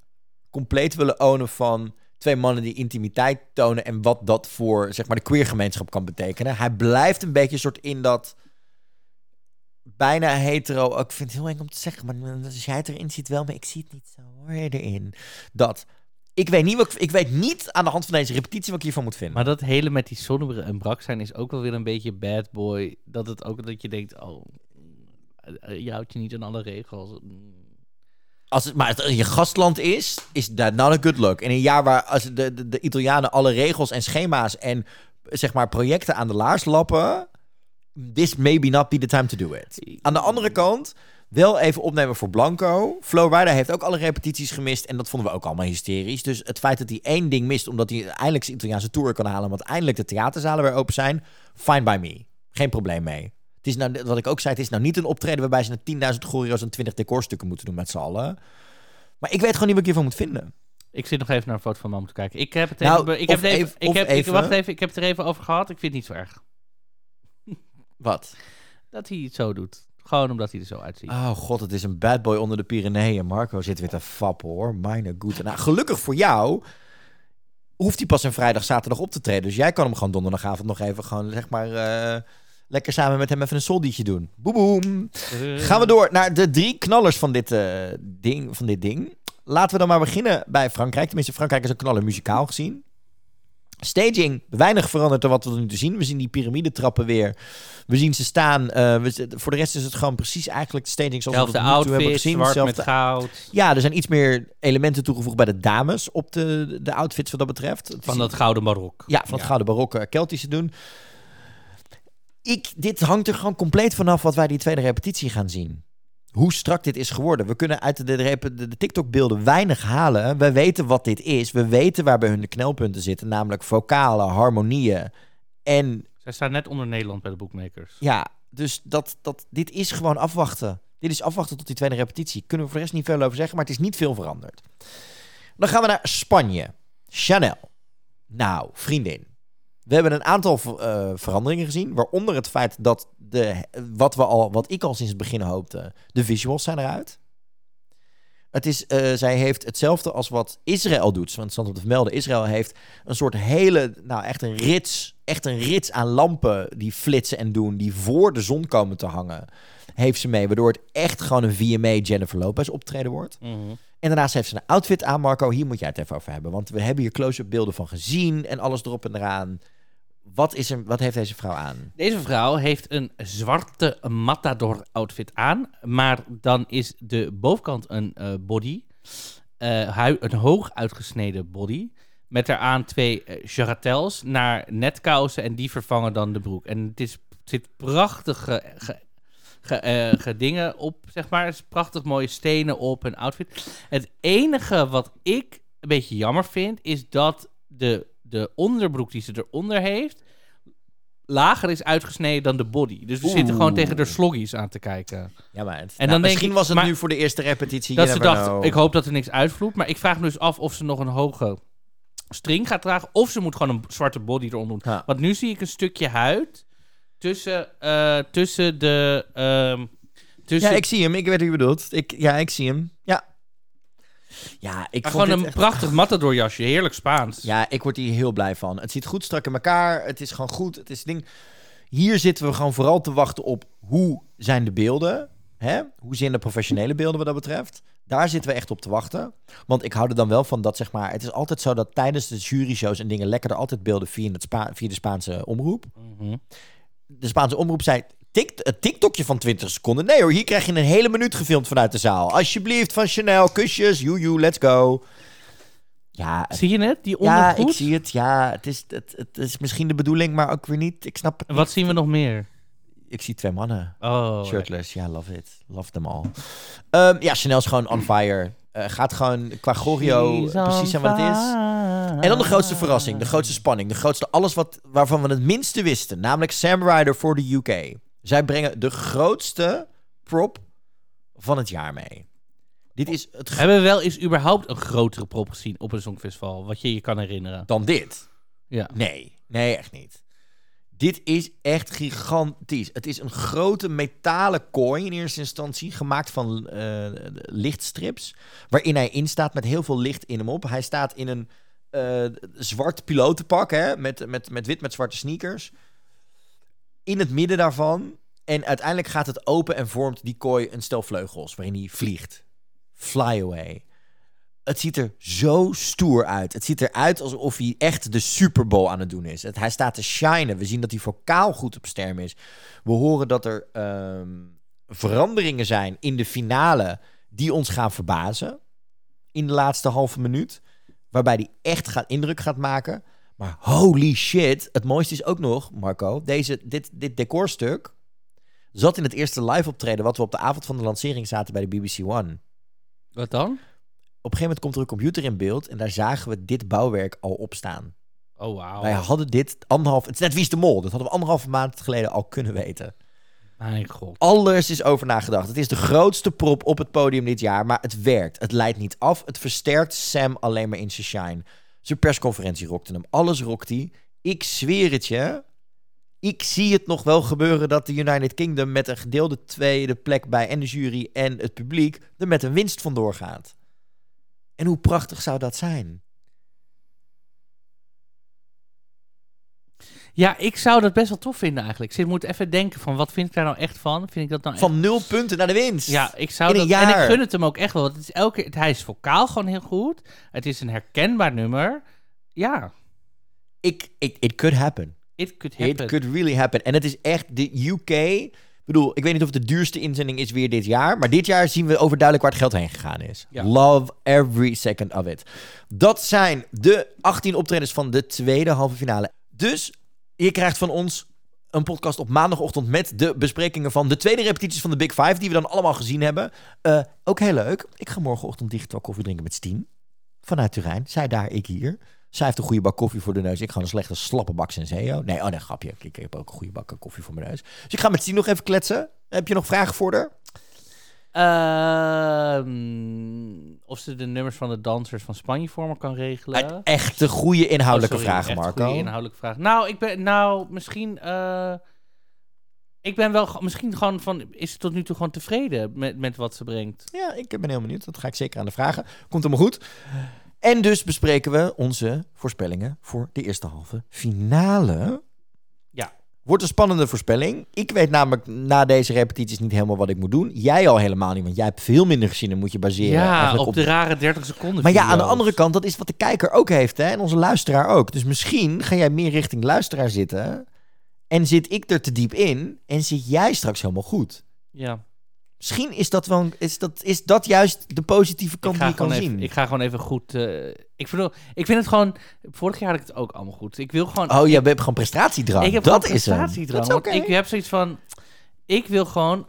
compleet willen ownen van twee mannen die intimiteit tonen en wat dat voor zeg maar de queer gemeenschap kan betekenen. Hij blijft een beetje soort in dat bijna hetero. Ik vind het heel eng om te zeggen, maar als jij het erin ziet wel, maar ik zie het niet zo hoor erin. Dat Ik weet, niet wat, ik- ik weet niet aan de hand van deze repetitie wat ik hiervan moet vinden. Maar dat hele met die zonnebril en brak zijn is ook wel weer een beetje bad boy. Dat het ook dat je denkt, oh, eh, je houdt je niet aan alle regels. Als het maar het je gastland is, is dat not a good look. In een jaar waar als de, de, de Italianen alle regels en schema's en zeg maar projecten aan de laars lappen, this maybe not be the time to do it. Aan de andere kant, wel even opnemen voor Blanco. Flo Rida heeft ook alle repetities gemist en dat vonden we ook allemaal hysterisch. Dus het feit dat hij één ding mist, omdat hij eindelijk zijn Italiaanse tour kan halen, want eindelijk de theaterzalen weer open zijn, fine by me. Geen probleem mee. Het is nou, wat ik ook zei, het is nou niet een optreden waarbij ze naar 10.000 choreo's en 20 decorstukken moeten doen met z'n allen. Maar ik weet gewoon niet wat ik hiervan moet vinden. Ik zit nog even naar een foto van mam te kijken. Ik heb het Nou, even, be- ik heb of het even, even- ik of heb, ik, even- wacht even, ik heb het er even over gehad. Ik vind het niet zo erg Wat? dat hij het zo doet. Gewoon omdat hij er zo uitziet. Oh god, het is een bad boy onder de Pyreneeën. Marco zit weer te fappen hoor. Mijn goede. Nou, gelukkig voor jou hoeft hij pas een vrijdag, zaterdag op te treden. Dus jij kan hem gewoon donderdagavond nog even gewoon, zeg maar, eh, lekker samen met hem even een soldietje doen. Boem boem. Eh, Gaan we door naar de drie knallers van dit, eh, ding, van dit ding. Laten we dan maar beginnen bij Frankrijk. Tenminste, Frankrijk is een knaller muzikaal gezien. Staging, weinig veranderd dan wat we nu te zien. We zien die piramidetrappen weer. We zien ze staan. Eh, we, voor de rest is het gewoon precies eigenlijk de staging zoals we Zelfde nu toe hebben outfit, gezien. zwart Zelfde- met goud. Ja, er zijn iets meer elementen toegevoegd bij de dames op de, de outfits wat dat betreft. Het Van dat gouden barok. ja, van het gouden barokke Keltische doen. Ik, dit hangt er gewoon compleet vanaf wat wij die tweede repetitie gaan zien. Hoe strak dit is geworden. We kunnen uit de, de, de, de TikTok-beelden weinig halen. We weten wat dit is. We weten waar bij hun de knelpunten zitten. Namelijk vocalen, harmonieën. En Zij staan net onder Nederland bij de bookmakers. ja, dus dat, dat, dit is gewoon afwachten. Dit is afwachten tot die tweede repetitie. Kunnen we voor de rest niet veel over zeggen, maar het is niet veel veranderd. Dan gaan we naar Spanje. Chanel. Nou, vriendin. We hebben een aantal eh, veranderingen gezien. Waaronder het feit dat de, wat, we al, wat ik al sinds het begin hoopte, de visuals zijn eruit. Het is, eh, zij heeft hetzelfde als wat Israël doet. Want het stond op te vermelden. Israël heeft een soort hele, nou echt een rits, echt een rits aan lampen die flitsen en doen, die voor de zon komen te hangen. Heeft ze mee, waardoor het echt gewoon een VMA Jennifer Lopez optreden wordt. Mhm. En daarnaast heeft ze een outfit aan, Marco. Hier moet jij het even over hebben. Want we hebben hier close-up beelden van gezien en alles erop en eraan. Wat, is er, wat heeft deze vrouw aan? Deze vrouw heeft een zwarte matador outfit aan. Maar dan is de bovenkant een eh, body. eh, een hoog uitgesneden body. Met daaraan twee eh, jarretels naar netkousen. En die vervangen dan de broek. En het is, zit prachtige ge, ge, ge dingen op, zeg maar. Het is prachtig mooie stenen op een outfit. Het enige wat ik een beetje jammer vind, is dat de, de onderbroek die ze eronder heeft lager is uitgesneden dan de body. Dus we zitten gewoon tegen de sloggies aan te kijken. Ja, maar het, En nou, dan misschien ik- was het maar- nu voor de eerste repetitie. dat ze dacht, know. ik hoop dat er niks uitvloeit. Maar ik vraag me dus af of ze nog een hoge string gaat dragen. Of ze moet gewoon een zwarte body eronder doen. Ja. Want nu zie ik een stukje huid tussen, eh, tussen de... ehm, tussen, Ja, ik zie hem. Ik weet wie je bedoelt. Ik, ja, ik zie hem. Ja. Ja, ik maar vond gewoon een echt- prachtig matador jasje. Heerlijk Spaans. Ja, ik word hier heel blij van. Het zit goed strak in elkaar. Het is gewoon goed. Het is ding. Hier zitten we gewoon vooral te wachten op hoe zijn de beelden. Hè? Hoe zijn de professionele beelden wat dat betreft? Daar zitten we echt op te wachten. Want ik hou er dan wel van dat, zeg maar... Het is altijd zo dat tijdens de juryshows en dingen... lekker er altijd beelden via, het Spa- via de Spaanse omroep. Mhm. De Spaanse omroep zei... Een TikTokje van 20 seconden. Nee hoor, hier krijg je een hele minuut gefilmd vanuit de zaal. Alsjeblieft, van Chanel, kusjes, joejoe, let's go. Ja, het Zie je het? Die ja, ondergoed? ik zie het. Ja, het is, het, het is misschien de bedoeling, maar ook weer niet. Ik snap het wat niet. zien we nog meer? Ik zie twee mannen. Oh, Shirtless. Ja, love it. Love them all. Ehm, ja, Chanel is gewoon on fire. Eh, gaat gewoon qua choreo precies zijn wat het is. En dan de grootste verrassing, de grootste spanning, de grootste alles wat, waarvan we het minste wisten. Namelijk Sam Ryder voor de UK. Zij brengen de grootste prop van het jaar mee. Dit is het gro- Hebben we wel eens überhaupt een grotere prop gezien op een songfestival? Wat je je kan herinneren. dan dit. Ja. Nee, nee, echt niet. Dit is echt gigantisch. Het is een grote metalen kooi in eerste instantie, gemaakt van eh, lichtstrips, waarin hij in staat met heel veel licht in hem op. Hij staat in een eh, zwart pilotenpak, hè, met, met, met wit met zwarte sneakers. In het midden daarvan. En uiteindelijk gaat het open en vormt die kooi een stel vleugels, waarin hij vliegt. Fly away. Het ziet er zo stoer uit. Het ziet eruit alsof hij echt de Super Bowl aan het doen is. Hij staat te shinen. We zien dat hij vocaal goed op sterm is. We horen dat er ehm, veranderingen zijn in de finale die ons gaan verbazen. In de laatste halve minuut. Waarbij hij echt gaat, indruk gaat maken. Maar holy shit. Het mooiste is ook nog, Marco. Deze, dit, dit decorstuk zat in het eerste live optreden... wat we op de avond van de lancering zaten bij de BBC One. Wat dan? Op een gegeven moment komt er een computer in beeld... en daar zagen we dit bouwwerk al op staan. Oh, wauw. Wij hadden dit anderhalf... Het is net Wie is de Mol. Dat hadden we anderhalve maand geleden al kunnen weten. Mijn god. Alles is over nagedacht. Het is de grootste prop op het podium dit jaar, maar het werkt. Het leidt niet af. Het versterkt Sam alleen maar in zijn shine. Zijn persconferentie rokte hem. Alles rokt hij. Ik zweer het je. Ik zie het nog wel gebeuren dat de United Kingdom met een gedeelde tweede plek bij en de jury en het publiek er met een winst vandoor gaat. En hoe prachtig zou dat zijn? Ja, ik zou dat best wel tof vinden eigenlijk. Ik moet even denken van, wat vind ik daar nou echt van? Vind ik dat nou echt... Van nul punten naar de winst. Ja, ik zou In een dat... En ik gun het hem ook echt wel. Want het is elke, hij is vocaal gewoon heel goed. Het is een herkenbaar nummer. Ja, Ik, ik, it could happen. it could happen. It could really happen. En het is echt de UK. Ik bedoel, ik weet niet of het de duurste inzending is weer dit jaar. Maar dit jaar zien we overduidelijk waar het geld heen gegaan is. Ja. Love every second of it. Dat zijn de 18 optredens van de tweede halve finale. Dus je krijgt van ons een podcast op maandagochtend met de besprekingen van de tweede repetities van de Big Five, die we dan allemaal gezien hebben. Eh, ook heel leuk. Ik ga morgenochtend digitaal koffie drinken met Stien. Vanuit Turijn. Zij daar, ik hier. Zij heeft een goede bak koffie voor de neus. Ik ga een slechte slappe bak Senseo. Nee, oh nee, grapje. Ik heb ook een goede bak koffie voor mijn neus. Dus ik ga met Stien nog even kletsen. Heb je nog vragen voor haar? Ehm, of ze de nummers van de dansers van Spanje voor me kan regelen. Echte goede inhoudelijke Oh, sorry, echt Marco. goede inhoudelijke vragen. Nou, ik ben, nou, misschien, eh, ik ben wel, misschien gewoon van, is ze tot nu toe gewoon tevreden met, met wat ze brengt? Ja, ik ben heel benieuwd. Dat ga ik zeker aan de vragen. Komt helemaal goed. En dus bespreken we onze voorspellingen voor de eerste halve finale. Wordt een spannende voorspelling. Ik weet namelijk na deze repetities niet helemaal wat ik moet doen. Jij al helemaal niet, want jij hebt veel minder gezien en moet je baseren. Ja, eigenlijk op, de rare 30 seconden Maar ja, aan de andere kant, dat is wat de kijker ook heeft hè? en onze luisteraar ook. Dus misschien ga jij meer richting luisteraar zitten en zit ik er te diep in en zit jij straks helemaal goed. Ja, Misschien is dat, wel, is dat, is dat juist de positieve kant die je kan zien. ik ga gewoon even goed, eh, ik, bedoel, ik vind het gewoon, vorig jaar had ik het ook allemaal goed. Ik wil gewoon, Oh, je hebt gewoon prestatiedrang. ik heb dat is prestatiedrang. Dat is oké. Ik heb zoiets van, ik wil gewoon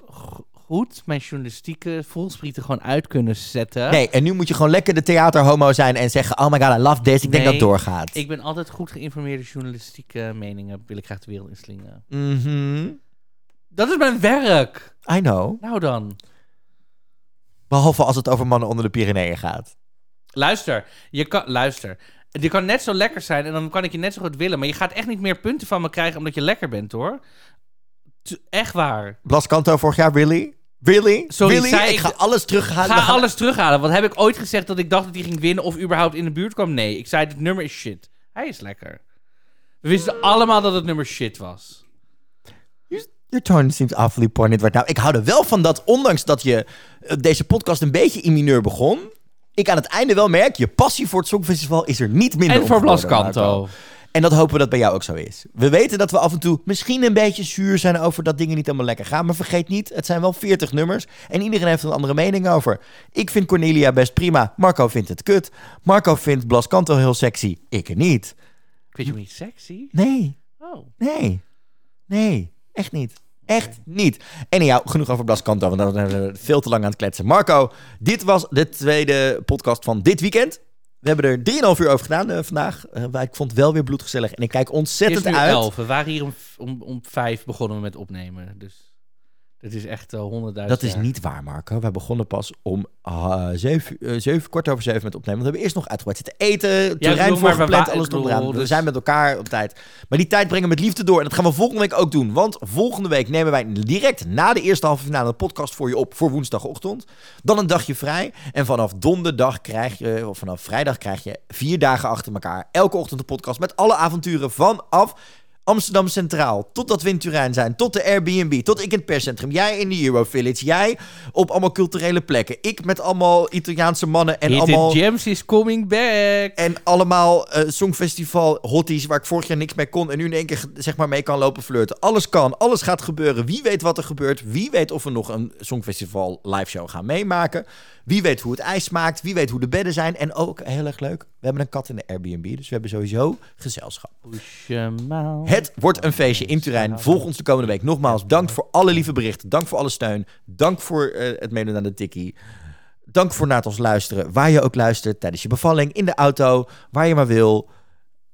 goed mijn journalistieke voelsprieten gewoon uit kunnen zetten. Nee, en nu moet je gewoon lekker de theaterhomo zijn en zeggen... Oh my god, I love this. Ik denk dat het doorgaat. Ik ben altijd goed geïnformeerde journalistieke meningen. Wil ik graag de wereld inslingen. Mhm. Dat is mijn werk. I know. Nou dan. Behalve als het over mannen onder de Pyreneeën gaat. Luister. Je kan, luister. Je kan net zo lekker zijn en dan kan ik je net zo goed willen. Maar je gaat echt niet meer punten van me krijgen omdat je lekker bent hoor. T- echt waar. Blas Kanto vorig jaar, really? Really? Sorry, really? zei ik ik ga alles terughalen. Ga gaan- alles terughalen. Want heb ik ooit gezegd dat ik dacht dat hij ging winnen of überhaupt in de buurt kwam? Nee. Ik zei, dit nummer is shit. Hij is lekker. We wisten allemaal dat het nummer shit was. Your tone seems awfully pointed right now. Ik hou er wel van dat, ondanks dat je eh, deze podcast een beetje in mineur begon... ik aan het einde wel merk, je passie voor het Songfestival is er niet minder En voor Blas geworden, Marco. Kanto. En dat hopen we dat bij jou ook zo is. We weten dat we af en toe misschien een beetje zuur zijn over dat dingen niet helemaal lekker gaan. Maar vergeet niet, het zijn wel 40 nummers. En iedereen heeft een andere mening over. Ik vind Cornelia best prima. Marco vindt het kut. Marco vindt Blas Kanto heel sexy. Ik niet. Vind je niet sexy? Nee, Oh. nee, nee. Echt niet. Echt niet. En ja, genoeg over Blas Kanto, want dan zijn we veel te lang aan het kletsen. Marco, dit was de tweede podcast van dit weekend. We hebben er 3,5 uur over gedaan eh, vandaag. Maar ik vond het wel weer bloedgezellig. En ik kijk Het is ontzettend nu uit. elf. We waren hier om, om, om vijf begonnen we met opnemen. Dus het is echt honderdduizend Dat is niet waar, Marco. Wij begonnen pas om ah, zeven, eh, zeven, kwart over zeven met opnemen. Want we hebben eerst nog uitgebreid zitten eten, terrein wa- alles eraan. bedoel, We dus- zijn met elkaar op tijd. Maar die tijd brengen we met liefde door. En dat gaan we volgende week ook doen. Want volgende week nemen wij direct na de eerste halve finale een podcast voor je op voor woensdagochtend. Dan een dagje vrij. En vanaf donderdag krijg je, of vanaf vrijdag krijg je vier dagen achter elkaar. Elke ochtend een podcast met alle avonturen vanaf Amsterdam Centraal, totdat we in Turijn zijn, tot de Airbnb, tot ik in het perscentrum, jij in de Euro Village, jij op allemaal culturele plekken, ik met allemaal Italiaanse mannen en Hidden allemaal... Gems is coming back. En allemaal eh, Songfestival hotties waar ik vorig jaar niks mee kon en nu in één keer zeg maar mee kan lopen flirten. Alles kan, alles gaat gebeuren. Wie weet wat er gebeurt. Wie weet of we nog een Songfestival live show gaan meemaken. Wie weet hoe het ijs smaakt. Wie weet hoe de bedden zijn. En ook heel erg leuk, we hebben een kat in de Airbnb. Dus we hebben sowieso gezelschap. Het wordt een feestje in Turijn. Volg ons de komende week. Nogmaals, dank voor alle lieve berichten. Dank voor alle steun. Dank voor eh, het meedoen aan de tikkie. Dank voor naar het ons luisteren. Waar je ook luistert, tijdens je bevalling, in de auto, waar je maar wil.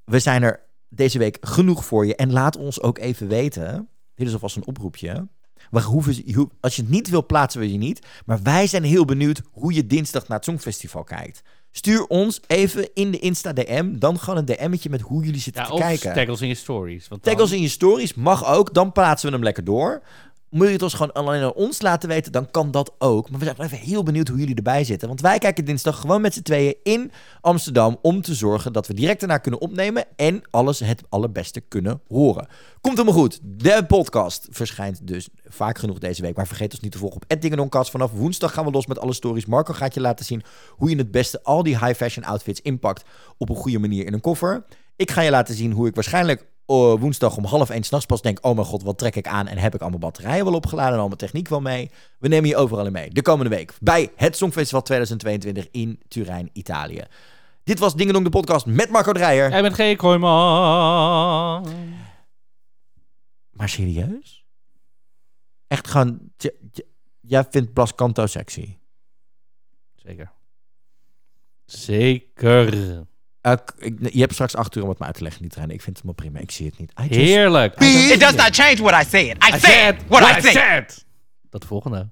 We zijn er deze week genoeg voor je. En laat ons ook even weten. Dit is alvast een oproepje. We hoeven, als je het niet wil, plaatsen we je niet. Maar wij zijn heel benieuwd hoe je dinsdag naar het Songfestival kijkt. Stuur ons even in de Insta DM. Dan gewoon een DM'tje met hoe jullie zitten Ja, te kijken. tag ons in je stories. Want Tag dan- ons in je stories, mag ook. Dan plaatsen we hem lekker door. Moet je het ons gewoon alleen aan ons laten weten, dan kan dat ook. Maar we zijn even heel benieuwd hoe jullie erbij zitten. Want wij kijken dinsdag gewoon met z'n tweeën in Amsterdam... om te zorgen dat we direct daarna kunnen opnemen... en alles het allerbeste kunnen horen. Komt helemaal goed. De podcast verschijnt dus vaak genoeg deze week. Maar vergeet ons niet te volgen op @dingedonkast. Vanaf woensdag gaan we los met alle stories. Marco gaat je laten zien hoe je het beste al die high fashion outfits inpakt... op een goede manier in een koffer. Ik ga je laten zien hoe ik waarschijnlijk woensdag om half één s'nachts pas denk... oh mijn god, wat trek ik aan en heb ik al mijn batterijen wel opgeladen... en al mijn techniek wel mee. We nemen je overal in mee. De komende week bij het Songfestival 2022 in Turijn, Italië. Dit was Dingendong de podcast met Marco Dreyer. Jij bent geen Kooiman. Maar serieus? Echt gewoon... Jij vindt Blas Canto sexy? Zeker. Zeker. Eh, je hebt straks acht uur om het me uit te leggen in die trein. Ik vind het helemaal prima. Ik zie het niet. Just- Heerlijk. It does not change what I said. I, I said what, I said. de volgende.